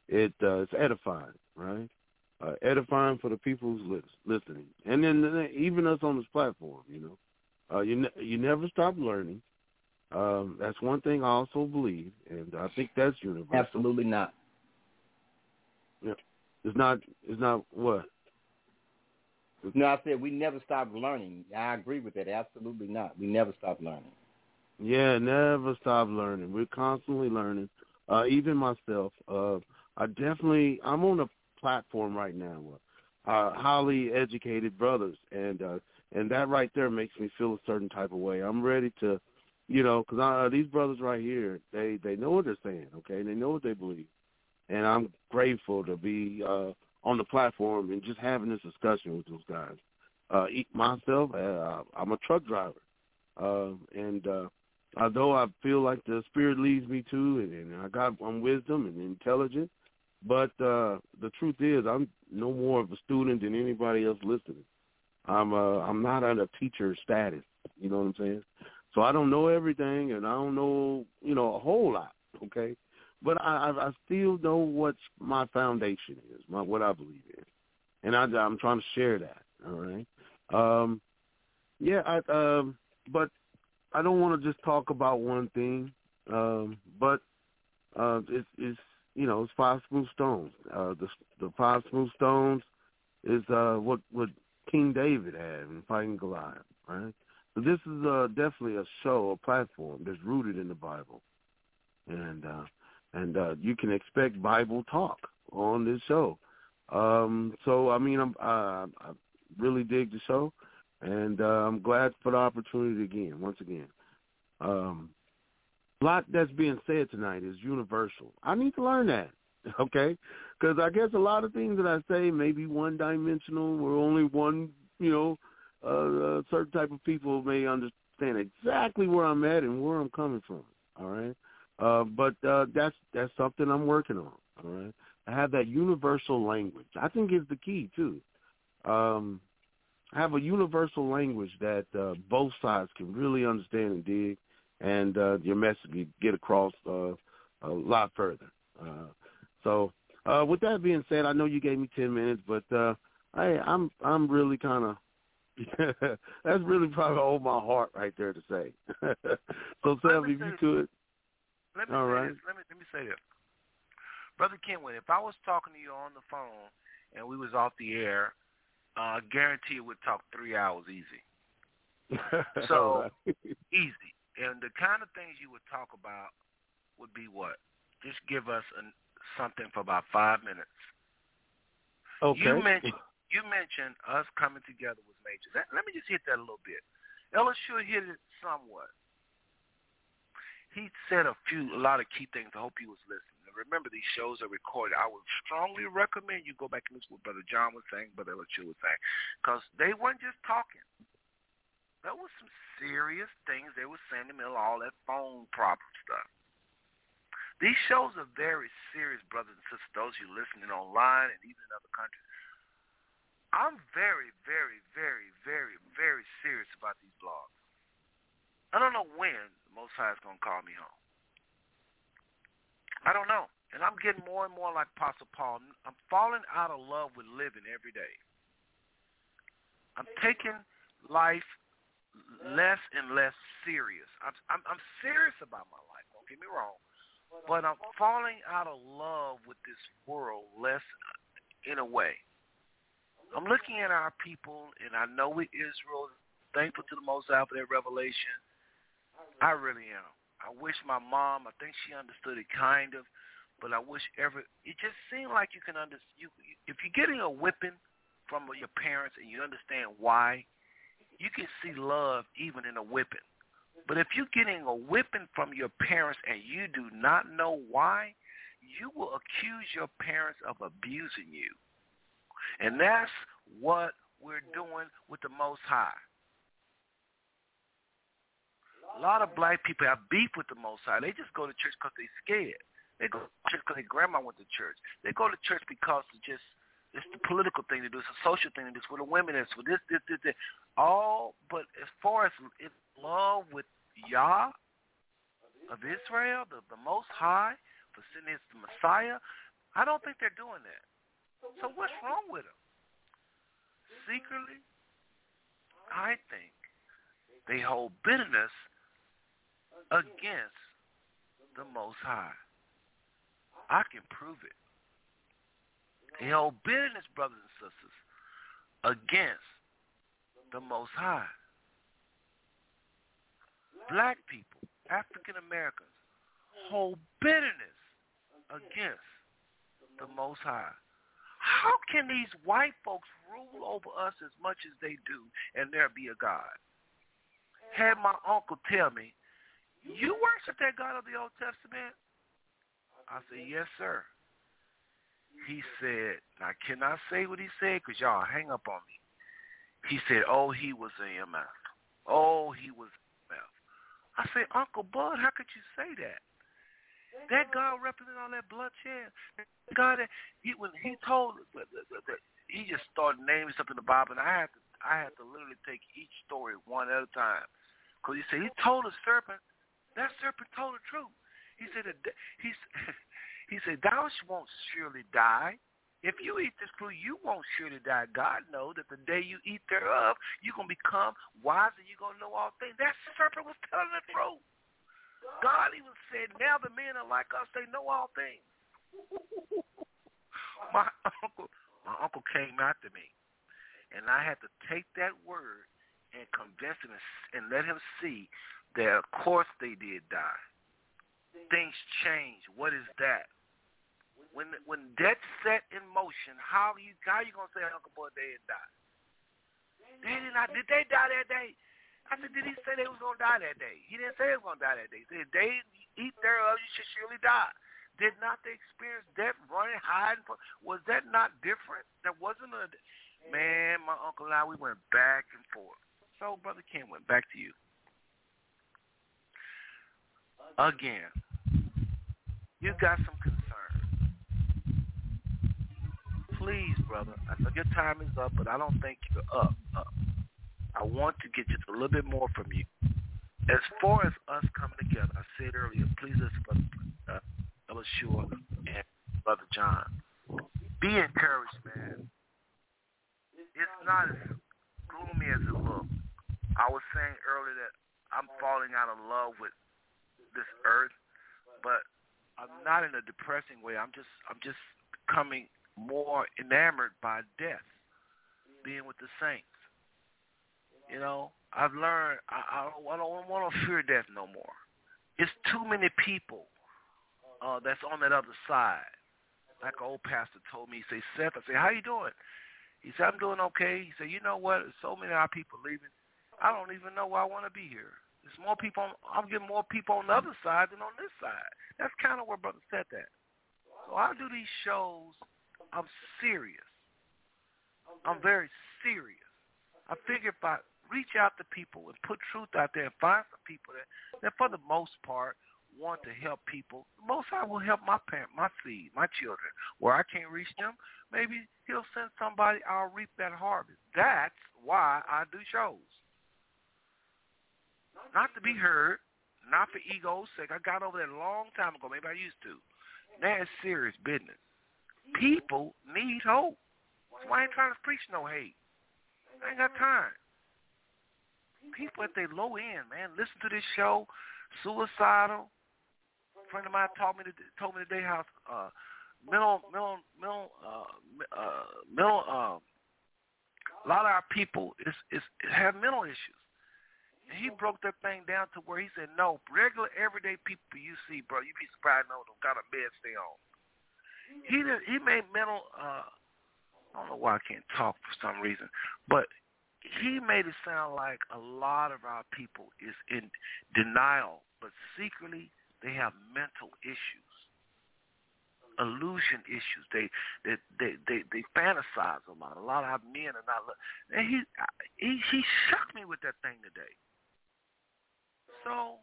It uh, it's edifying, right? Uh, edifying for the people who's listening, and then even us on this platform. You know, uh, you ne- you never stop learning. Um, that's one thing I also believe, and I think that's universal. Absolutely not. Yeah, it's not. It's not what. No, I said we never stop learning. I agree with that. Absolutely not. We never stop learning. Yeah, never stop learning. We're constantly learning. Uh, even myself, uh, I definitely I'm on a platform right now with uh, highly educated brothers, and uh, and that right there makes me feel a certain type of way. I'm ready to, you know, because uh, these brothers right here, they they know what they're saying, okay, they know what they believe, and I'm grateful to be uh, on the platform and just having this discussion with those guys. Uh, myself, uh, I'm a truck driver, uh, and uh, although I feel like the Spirit leads me to, and, and I got I'm wisdom and intelligent, but uh, the truth is I'm no more of a student than anybody else listening. I'm uh, I'm not at a teacher status. You know what I'm saying? So I don't know everything, and I don't know you know a whole lot. Okay, but I I still know what my foundation is, my what I believe in, and I, I'm trying to share that. All right. Um, yeah. I um, but I don't want to just talk about one thing, um, but uh, it's, it's you know it's five smooth stones. Uh, the the five smooth stones is uh, what what King David had in fighting Goliath, right? So this is uh, definitely a show, a platform that's rooted in the Bible, and uh, and uh, you can expect Bible talk on this show. Um, so I mean, I'm, uh, I really dig the show and uh, I'm glad for the opportunity again, once again. Um, a lot that's being said tonight is universal. I need to learn that, okay? Because I guess a lot of things that I say may be one-dimensional, or only one, you know, uh, uh, certain type of people may understand exactly where I'm at and where I'm coming from. All right, uh, but uh, that's that's something I'm working on. All right, I have that universal language. I think is the key too. Um, have a universal language that uh, both sides can really understand and dig, and uh, your message can get across uh, a lot further. Uh, so, uh, with that being said, I know you gave me ten minutes, but uh, I, I'm I'm really kind of that's really probably all my heart right there to say. so, Seth, if you could. Let me all say right. this. Let me let me say this, brother Kenwin. If I was talking to you on the phone and we was off the air uh, guarantee we'd talk three hours easy. So easy. And the kind of things you would talk about would be what? Just give us an, something for about five minutes. Okay. You mentioned you mentioned us coming together with majors. Let, let me just hit that a little bit. Ella sure hit it somewhat. He said a few, a lot of key things. I hope he was listening remember these shows are recorded. I would strongly recommend you go back and listen to what Brother John was saying, Brother Elishua was saying, because they weren't just talking. There was some serious things they were saying middle of all that phone problem stuff. These shows are very serious, brothers and sisters, those you listening online and even in other countries. I'm very, very, very, very, very serious about these blogs. I don't know when the Most High is going to call me home. I don't know. And I'm getting more and more like Apostle Paul. I'm falling out of love with living every day. I'm taking life less and less serious. I'm, I'm, I'm serious about my life. Don't get me wrong. But I'm falling out of love with this world less uh, in a way. I'm looking at our people, and I know we Israel, thankful to the Most High for that revelation. I really am. I wish my mom, I think she understood it kind of, but I wish ever. It just seemed like you can under you if you're getting a whipping from your parents and you understand why, you can see love even in a whipping. But if you're getting a whipping from your parents and you do not know why, you will accuse your parents of abusing you. And that's what we're doing with the Most High. A lot of black people have beef with the Most High. They just go to church because they're scared. They go to church because their grandma went to church. They go to church because it's just it's the political thing to do. It's a social thing to do. It's for the women. It's for this, this, this, this. All, but as far as it's love with Yah of Israel, the, the Most High, for sending his the Messiah, I don't think they're doing that. So what's wrong with them? Secretly, I think they hold bitterness against the Most High. I can prove it. They hold bitterness, brothers and sisters, against the Most High. Black people, African Americans, hold bitterness against the Most High. How can these white folks rule over us as much as they do and there be a God? Had my uncle tell me, you worship that God of the Old Testament? I said, yes, sir. He said, I cannot say what he said because y'all hang up on me. He said, oh, he was EMF. Oh, he was EMF. I said, Uncle Bud, how could you say that? That God represented all that bloodshed. God, he when he told, he just started naming stuff in the Bible, and I had to, I had to literally take each story one at a time, because he said he told the serpent, that serpent told the truth. He said, he, he said, thou won't surely die. If you eat this fruit, you won't surely die. God knows that the day you eat thereof, you're going to become wise and you're going to know all things. That serpent was telling the truth. God even said, now the men are like us, they know all things. my uncle my uncle came after me. And I had to take that word and convince him and let him see that of course they did die. Things change. What is that? When when death set in motion, how you how you gonna say Uncle Boy they had died? They did not did they die that day? I said, did he say they was gonna die that day? He didn't say they was gonna die that day. He said, they eat thereof, you should surely die. Did not they experience death running, hiding? Was that not different? That wasn't a man. My uncle and I, we went back and forth. So, brother Kenwin back to you again. You got some concern. Please, brother. I know your time is up, but I don't think you're up. Up. I want to get just a little bit more from you. As far as us coming together, I said earlier, please listen, brother, uh, Short and Brother John. Be encouraged, man. It's not as gloomy as it looks. I was saying earlier that I'm falling out of love with this earth, but I'm not in a depressing way. I'm just I'm just becoming more enamored by death, being with the saints. You know, I've learned I, I, don't, I don't want to fear death no more. It's too many people uh, that's on that other side. Like an old pastor told me, he said, Seth, I said, how you doing? He said, I'm doing okay. He said, you know what? So many of our people leaving. I don't even know why I want to be here. There's more people. On, I'm getting more people on the other side than on this side. That's kind of where Brother said that. So I do these shows. I'm serious. I'm very serious. I figure if I reach out to people and put truth out there and find some people that, that for the most part want to help people, most I will help my parent, my seed, my children. Where I can't reach them, maybe he'll send somebody. I'll reap that harvest. That's why I do shows. Not to be heard, not for ego's sake. I got over that a long time ago. Maybe I used to. Now it's serious business. People need hope. So I ain't trying to preach no hate. I ain't got time people at their low end, man, listen to this show, suicidal. A friend of mine told me to, told me today how uh, mental mental mental uh, uh, mental. Uh, a lot of our people is is have mental issues. He broke that thing down to where he said, no, regular everyday people you see, bro, you'd be surprised know what kind of bed stay on. he did, he made mental. uh I don't know why I can't talk for some reason, but he made it sound like a lot of our people is in denial, but secretly they have mental issues, illusion issues. They they they they, they fantasize a lot. A lot of our men are not. And he he he shocked me with that thing today. So,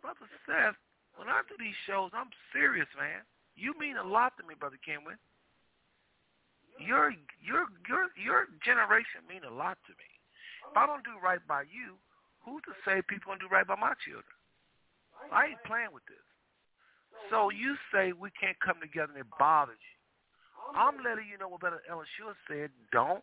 brother Seth, when I do these shows, I'm serious, man. You mean a lot to me, brother Kenwin. Your your your your generation mean a lot to me. If I don't do right by you, who's to say people don't do right by my children? I ain't playing with this. So you say we can't come together and it bothers you. I'm letting you know what Brother Elishua said. Don't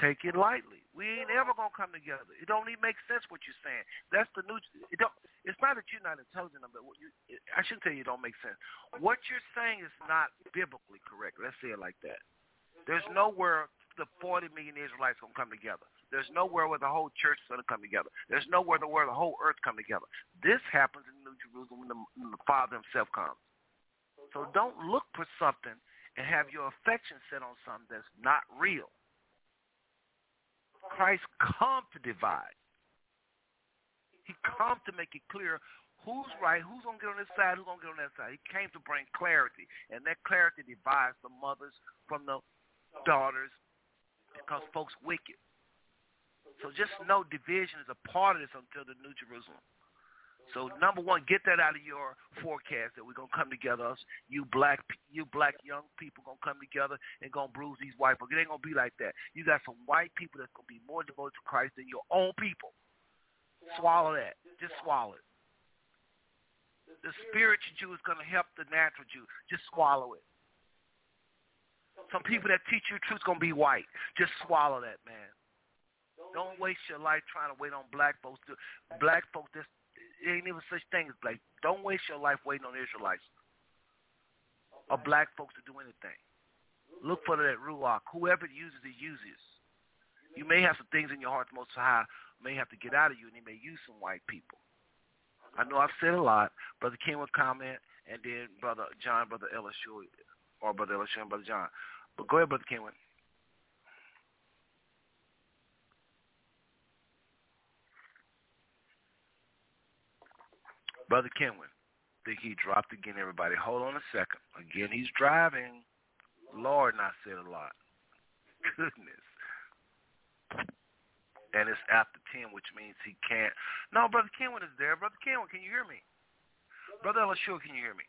take it lightly. We ain't ever gonna come together. It don't even make sense what you're saying. That's the new. It don't. It's not that you're not intelligent, but what you, I shouldn't tell you it don't make sense. What you're saying is not biblically correct. Let's say it like that. There's nowhere the 40 million Israelites to come together. There's nowhere where the whole church is to come together. There's nowhere where the whole earth come together. This happens in New Jerusalem when the, when the Father himself comes. So don't look for something and have your affection set on something that's not real. Christ come to divide. He come to make it clear who's right, who's going to get on this side, who's going to get on that side. He came to bring clarity, and that clarity divides the mothers from the daughters because folks wicked. So just know division is a part of this until the New Jerusalem. So number one, get that out of your forecast that we're gonna come together. Us, you black, you black young people gonna come together and gonna bruise these white folks. It ain't gonna be like that. You got some white people that's gonna be more devoted to Christ than your own people. Swallow that. Just swallow it. The spiritual Jew is gonna help the natural Jew. Just swallow it. Some people that teach you truth gonna be white. Just swallow that, man. Don't waste your life trying to wait on black folks. To, black folks, this ain't even such thing as black. Don't waste your life waiting on Israelites or black folks to do anything. Look for that ruach. Whoever uses it uses. You may have some things in your heart, the most high may have to get out of you, and he may use some white people. I know I've said a lot. Brother Kenwin comment, and then Brother John, Brother Ellis, or Brother Ellis, and Brother John. But go ahead, Brother Kenwin. Brother Kenwin, think he dropped again, everybody. Hold on a second. Again, he's driving. Lord, not said a lot. Goodness. And it's after 10, which means he can't. No, Brother Kenwin is there. Brother Kenwin, can you hear me? Brother Elishua, can you hear me?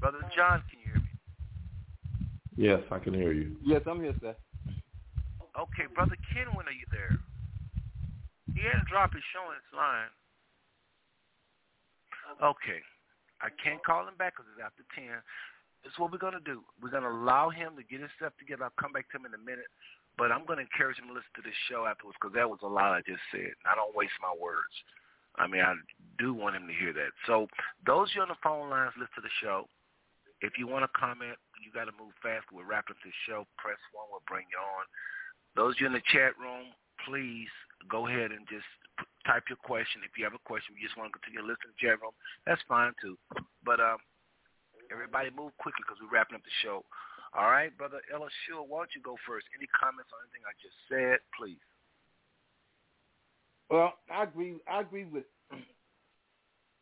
Brother John, can you hear me? Yes, I can hear you. Yes, I'm here, sir. Okay, Brother Kenwin, are you there? He dropped his show his line. Okay. I can't call him back because it's after 10. This is what we're going to do. We're going to allow him to get his stuff together. I'll come back to him in a minute. But I'm going to encourage him to listen to this show afterwards because that was a lot I just said. I don't waste my words. I mean, I do want him to hear that. So those you on the phone lines, listen to the show. If you want to comment, you got to move fast. We're wrapping up this show. Press one. We'll bring you on. Those you in the chat room, please go ahead and just type your question. If you have a question, you just want to continue to listen to room, that's fine too. But um, everybody move quickly because we're wrapping up the show. All right, Brother Ella Shule, why don't you go first? Any comments on anything I just said, please? Well, I agree. I agree with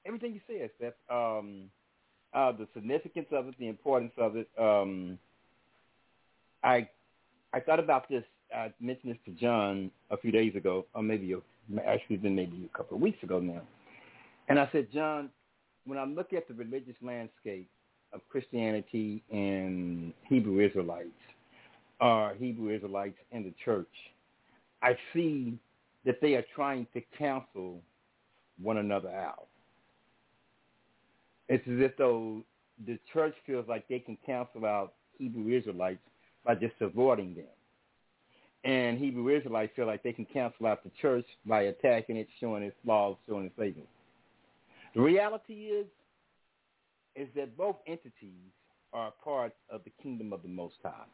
everything you said, Seth. Um, uh, the significance of it, the importance of it. Um, I I thought about this. I mentioned this to John a few days ago, or maybe actually been maybe a couple of weeks ago now. And I said, John, when I look at the religious landscape of Christianity and Hebrew Israelites, or Hebrew Israelites and the church, I see that they are trying to cancel one another out. It's as if though the church feels like they can cancel out Hebrew Israelites by just avoiding them. And Hebrew Israelites feel like they can cancel out the church by attacking it, showing its flaws, showing its failings. The reality is, is that both entities are part of the kingdom of the Most High.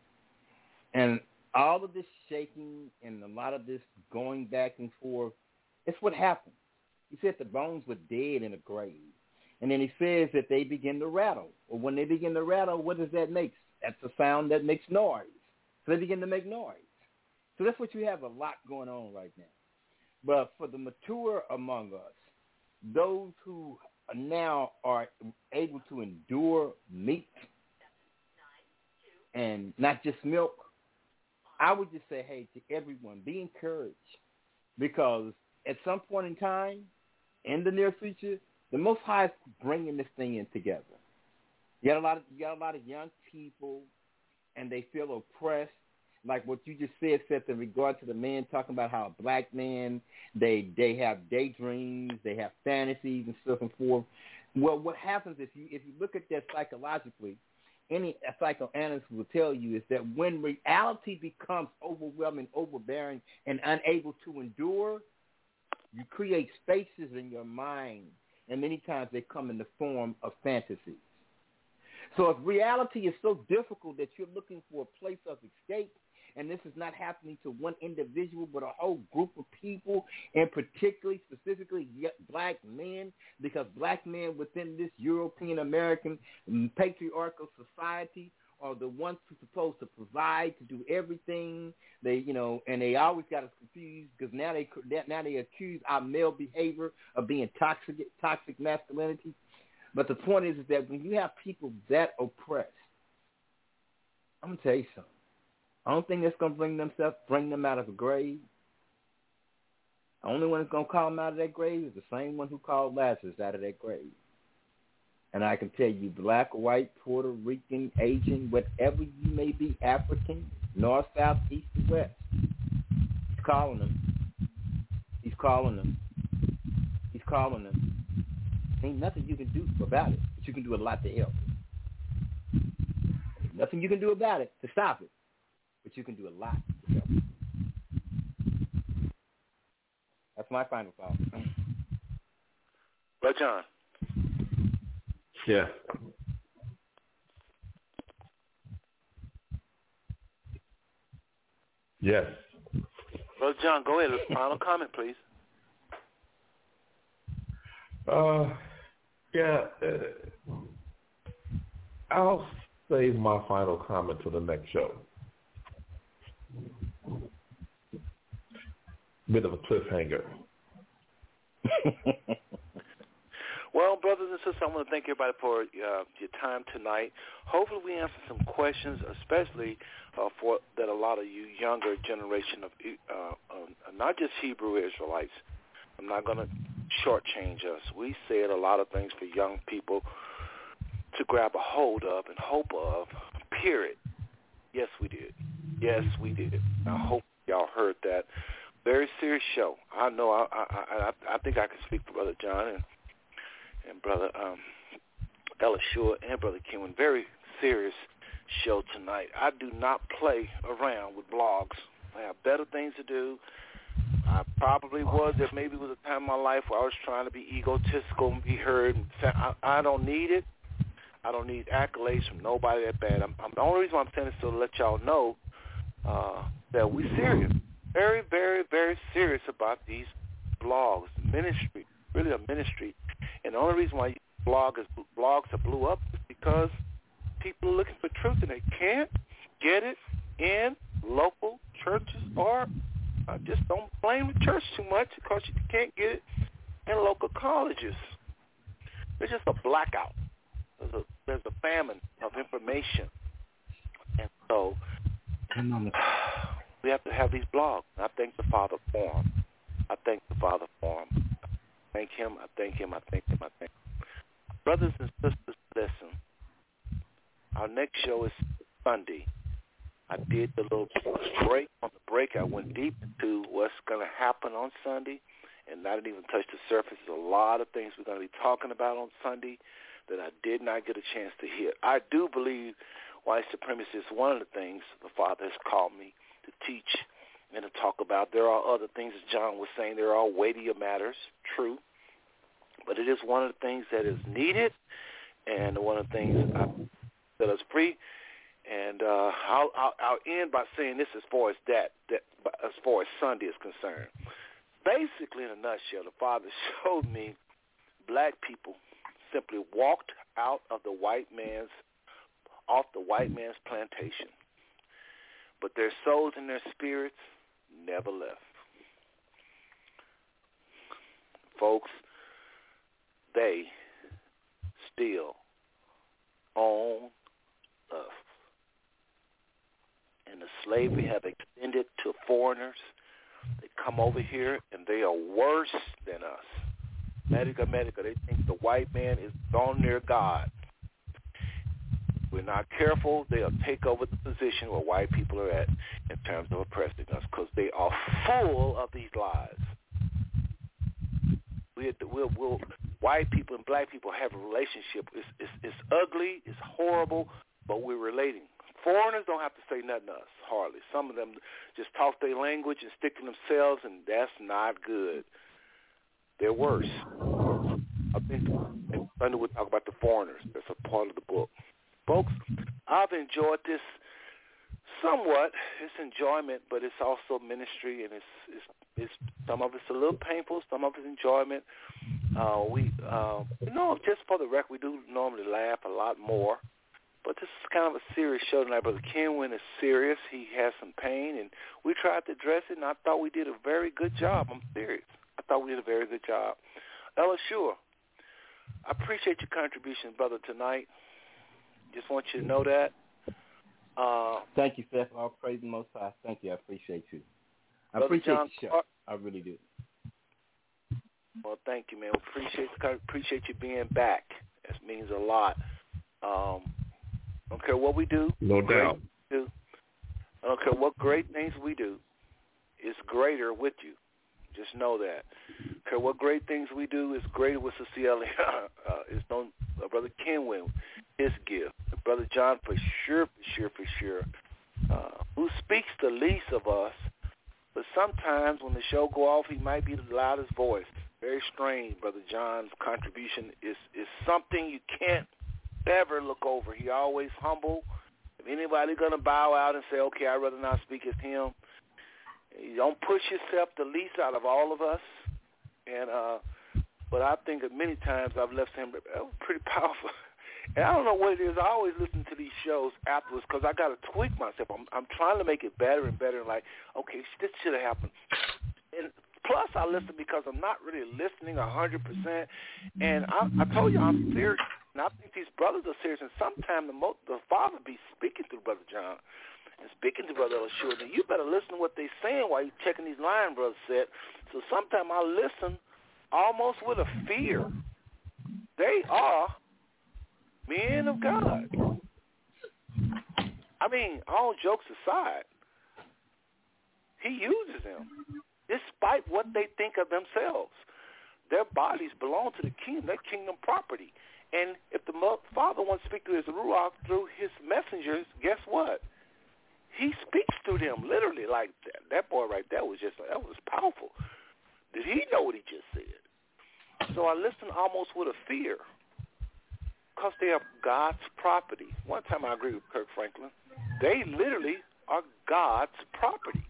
And all of this shaking and a lot of this going back and forth, it's what happened. He said the bones were dead in the grave. And then he says that they begin to rattle. Well, when they begin to rattle, what does that make? That's a sound that makes noise. So they begin to make noise. So that's what you have a lot going on right now. But for the mature among us, those who now are able to endure meat and not just milk, I would just say, hey, to everyone, be encouraged because at some point in time, in the near future, the Most High is bringing this thing in together. You got a lot of you got a lot of young people, and they feel oppressed. Like what you just said, Seth, in regard to the men talking about how black men they they have daydreams, they have fantasies and stuff and forth. Well, what happens if you if you look at that psychologically, any psychoanalyst will tell you is that when reality becomes overwhelming, overbearing, and unable to endure, you create spaces in your mind, and many times they come in the form of fantasies. So if reality is so difficult that you're looking for a place of escape, and this is not happening to one individual, but a whole group of people, and particularly, specifically, black men, because black men within this European American patriarchal society are the ones who are supposed to provide, to do everything. They, you know, and they always got us confused because now they now they accuse our male behavior of being toxic, toxic masculinity. But the point is, is that when you have people that oppressed, I'm gonna tell you something. I don't think that's gonna bring themselves bring them out of the grave. The only one that's gonna call them out of that grave is the same one who called Lazarus out of that grave. And I can tell you, black, white, Puerto Rican, Asian, whatever you may be, African, north, south, east, and west, he's calling them. He's calling them. He's calling them. Ain't nothing you can do about it, but you can do a lot to help. Nothing you can do about it to stop it, but you can do a lot to. That's my final thought. Brother John. Yeah. Yes. Brother John, go ahead. Final comment, please. Uh, yeah. Uh, I'll save my final comment to the next show. Bit of a cliffhanger. Well, brothers and sisters, I want to thank everybody for uh, your time tonight. Hopefully, we answered some questions, especially uh, for that a lot of you younger generation of uh, uh, not just Hebrew Israelites. I'm not going to shortchange us. We said a lot of things for young people to grab a hold of and hope of. Period. Yes, we did. Yes, we did. I hope y'all heard that. Very serious show. I know. I I I, I think I can speak for Brother John and and Brother um, Elishua and Brother Kenwin. Very serious show tonight. I do not play around with blogs. I have better things to do. I probably was. There maybe was a time in my life where I was trying to be egotistical and be heard. I, I don't need it. I don't need accolades from nobody that bad. I'm, I'm, the only reason why I'm saying this is to let y'all know uh, that we're serious. Very, very, very serious about these blogs, ministry, really a ministry and the only reason why blog is, blogs are blew up is because people are looking for truth and they can't get it in local churches or I just don't blame the church too much because you can't get it in local colleges. There's just a blackout. There's a there's a famine of information, and so we have to have these blogs. I thank the Father for them. I thank the Father for them thank him. I thank him. I thank him. I thank him. Brothers and sisters, listen. Our next show is Sunday. I did the little break. On the break, I went deep into what's going to happen on Sunday, and I didn't even touch the surface. There's a lot of things we're going to be talking about on Sunday that I did not get a chance to hear. I do believe white supremacy is one of the things the Father has called me to teach and to talk about. There are other things, as John was saying, there are weightier matters, true, but it is one of the things that is needed and one of the things I, that is free. And uh, I'll, I'll, I'll end by saying this as far as that, that, as far as Sunday is concerned. Basically, in a nutshell, the Father showed me black people simply walked out of the white man's off the white man's plantation. But their souls and their spirits never left. Folks, they still own us. And the slavery have extended to foreigners. They come over here and they are worse than us. Medica, Medica, they think the white man is on their God. We're not careful, they'll take over the position where white people are at in terms of oppressing us because they are full of these lies. We, we'll, we'll, white people and black people have a relationship. It's, it's, it's ugly, it's horrible, but we're relating. Foreigners don't have to say nothing to us, hardly. Some of them just talk their language and stick to themselves, and that's not good. They're worse. I think Sunday we'll talk about the foreigners. That's a part of the book. Folks, I've enjoyed this somewhat. It's enjoyment, but it's also ministry, and it's it's, it's some of it's a little painful, some of it's enjoyment. Uh, we, uh, you know, just for the record, we do normally laugh a lot more. But this is kind of a serious show tonight. Brother Kenwin is serious. He has some pain, and we tried to address it, and I thought we did a very good job. I'm serious. I thought we did a very good job. Ella Sure, I appreciate your contribution, brother, tonight. Just want you to know that. Uh, Thank you, Seth. All praise the Most High. Thank you. I appreciate you. I Brother appreciate John the show. Clark. I really do. Well, thank you, man. Appreciate appreciate you being back. This means a lot. Um, I don't care what we do. No doubt. do. I don't care what great things we do. It's greater with you. Just know that. Care what great things we do, it's greater with Cecilia. uh, it's no uh, brother Kenwin, his gift. Brother John, for sure, for sure, for sure. Uh, who speaks the least of us, but sometimes when the show go off, he might be the loudest voice. Very strange, Brother John's contribution is is something you can't ever look over. He always humble. If anybody gonna bow out and say, "Okay, I'd rather not speak as him," you don't push yourself the least out of all of us. And uh, but I think that many times I've left him pretty powerful. And I don't know what it is. I always listen to these shows afterwards because I got to tweak myself. I'm I'm trying to make it better and better. Like, okay, this should have happened. And plus, I listen because I'm not really listening a hundred percent. And I, I told you I'm serious. And I think these brothers are serious. And sometimes the mo- the father be speaking through Brother John and speaking to Brother Elishua. And you better listen to what they saying while you checking these line brothers said. So sometimes I listen almost with a fear. They are men of God. I mean, all jokes aside, he uses them despite what they think of themselves. Their bodies belong to the kingdom. They're kingdom property. And if the Father wants to speak through his Ruach, through his messengers, guess what? He speaks through them, literally. Like that, that boy right there was just, that was powerful. Did he know what he just said? So I listen almost with a fear because they are God's property. One time I agree with Kirk Franklin. They literally are God's property.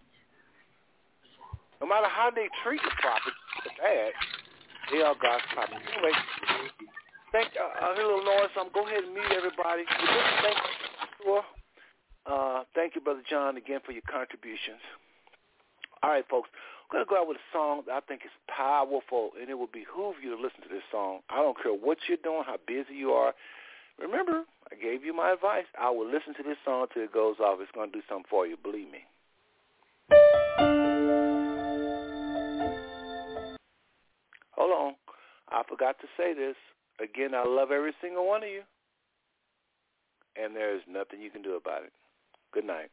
No matter how they treat the property, bad, they are God's property. Anyway, thank uh, I hear a little noise, so I'm go ahead and mute everybody. Thank you, uh, thank you, Brother John, again for your contributions. All right, folks. I'm going to go out with a song that I think is powerful, and it will behoove you to listen to this song. I don't care what you're doing, how busy you are. Remember, I gave you my advice. I will listen to this song until it goes off. It's going to do something for you, believe me. Hold on. I forgot to say this. Again, I love every single one of you. And there is nothing you can do about it. Good night.